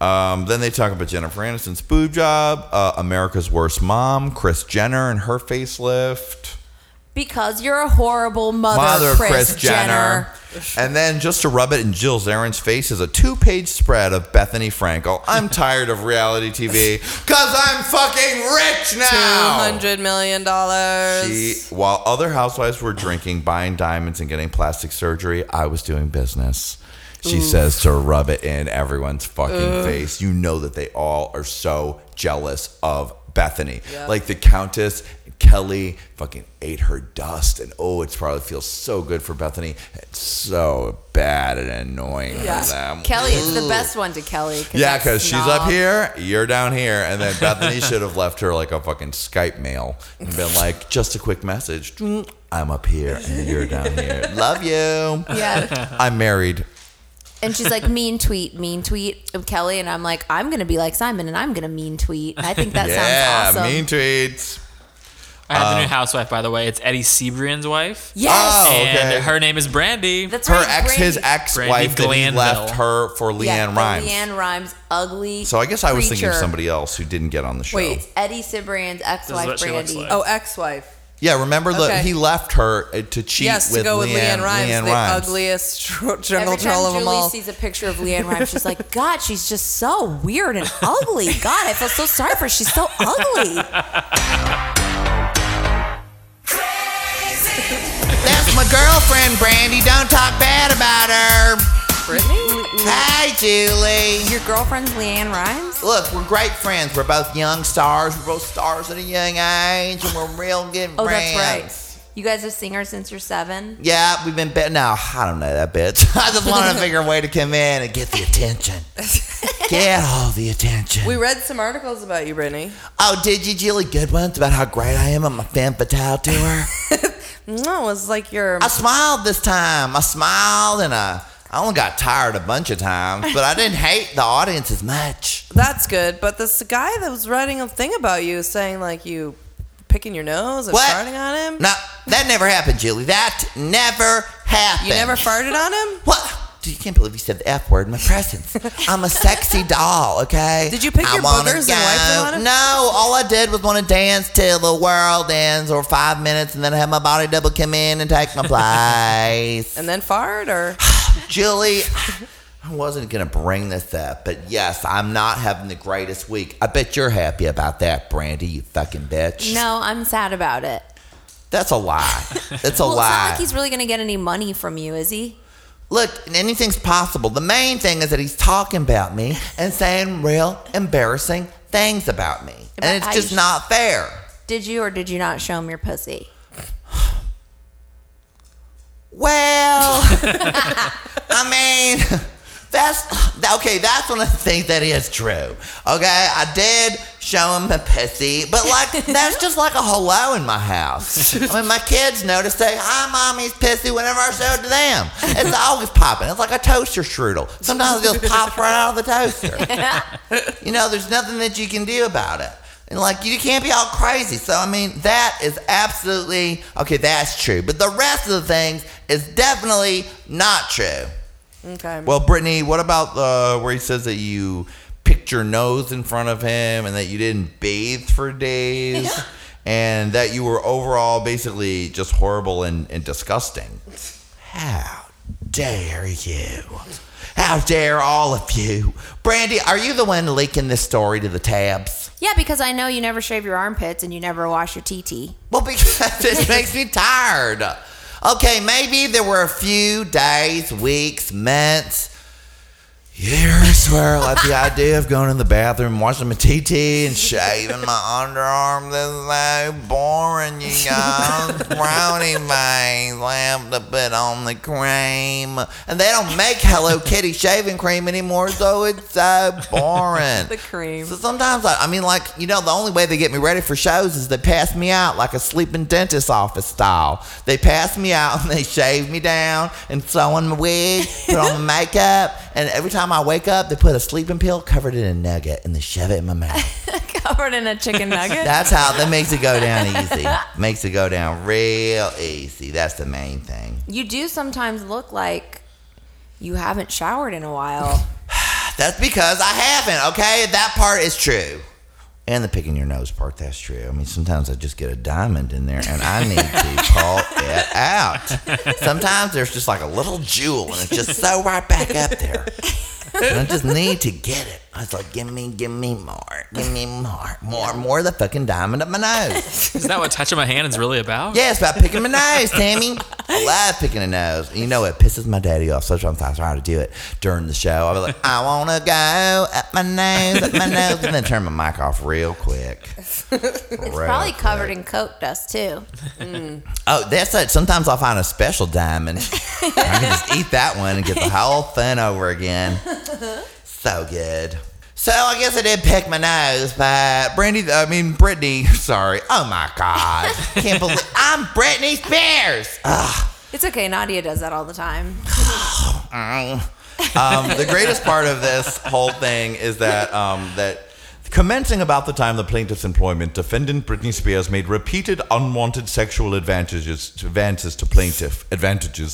Speaker 2: Um, then they talk about Jennifer Aniston's boob job, uh, America's Worst Mom, Kris Jenner and her facelift,
Speaker 4: Because you're a horrible mother,
Speaker 2: Mother
Speaker 4: Kris, Jenner.
Speaker 2: And then just to rub it in Jill Zarin's face is a two-page spread of Bethenny Frankel. I'm tired of reality TV because I'm fucking rich now.
Speaker 3: $200 million.
Speaker 2: She, while other housewives were drinking, buying diamonds, and getting plastic surgery, I was doing business. She
Speaker 3: Oof.
Speaker 2: says to rub it in everyone's fucking
Speaker 3: Ugh.
Speaker 2: face. You know that they all are so jealous of
Speaker 18: Bethenny.
Speaker 3: Yeah.
Speaker 18: Like the Countess Kelly fucking ate her dust, and oh, it probably feels so good for Bethenny. It's so bad and annoying
Speaker 4: Yeah.
Speaker 18: for them.
Speaker 4: Kelly, it's the best one to Kelly.
Speaker 18: Yeah, because she's up here, you're down here, and then Bethenny should have left her like a fucking Skype mail and been like, just a quick message. I'm up here and you're down here. Love you.
Speaker 4: Yeah.
Speaker 18: I'm married.
Speaker 4: And she's like, mean tweet, mean tweet of Kelly. And I'm like, I'm going to be like Simon and I'm going to mean tweet. I think that
Speaker 18: yeah,
Speaker 4: sounds awesome.
Speaker 18: Yeah, mean tweets.
Speaker 5: I have the
Speaker 18: Um,
Speaker 5: new housewife, by the way. It's Eddie Cibrian's wife.
Speaker 4: Yes!
Speaker 18: Oh,
Speaker 5: And her name is Brandy.
Speaker 4: That's
Speaker 18: Her
Speaker 4: right,
Speaker 18: ex, his
Speaker 4: ex
Speaker 18: wife,
Speaker 5: Brandy
Speaker 18: that he
Speaker 5: Glanville.
Speaker 18: left her for LeAnn
Speaker 4: yeah, the
Speaker 18: Rimes.
Speaker 4: LeAnn Rimes, ugly.
Speaker 18: So I guess I was thinking of
Speaker 4: creature.
Speaker 18: somebody else who didn't get on the show.
Speaker 3: Wait.
Speaker 4: Eddie Cibrian's ex-wife,
Speaker 5: what she looks
Speaker 4: Brandy.
Speaker 5: like.
Speaker 3: Oh, ex-wife.
Speaker 18: Yeah, remember the,
Speaker 3: Okay.
Speaker 18: he left her uh, to cheat
Speaker 3: yes,
Speaker 18: with,
Speaker 3: to go with
Speaker 18: LeAnn,
Speaker 3: LeAnn Rimes,
Speaker 18: LeAnn
Speaker 3: the
Speaker 18: Rimes.
Speaker 3: ugliest tr- jungle
Speaker 4: Every
Speaker 3: troll
Speaker 4: time
Speaker 3: of them
Speaker 4: Julie
Speaker 3: all.
Speaker 4: sees a picture of LeAnn Rimes, she's like, God, she's just so weird and ugly. God, I feel so sorry for her. She's so ugly.
Speaker 2: my girlfriend, Brandy. Don't talk bad about her.
Speaker 3: Brittany?
Speaker 2: Hi, Julie.
Speaker 4: Your girlfriend's LeAnn Rimes?
Speaker 2: Look, we're great friends. We're both young stars. We're both stars at a young age, and we're real good
Speaker 4: Oh,
Speaker 2: friends.
Speaker 4: that's right. You guys have seen her since you're seven?
Speaker 2: Yeah, we've been bet. No, I don't know that bitch. I just wanted to figure a way to come in and get the attention. get all the attention.
Speaker 3: We read some articles about you, Brittany.
Speaker 2: oh, did you, Julie? Good ones about how great I am on my femme fatale tour.
Speaker 3: No, it was like your.
Speaker 2: I smiled this time. I smiled and I, I only got tired a bunch of times, but I didn't hate the audience as much.
Speaker 3: That's good, but this guy that was writing a thing about you saying like you picking your nose and
Speaker 2: What?
Speaker 3: farting on him.
Speaker 2: No, that never happened, Julie. That never happened.
Speaker 3: You never farted on him?
Speaker 2: What? Dude, you can't believe you said the F word in my presence. I'm a sexy doll, okay?
Speaker 3: Did you pick
Speaker 2: I
Speaker 3: your
Speaker 2: wanna
Speaker 3: boogers and wipe them
Speaker 2: go-
Speaker 3: on?
Speaker 2: No, all I did was want to dance till the world ends or five minutes and then have my body double come in and take my place.
Speaker 3: And then fart or
Speaker 2: Julie, I wasn't going to bring this up, but yes, I'm not having the greatest week. I bet you're happy about that, Brandy, you fucking bitch.
Speaker 4: No, I'm sad about it.
Speaker 2: That's a lie. It's a
Speaker 4: well, it's
Speaker 2: lie.
Speaker 4: not like he's really going to get any money from you, is he?
Speaker 2: Look, anything's possible. The main thing is that he's talking about me and saying real embarrassing things about me. And it's just
Speaker 4: you-
Speaker 2: not fair.
Speaker 4: Did you or did you not show him your pussy?
Speaker 2: Well, I mean, that's okay. That's one of the things that is true. Okay, I did show him a pussy, but like that's just like a hello in my house. I mean, my kids know to say hi, mommy's pussy whenever I show it to them. It's always popping. It's like a toaster strudel. Sometimes it just pops right out of the toaster. You know, there's nothing that you can do about it. And like you can't be all crazy. So I mean, that is absolutely okay. That's true, but the rest of the things is definitely not true.
Speaker 3: Okay.
Speaker 18: Well, Brittany, what about uh, where he says that you picked your nose in front of him and that you didn't bathe for days and that you were overall basically just horrible and, and disgusting?
Speaker 2: How dare you? How dare all of you? Brandy, are you the one leaking this story to the tabs?
Speaker 4: Yeah, because I know you never shave your armpits and you never wash your TT.
Speaker 2: Well, because it makes me tired. Okay, maybe there were a few days, weeks, months, years where like the idea of going in the bathroom, washing my TT, and shaving my underarm is so boring, you guys. Brownie face, have to put on the cream. And they don't make Hello Kitty shaving cream anymore, so it's so boring.
Speaker 4: The cream.
Speaker 2: So sometimes, I, I mean, like, you know, the only way they get me ready for shows is they pass me out like a sleeping dentist office style. They pass me out and they shave me down and sew on my wig, put on my makeup, and every time I wake up, they put a sleeping pill covered in a nugget and they shove it in my mouth.
Speaker 4: Covered in a chicken nugget.
Speaker 2: That's how that makes it go down easy. Makes it go down real easy. That's the main thing.
Speaker 4: you do sometimes look like you haven't showered in a while.
Speaker 2: That's because I haven't, okay? That part is true. And the picking your nose part, that's true. I mean, sometimes I just get a diamond in there and I need to pull it out. Sometimes there's just like a little jewel and it's just so right back up there. I just need to get it.
Speaker 17: I was like, give me, give me more, give me more, more, more of the fucking diamond up my nose.
Speaker 5: Is that what touching my hand is really about?
Speaker 17: Yeah, it's about picking my nose, Tammy. I love picking a nose. You know, it pisses my daddy off. So sometimes I try to do it during the show. I'll be like, I want to go up my nose, up my nose, and then turn my mic off real quick.
Speaker 4: It's probably covered in coke dust too.
Speaker 17: Oh, that's it. Sometimes I'll find a special diamond. I can just eat that one and get the whole thing over again. So good. So I guess I did pick my nose, but Brandy, I mean Brittany, sorry. Oh my God, can't believe I'm Britney Spears. Ugh.
Speaker 4: It's okay. Nadya does that all the time.
Speaker 2: um, the greatest part of this whole thing is that um, that commencing about the time of the plaintiff's employment, defendant Britney Spears made repeated unwanted sexual advantages advances to plaintiff advantages,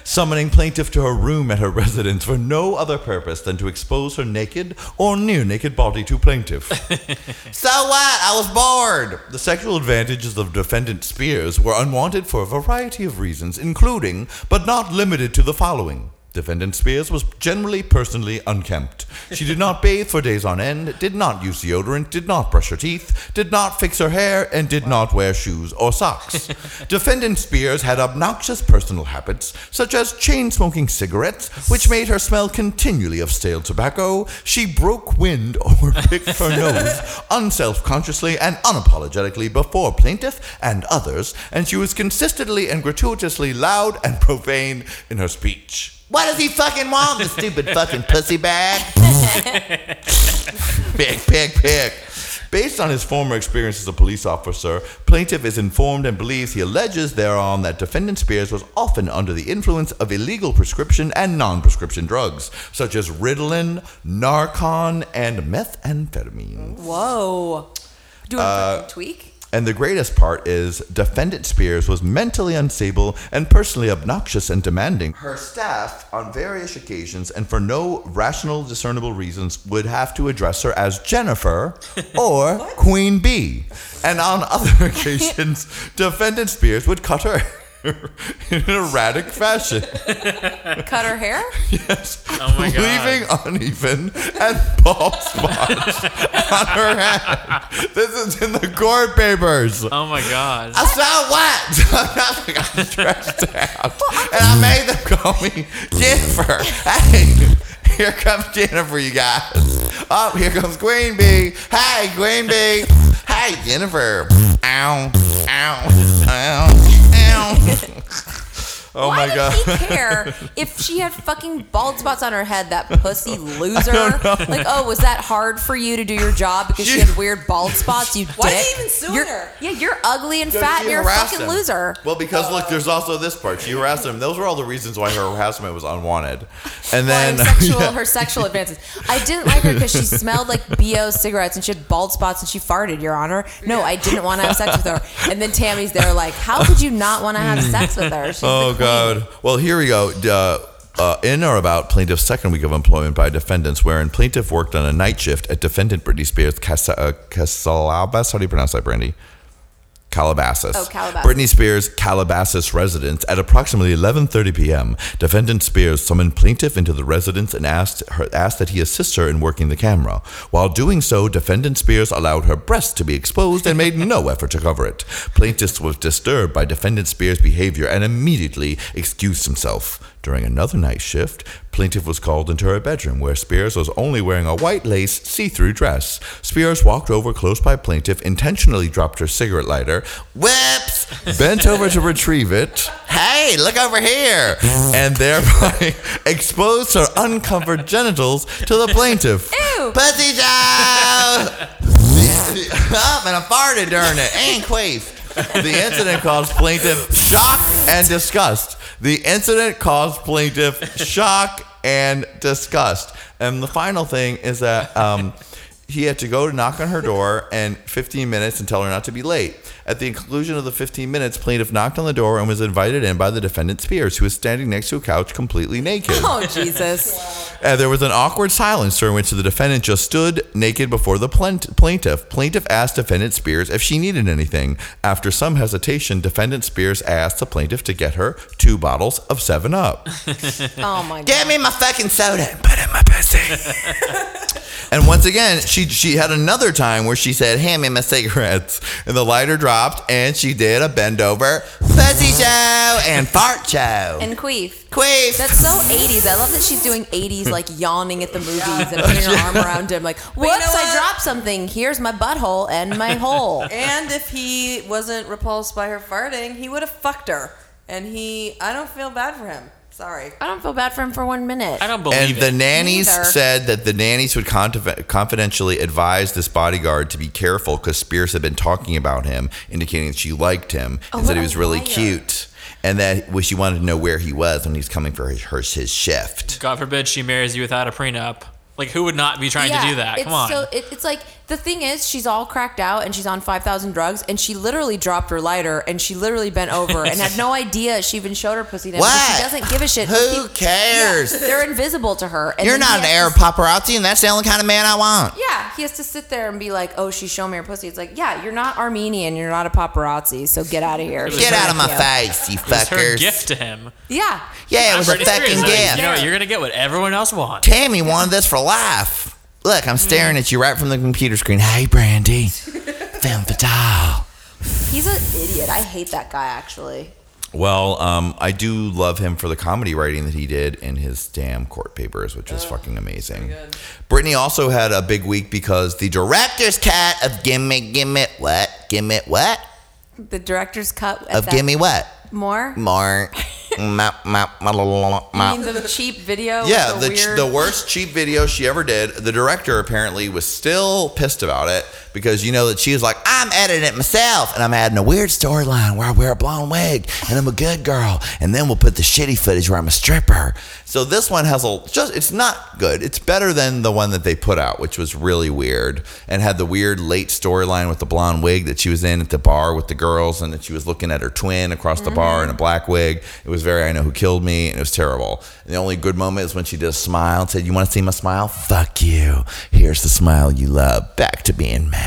Speaker 2: summoning plaintiff to her room at her residence for no other purpose than to expose her naked or near naked body to plaintiff.
Speaker 17: So what? I was bored.
Speaker 2: The sexual advantages of defendant Spears were unwanted for a variety of reasons, including, but not limited to, the following. Defendant Spears was generally personally unkempt. She did not bathe for days on end, did not use deodorant, did not brush her teeth, did not fix her hair, and did not wear shoes or socks. Defendant Spears had obnoxious personal habits, such as chain smoking cigarettes, which made her smell continually of stale tobacco. She broke wind or picked her nose unself consciously and unapologetically before plaintiff and others, and she was consistently and gratuitously loud and profane in her speech.
Speaker 17: What does he fucking want? The stupid fucking pussy bag.
Speaker 2: Pick, pick, pick. Based on his former experience as a police officer, plaintiff is informed and believes he alleges thereon that defendant Spears was often under the influence of illegal prescription and non-prescription drugs, such as Ritalin, Narcan, and methamphetamine.
Speaker 4: Whoa. Do a
Speaker 2: Uh,
Speaker 4: fucking tweak?
Speaker 2: And the greatest part is defendant Spears was mentally unstable and personally obnoxious and demanding. Her staff, on various occasions and for no rational discernible reasons, would have to address her as Jennifer or Queen Bee. And on other occasions, defendant Spears would cut her in an erratic fashion.
Speaker 4: Cut her hair?
Speaker 2: Yes.
Speaker 5: Oh my God.
Speaker 2: Leaving uneven and bald spots on her head. This is in the court papers.
Speaker 5: Oh my god.
Speaker 17: I saw what?
Speaker 2: I got stressed out. And I made them call me Jennifer. Hey, here comes Jennifer, you guys. Oh, here comes Queen Bee. Hey, Queen Bee. Hey, Jennifer. Ow, ow, ow, ow. Oh
Speaker 4: Why
Speaker 2: my
Speaker 4: did
Speaker 2: god.
Speaker 4: he care if she had fucking bald spots on her head? That pussy loser. Like, oh, was that hard for you to do your job because she had weird bald spots? You
Speaker 3: Why
Speaker 4: dick?
Speaker 3: is he even suing
Speaker 4: You're-
Speaker 3: her?
Speaker 4: Yeah, you're ugly and fat. and You're a fucking
Speaker 2: him.
Speaker 4: loser.
Speaker 2: Well, because look, there's also this part. She harassed him. Those were all the reasons why her harassment was unwanted. And then
Speaker 4: her sexual,
Speaker 2: Yeah.
Speaker 4: her sexual advances. I didn't like her because she smelled like bo cigarettes and she had bald spots and she farted. Your Honor, no, I didn't want to have sex with her. And then Tammy's there, like, how could you not want to have sex with her? She's
Speaker 2: Oh
Speaker 4: queen.
Speaker 2: God. Well, here we go. Uh, uh, in or about plaintiff's second week of employment by defendants, wherein plaintiff worked on a night shift at defendant Britney Spears' uh, Casalabas. How do you pronounce that, Brandy? Calabasas.
Speaker 4: Oh, Calabasas.
Speaker 2: Britney Spears' Calabasas residence at approximately 11:30 p.m. Defendant Spears summoned plaintiff into the residence and asked her asked that he assist her in working the camera. While doing so, defendant Spears allowed her breast to be exposed and made no effort to cover it. Plaintiff was disturbed by defendant Spears' behavior and immediately excused himself. During another night shift, plaintiff was called into her bedroom where Spears was only wearing a white lace see-through dress. Spears walked over close by plaintiff, intentionally dropped her cigarette lighter,
Speaker 17: whips,
Speaker 2: bent over to retrieve it,
Speaker 17: Hey, look over here.
Speaker 2: and thereby exposed her uncovered genitals to the plaintiff.
Speaker 4: Ew.
Speaker 17: Pussy job. Up and I farted during it. And queef.
Speaker 2: The incident caused plaintiff shock and disgust. The incident caused plaintiff shock and disgust. And the final thing is that um, he had to go to knock on her door and 15 minutes and tell her not to be late. At the conclusion of the 15 minutes, plaintiff knocked on the door and was invited in by the defendant Spears, who was standing next to a couch completely naked.
Speaker 4: Oh Jesus!
Speaker 2: Uh, there was an awkward silence during which the defendant just stood naked before the plaintiff. Plaintiff asked defendant Spears if she needed anything. After some hesitation, defendant Spears asked the plaintiff to get her two bottles of 7 Up.
Speaker 4: Oh my god!
Speaker 17: Give me my fucking soda and put in my pussy.
Speaker 2: And once again, she she had another time where she said, "Hand me my cigarettes," and the lighter dropped, and she did a bend over pussy show and fart show.
Speaker 4: And queef.
Speaker 2: Queef.
Speaker 4: That's so 80s. I love that she's doing 80s, like yawning at the movies and putting her arm around him, like,
Speaker 3: you know
Speaker 4: I
Speaker 3: what?
Speaker 4: dropped something. Here's my butthole and my hole.
Speaker 3: And if he wasn't repulsed by her farting, he would have fucked her. And he, I don't feel bad for him. Sorry.
Speaker 4: I don't feel bad for him for one minute.
Speaker 5: I don't believe it.
Speaker 2: and the nannies
Speaker 4: Neither.
Speaker 2: said that the nannies would confi- confidentially advise this bodyguard to be careful because Spears had been talking about him, indicating that she liked him
Speaker 4: Oh,
Speaker 2: and said he was really
Speaker 4: liar.
Speaker 2: cute, and that well, she wanted to know where he was when he's coming for his, her, his shift.
Speaker 5: God forbid she marries you without a prenup. Like, who would not be trying to do that?
Speaker 4: It's
Speaker 5: Come on.
Speaker 4: So, it, it's like the thing is, she's all cracked out and she's on five thousand drugs, and she literally dropped her lighter and she literally bent over and had no idea she even showed her pussy. to
Speaker 2: What?
Speaker 4: She doesn't give a shit.
Speaker 2: Who cares?
Speaker 4: Yeah, they're invisible to her. And
Speaker 2: You're not an
Speaker 4: he
Speaker 2: Arab
Speaker 4: has to-
Speaker 2: paparazzi, and that's the only kind of man I want.
Speaker 4: Yeah, he has to sit there and be like, "Oh, she's showing me her pussy." It's like, yeah, you're not Armenian, you're not a paparazzi, so get out of here.
Speaker 2: Get out of my face, you
Speaker 5: It was her
Speaker 2: fuckers.
Speaker 5: gift to him.
Speaker 4: Yeah.
Speaker 2: Yeah, it was a
Speaker 5: Britney Spears,
Speaker 2: fucking
Speaker 5: like,
Speaker 2: gift.
Speaker 5: You know, you're gonna get what everyone else wants.
Speaker 2: Tammy wanted this for life. Look, I'm staring at you right from the computer screen. Hey, Brandy. Femme fatale.
Speaker 4: He's an idiot. I hate that guy actually.
Speaker 2: Well, um, I do love him for the comedy writing that he did in his damn court papers, which was fucking amazing. Britney also had a big week because the director's cut of Gimme Gimme What? Gimme What?
Speaker 4: The director's cut at
Speaker 2: Of
Speaker 4: that-
Speaker 2: Gimme What?
Speaker 4: more.
Speaker 2: More. Ma- ma- ma- la- la- la- ma-
Speaker 4: You mean the cheap video?
Speaker 2: Yeah,
Speaker 4: the,
Speaker 2: the, ch-
Speaker 4: weird...
Speaker 2: the worst cheap video she ever did. The director apparently was still pissed about it because you know that she was like, I'm editing it myself and I'm adding a weird storyline where I wear a blonde wig and I'm a good girl and then we'll put the shitty footage where I'm a stripper. So this one has a just it's not good. It's better than the one that they put out, which was really weird and had the weird late storyline with the blonde wig that she was in at the bar with the girls and that she was looking at her twin across the bar in a black wig. It was very I know who killed me and it was terrible. And the only good moment is when she did a smile and said, "You want to see my smile? Fuck you. Here's the smile you love. Back to being mad."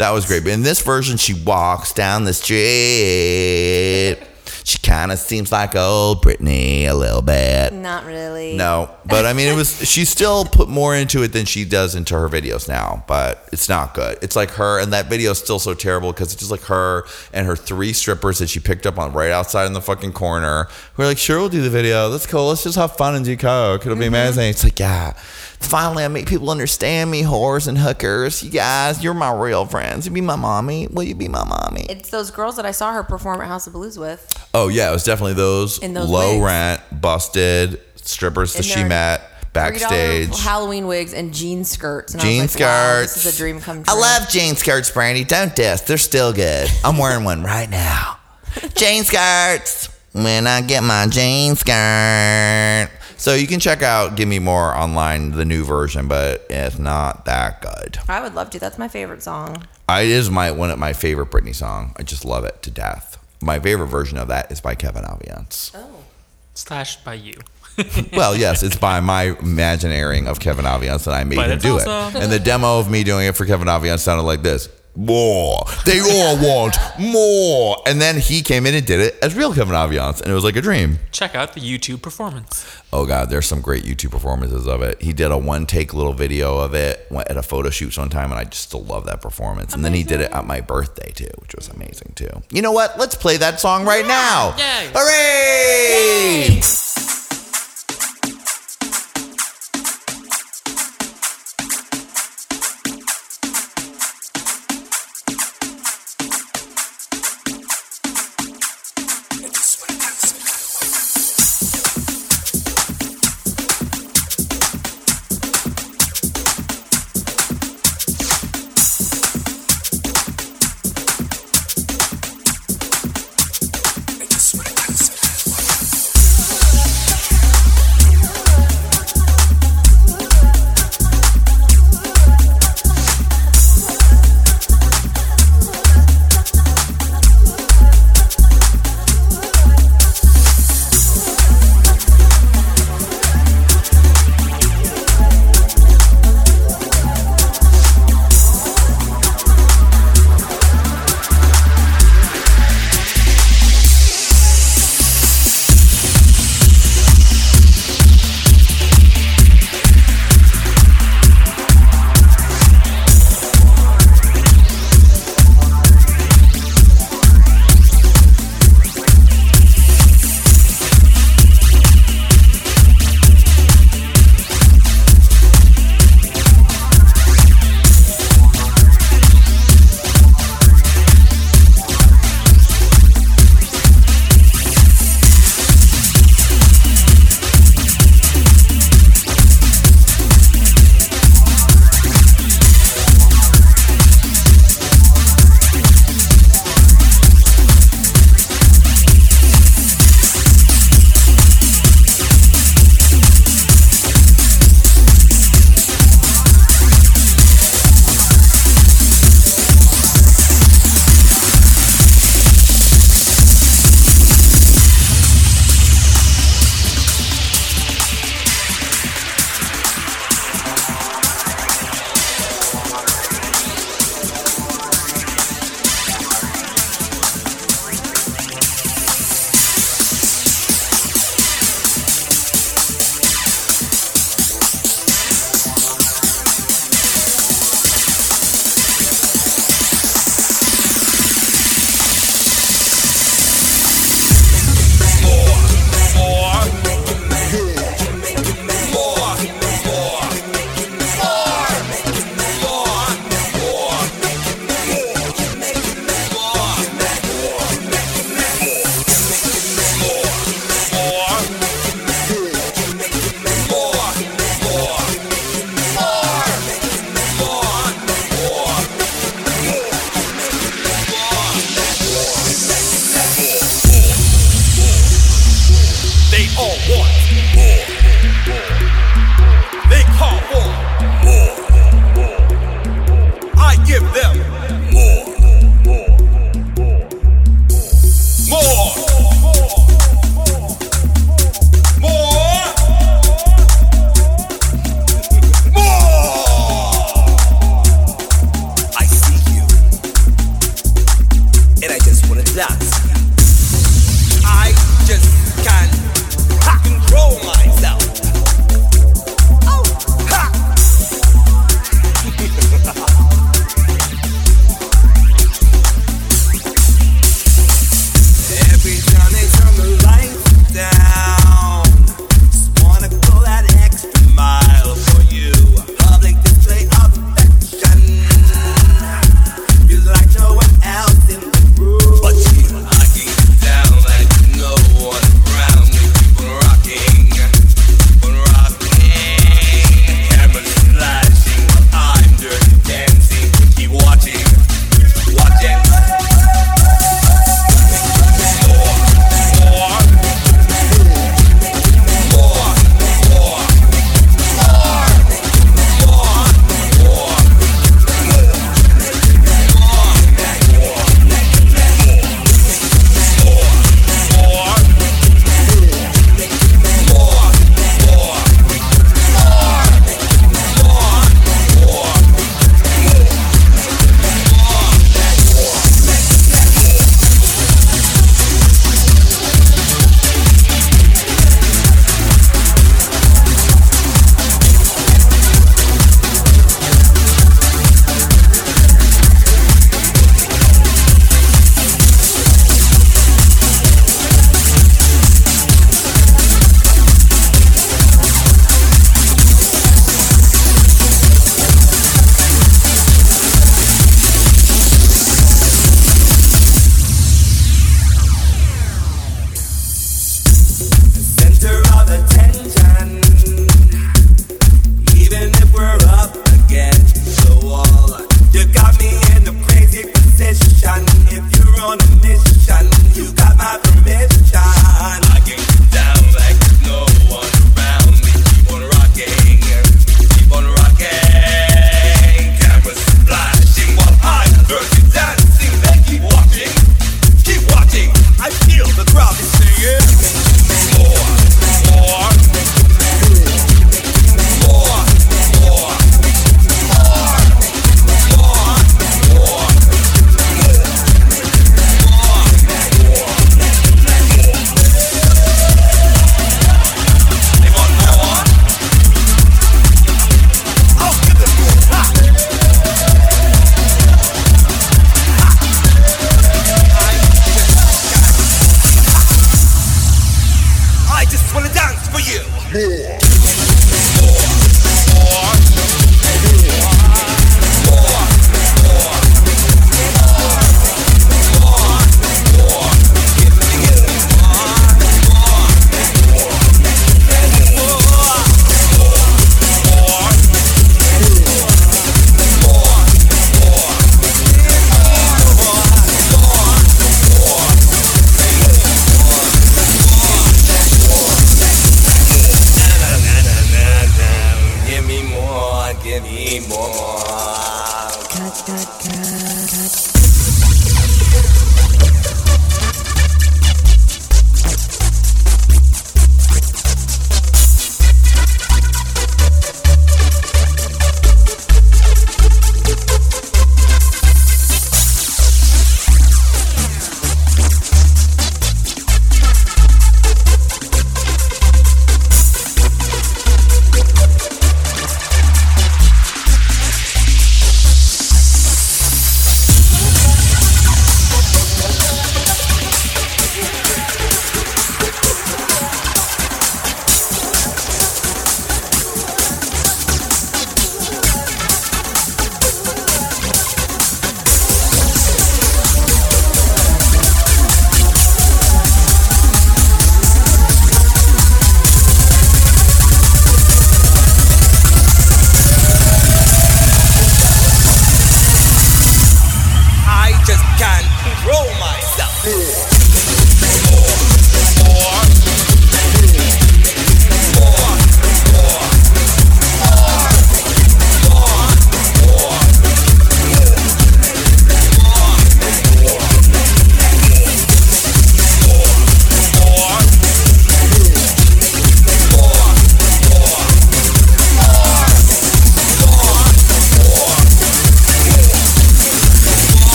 Speaker 2: That was great. But in this version, she walks down the street. She kind of seems like old Britney a little bit.
Speaker 4: Not really.
Speaker 2: No, but I mean, it was. She still put more into it than she does into her videos now, but it's not good. It's like her, and that video is still so terrible because it's just like her and her three strippers that she picked up on right outside in the fucking corner. We're like, sure, we'll do the video. That's cool. Let's just have fun and do coke. It'll be mm-hmm. amazing. It's like, yeah. Finally, I make people understand me, whores and hookers. You guys, you're my real friends. You be my mommy. Will you be my mommy?
Speaker 4: It's those girls that I saw her perform at House of Blues with.
Speaker 2: Oh yeah, it was definitely those,
Speaker 4: In those
Speaker 2: low
Speaker 4: wigs.
Speaker 2: rent, busted strippers that
Speaker 4: In
Speaker 2: she
Speaker 4: their
Speaker 2: met backstage.
Speaker 4: $3 Halloween wigs and jean skirts. And
Speaker 2: Jean
Speaker 4: I was like, wow,
Speaker 2: skirts.
Speaker 4: this is a dream come true.
Speaker 2: I love jean skirts, Brandy. Don't diss. They're still good. I'm wearing one right now. jean skirts. When I get my jean skirt. So you can check out Give Me More online, the new version, but it's not that good.
Speaker 4: I would love to. That's my favorite song.
Speaker 2: I, it is my one of my favorite Britney song. I just love it to death. My favorite version of that is by Kevin Aviance. Oh.
Speaker 5: Slash by you.
Speaker 2: well, yes, it's by my imagineering of Kevin Aviance that I made
Speaker 5: But
Speaker 2: him
Speaker 5: it's
Speaker 2: do it. And the demo of me doing it for Kevin Aviance sounded like this. More. They all want more. And then he came in and did it as real Kevin Aviance, and it was like a dream.
Speaker 5: Check out the YouTube performance.
Speaker 2: Oh God, there's some great YouTube performances of it. He did a one take little video of it at a photo shoot one time, and I just still love that performance. And then he did it at my birthday too, which was amazing too. You know what? Let's play that song right now.
Speaker 5: Yay.
Speaker 2: Hooray!
Speaker 19: up,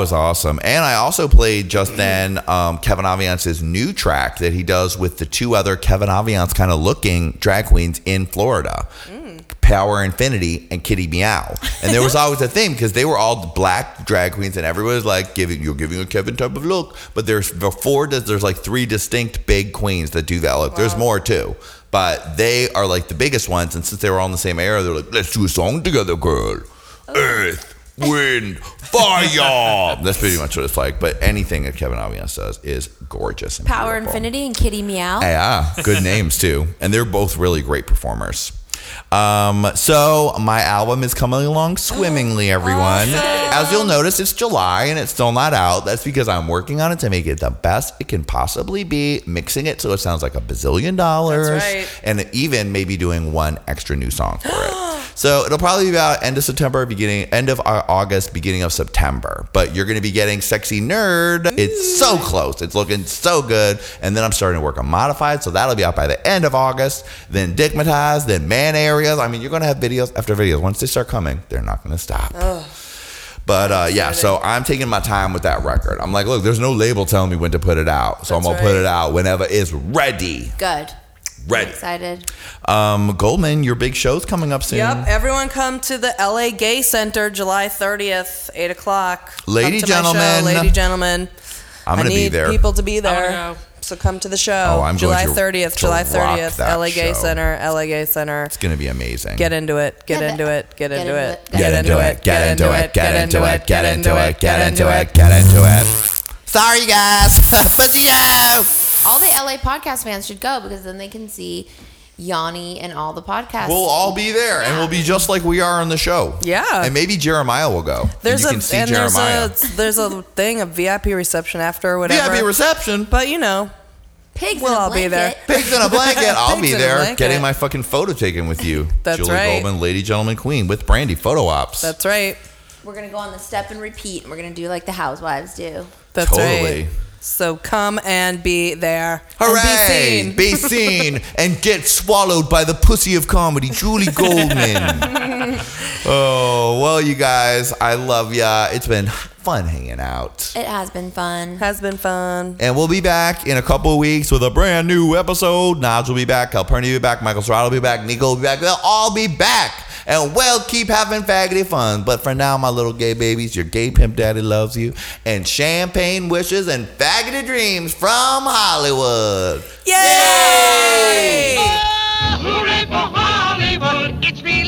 Speaker 2: was awesome. And I also played just then um, Kevin Aviance's new track that he does with the two other Kevin Aviance kind of looking drag queens in Florida. Power Infinity and Kitty Meow. And there was always a thing because they were all black drag queens and everybody was like giving you're giving a Kevin type of look. But there's before there's like three distinct big queens that do that look. There's more too. But they are like the biggest ones, and since they were all in the same era, they're like, let's do a song together, girl. Earth, wind, fire. That's pretty much what it's like. But anything that Kevin Aviance does is gorgeous. And
Speaker 4: Power
Speaker 2: beautiful.
Speaker 4: Infinity and Kitty Meow.
Speaker 2: Yeah, good names too, and they're both really great performers. Um, so my album is coming along swimmingly, everyone. As you'll notice, it's July and it's still not out. That's because I'm working on it to make it the best it can possibly be, mixing it so it sounds like a bazillion dollars,
Speaker 3: right.
Speaker 2: and even maybe doing one extra new song for it. So it'll probably be about end of September, beginning end of August, beginning of September. But you're going to be getting "Sexy Nerd." It's so close. It's looking so good. And then I'm starting to work on "Modified," so that'll be out by the end of August. Then "Digmatized," then "Man Areas." I mean, you're going to have videos after videos. Once they start coming, they're not going to stop. But uh, yeah, so I'm taking my time with that record. I'm like, look, there's no label telling me when to put it out, so I'm
Speaker 3: That's
Speaker 2: gonna put it out whenever it's ready.
Speaker 4: Good.
Speaker 2: Ready.
Speaker 4: Excited.
Speaker 2: Um, Goldman, your big show's coming up soon.
Speaker 3: Yep, everyone come to the LA Gay Center July 30th, 8 o'clock.
Speaker 2: Lady,
Speaker 3: Come to my show,
Speaker 2: gentlemen.
Speaker 3: lady, gentlemen.
Speaker 2: I'm gonna be
Speaker 3: need
Speaker 2: there.
Speaker 3: people to be
Speaker 5: I
Speaker 3: there.
Speaker 5: Wanna go.
Speaker 3: So come to the show.
Speaker 2: Oh, I'm
Speaker 3: July
Speaker 2: going to-
Speaker 3: 30th,
Speaker 2: to
Speaker 3: July 30th, LA Gay
Speaker 2: show.
Speaker 3: Center, LA Gay Center.
Speaker 2: It's gonna be amazing.
Speaker 3: Get into it, get
Speaker 4: Get
Speaker 3: into
Speaker 4: it.
Speaker 3: it, get into it.
Speaker 2: Get into it. Get into it. Get into it. Get into it. Get into it. Get into it. Sorry, guys. but see.
Speaker 4: All the LA podcast fans should go because then they can see Yanni and all the podcasts.
Speaker 2: We'll all be there, and we'll be just like we are on the show.
Speaker 3: Yeah.
Speaker 2: And maybe Jeremiah will go.
Speaker 3: There's
Speaker 2: and
Speaker 3: a
Speaker 2: can see
Speaker 3: and
Speaker 2: Jeremiah.
Speaker 3: there's a there's a thing a VIP reception after or whatever.
Speaker 2: VIP reception.
Speaker 3: But you know,
Speaker 4: Pigs
Speaker 3: we'll all be there.
Speaker 2: Pigs in a blanket. I'll be there getting my fucking photo taken with you.
Speaker 3: That's
Speaker 2: Julie
Speaker 3: right.
Speaker 2: Goldman, lady, gentleman, queen with Brandy photo ops.
Speaker 3: That's right.
Speaker 4: We're gonna go on the step and repeat, and we're gonna do like the housewives do.
Speaker 3: That's
Speaker 2: Totally.
Speaker 3: right. So come and be there.
Speaker 2: Hooray!
Speaker 3: And be seen.
Speaker 2: seen and get swallowed by the pussy of comedy, Julie Goldman. oh, well, you guys, I love ya. It's been fun hanging out.
Speaker 4: It has been fun.
Speaker 3: Has been fun.
Speaker 2: And we'll be back in a couple of weeks with a brand new episode. Naj will be back. Calpurnia will be back. Michael Serrato will be back. Nico will be back. They'll all be back. And we'll keep having faggoty fun. But for now, my little gay babies, your gay pimp daddy loves you. And champagne wishes and faggoty dreams from Hollywood.
Speaker 3: Yay!
Speaker 19: Hooray for Hollywood! It's me hooked.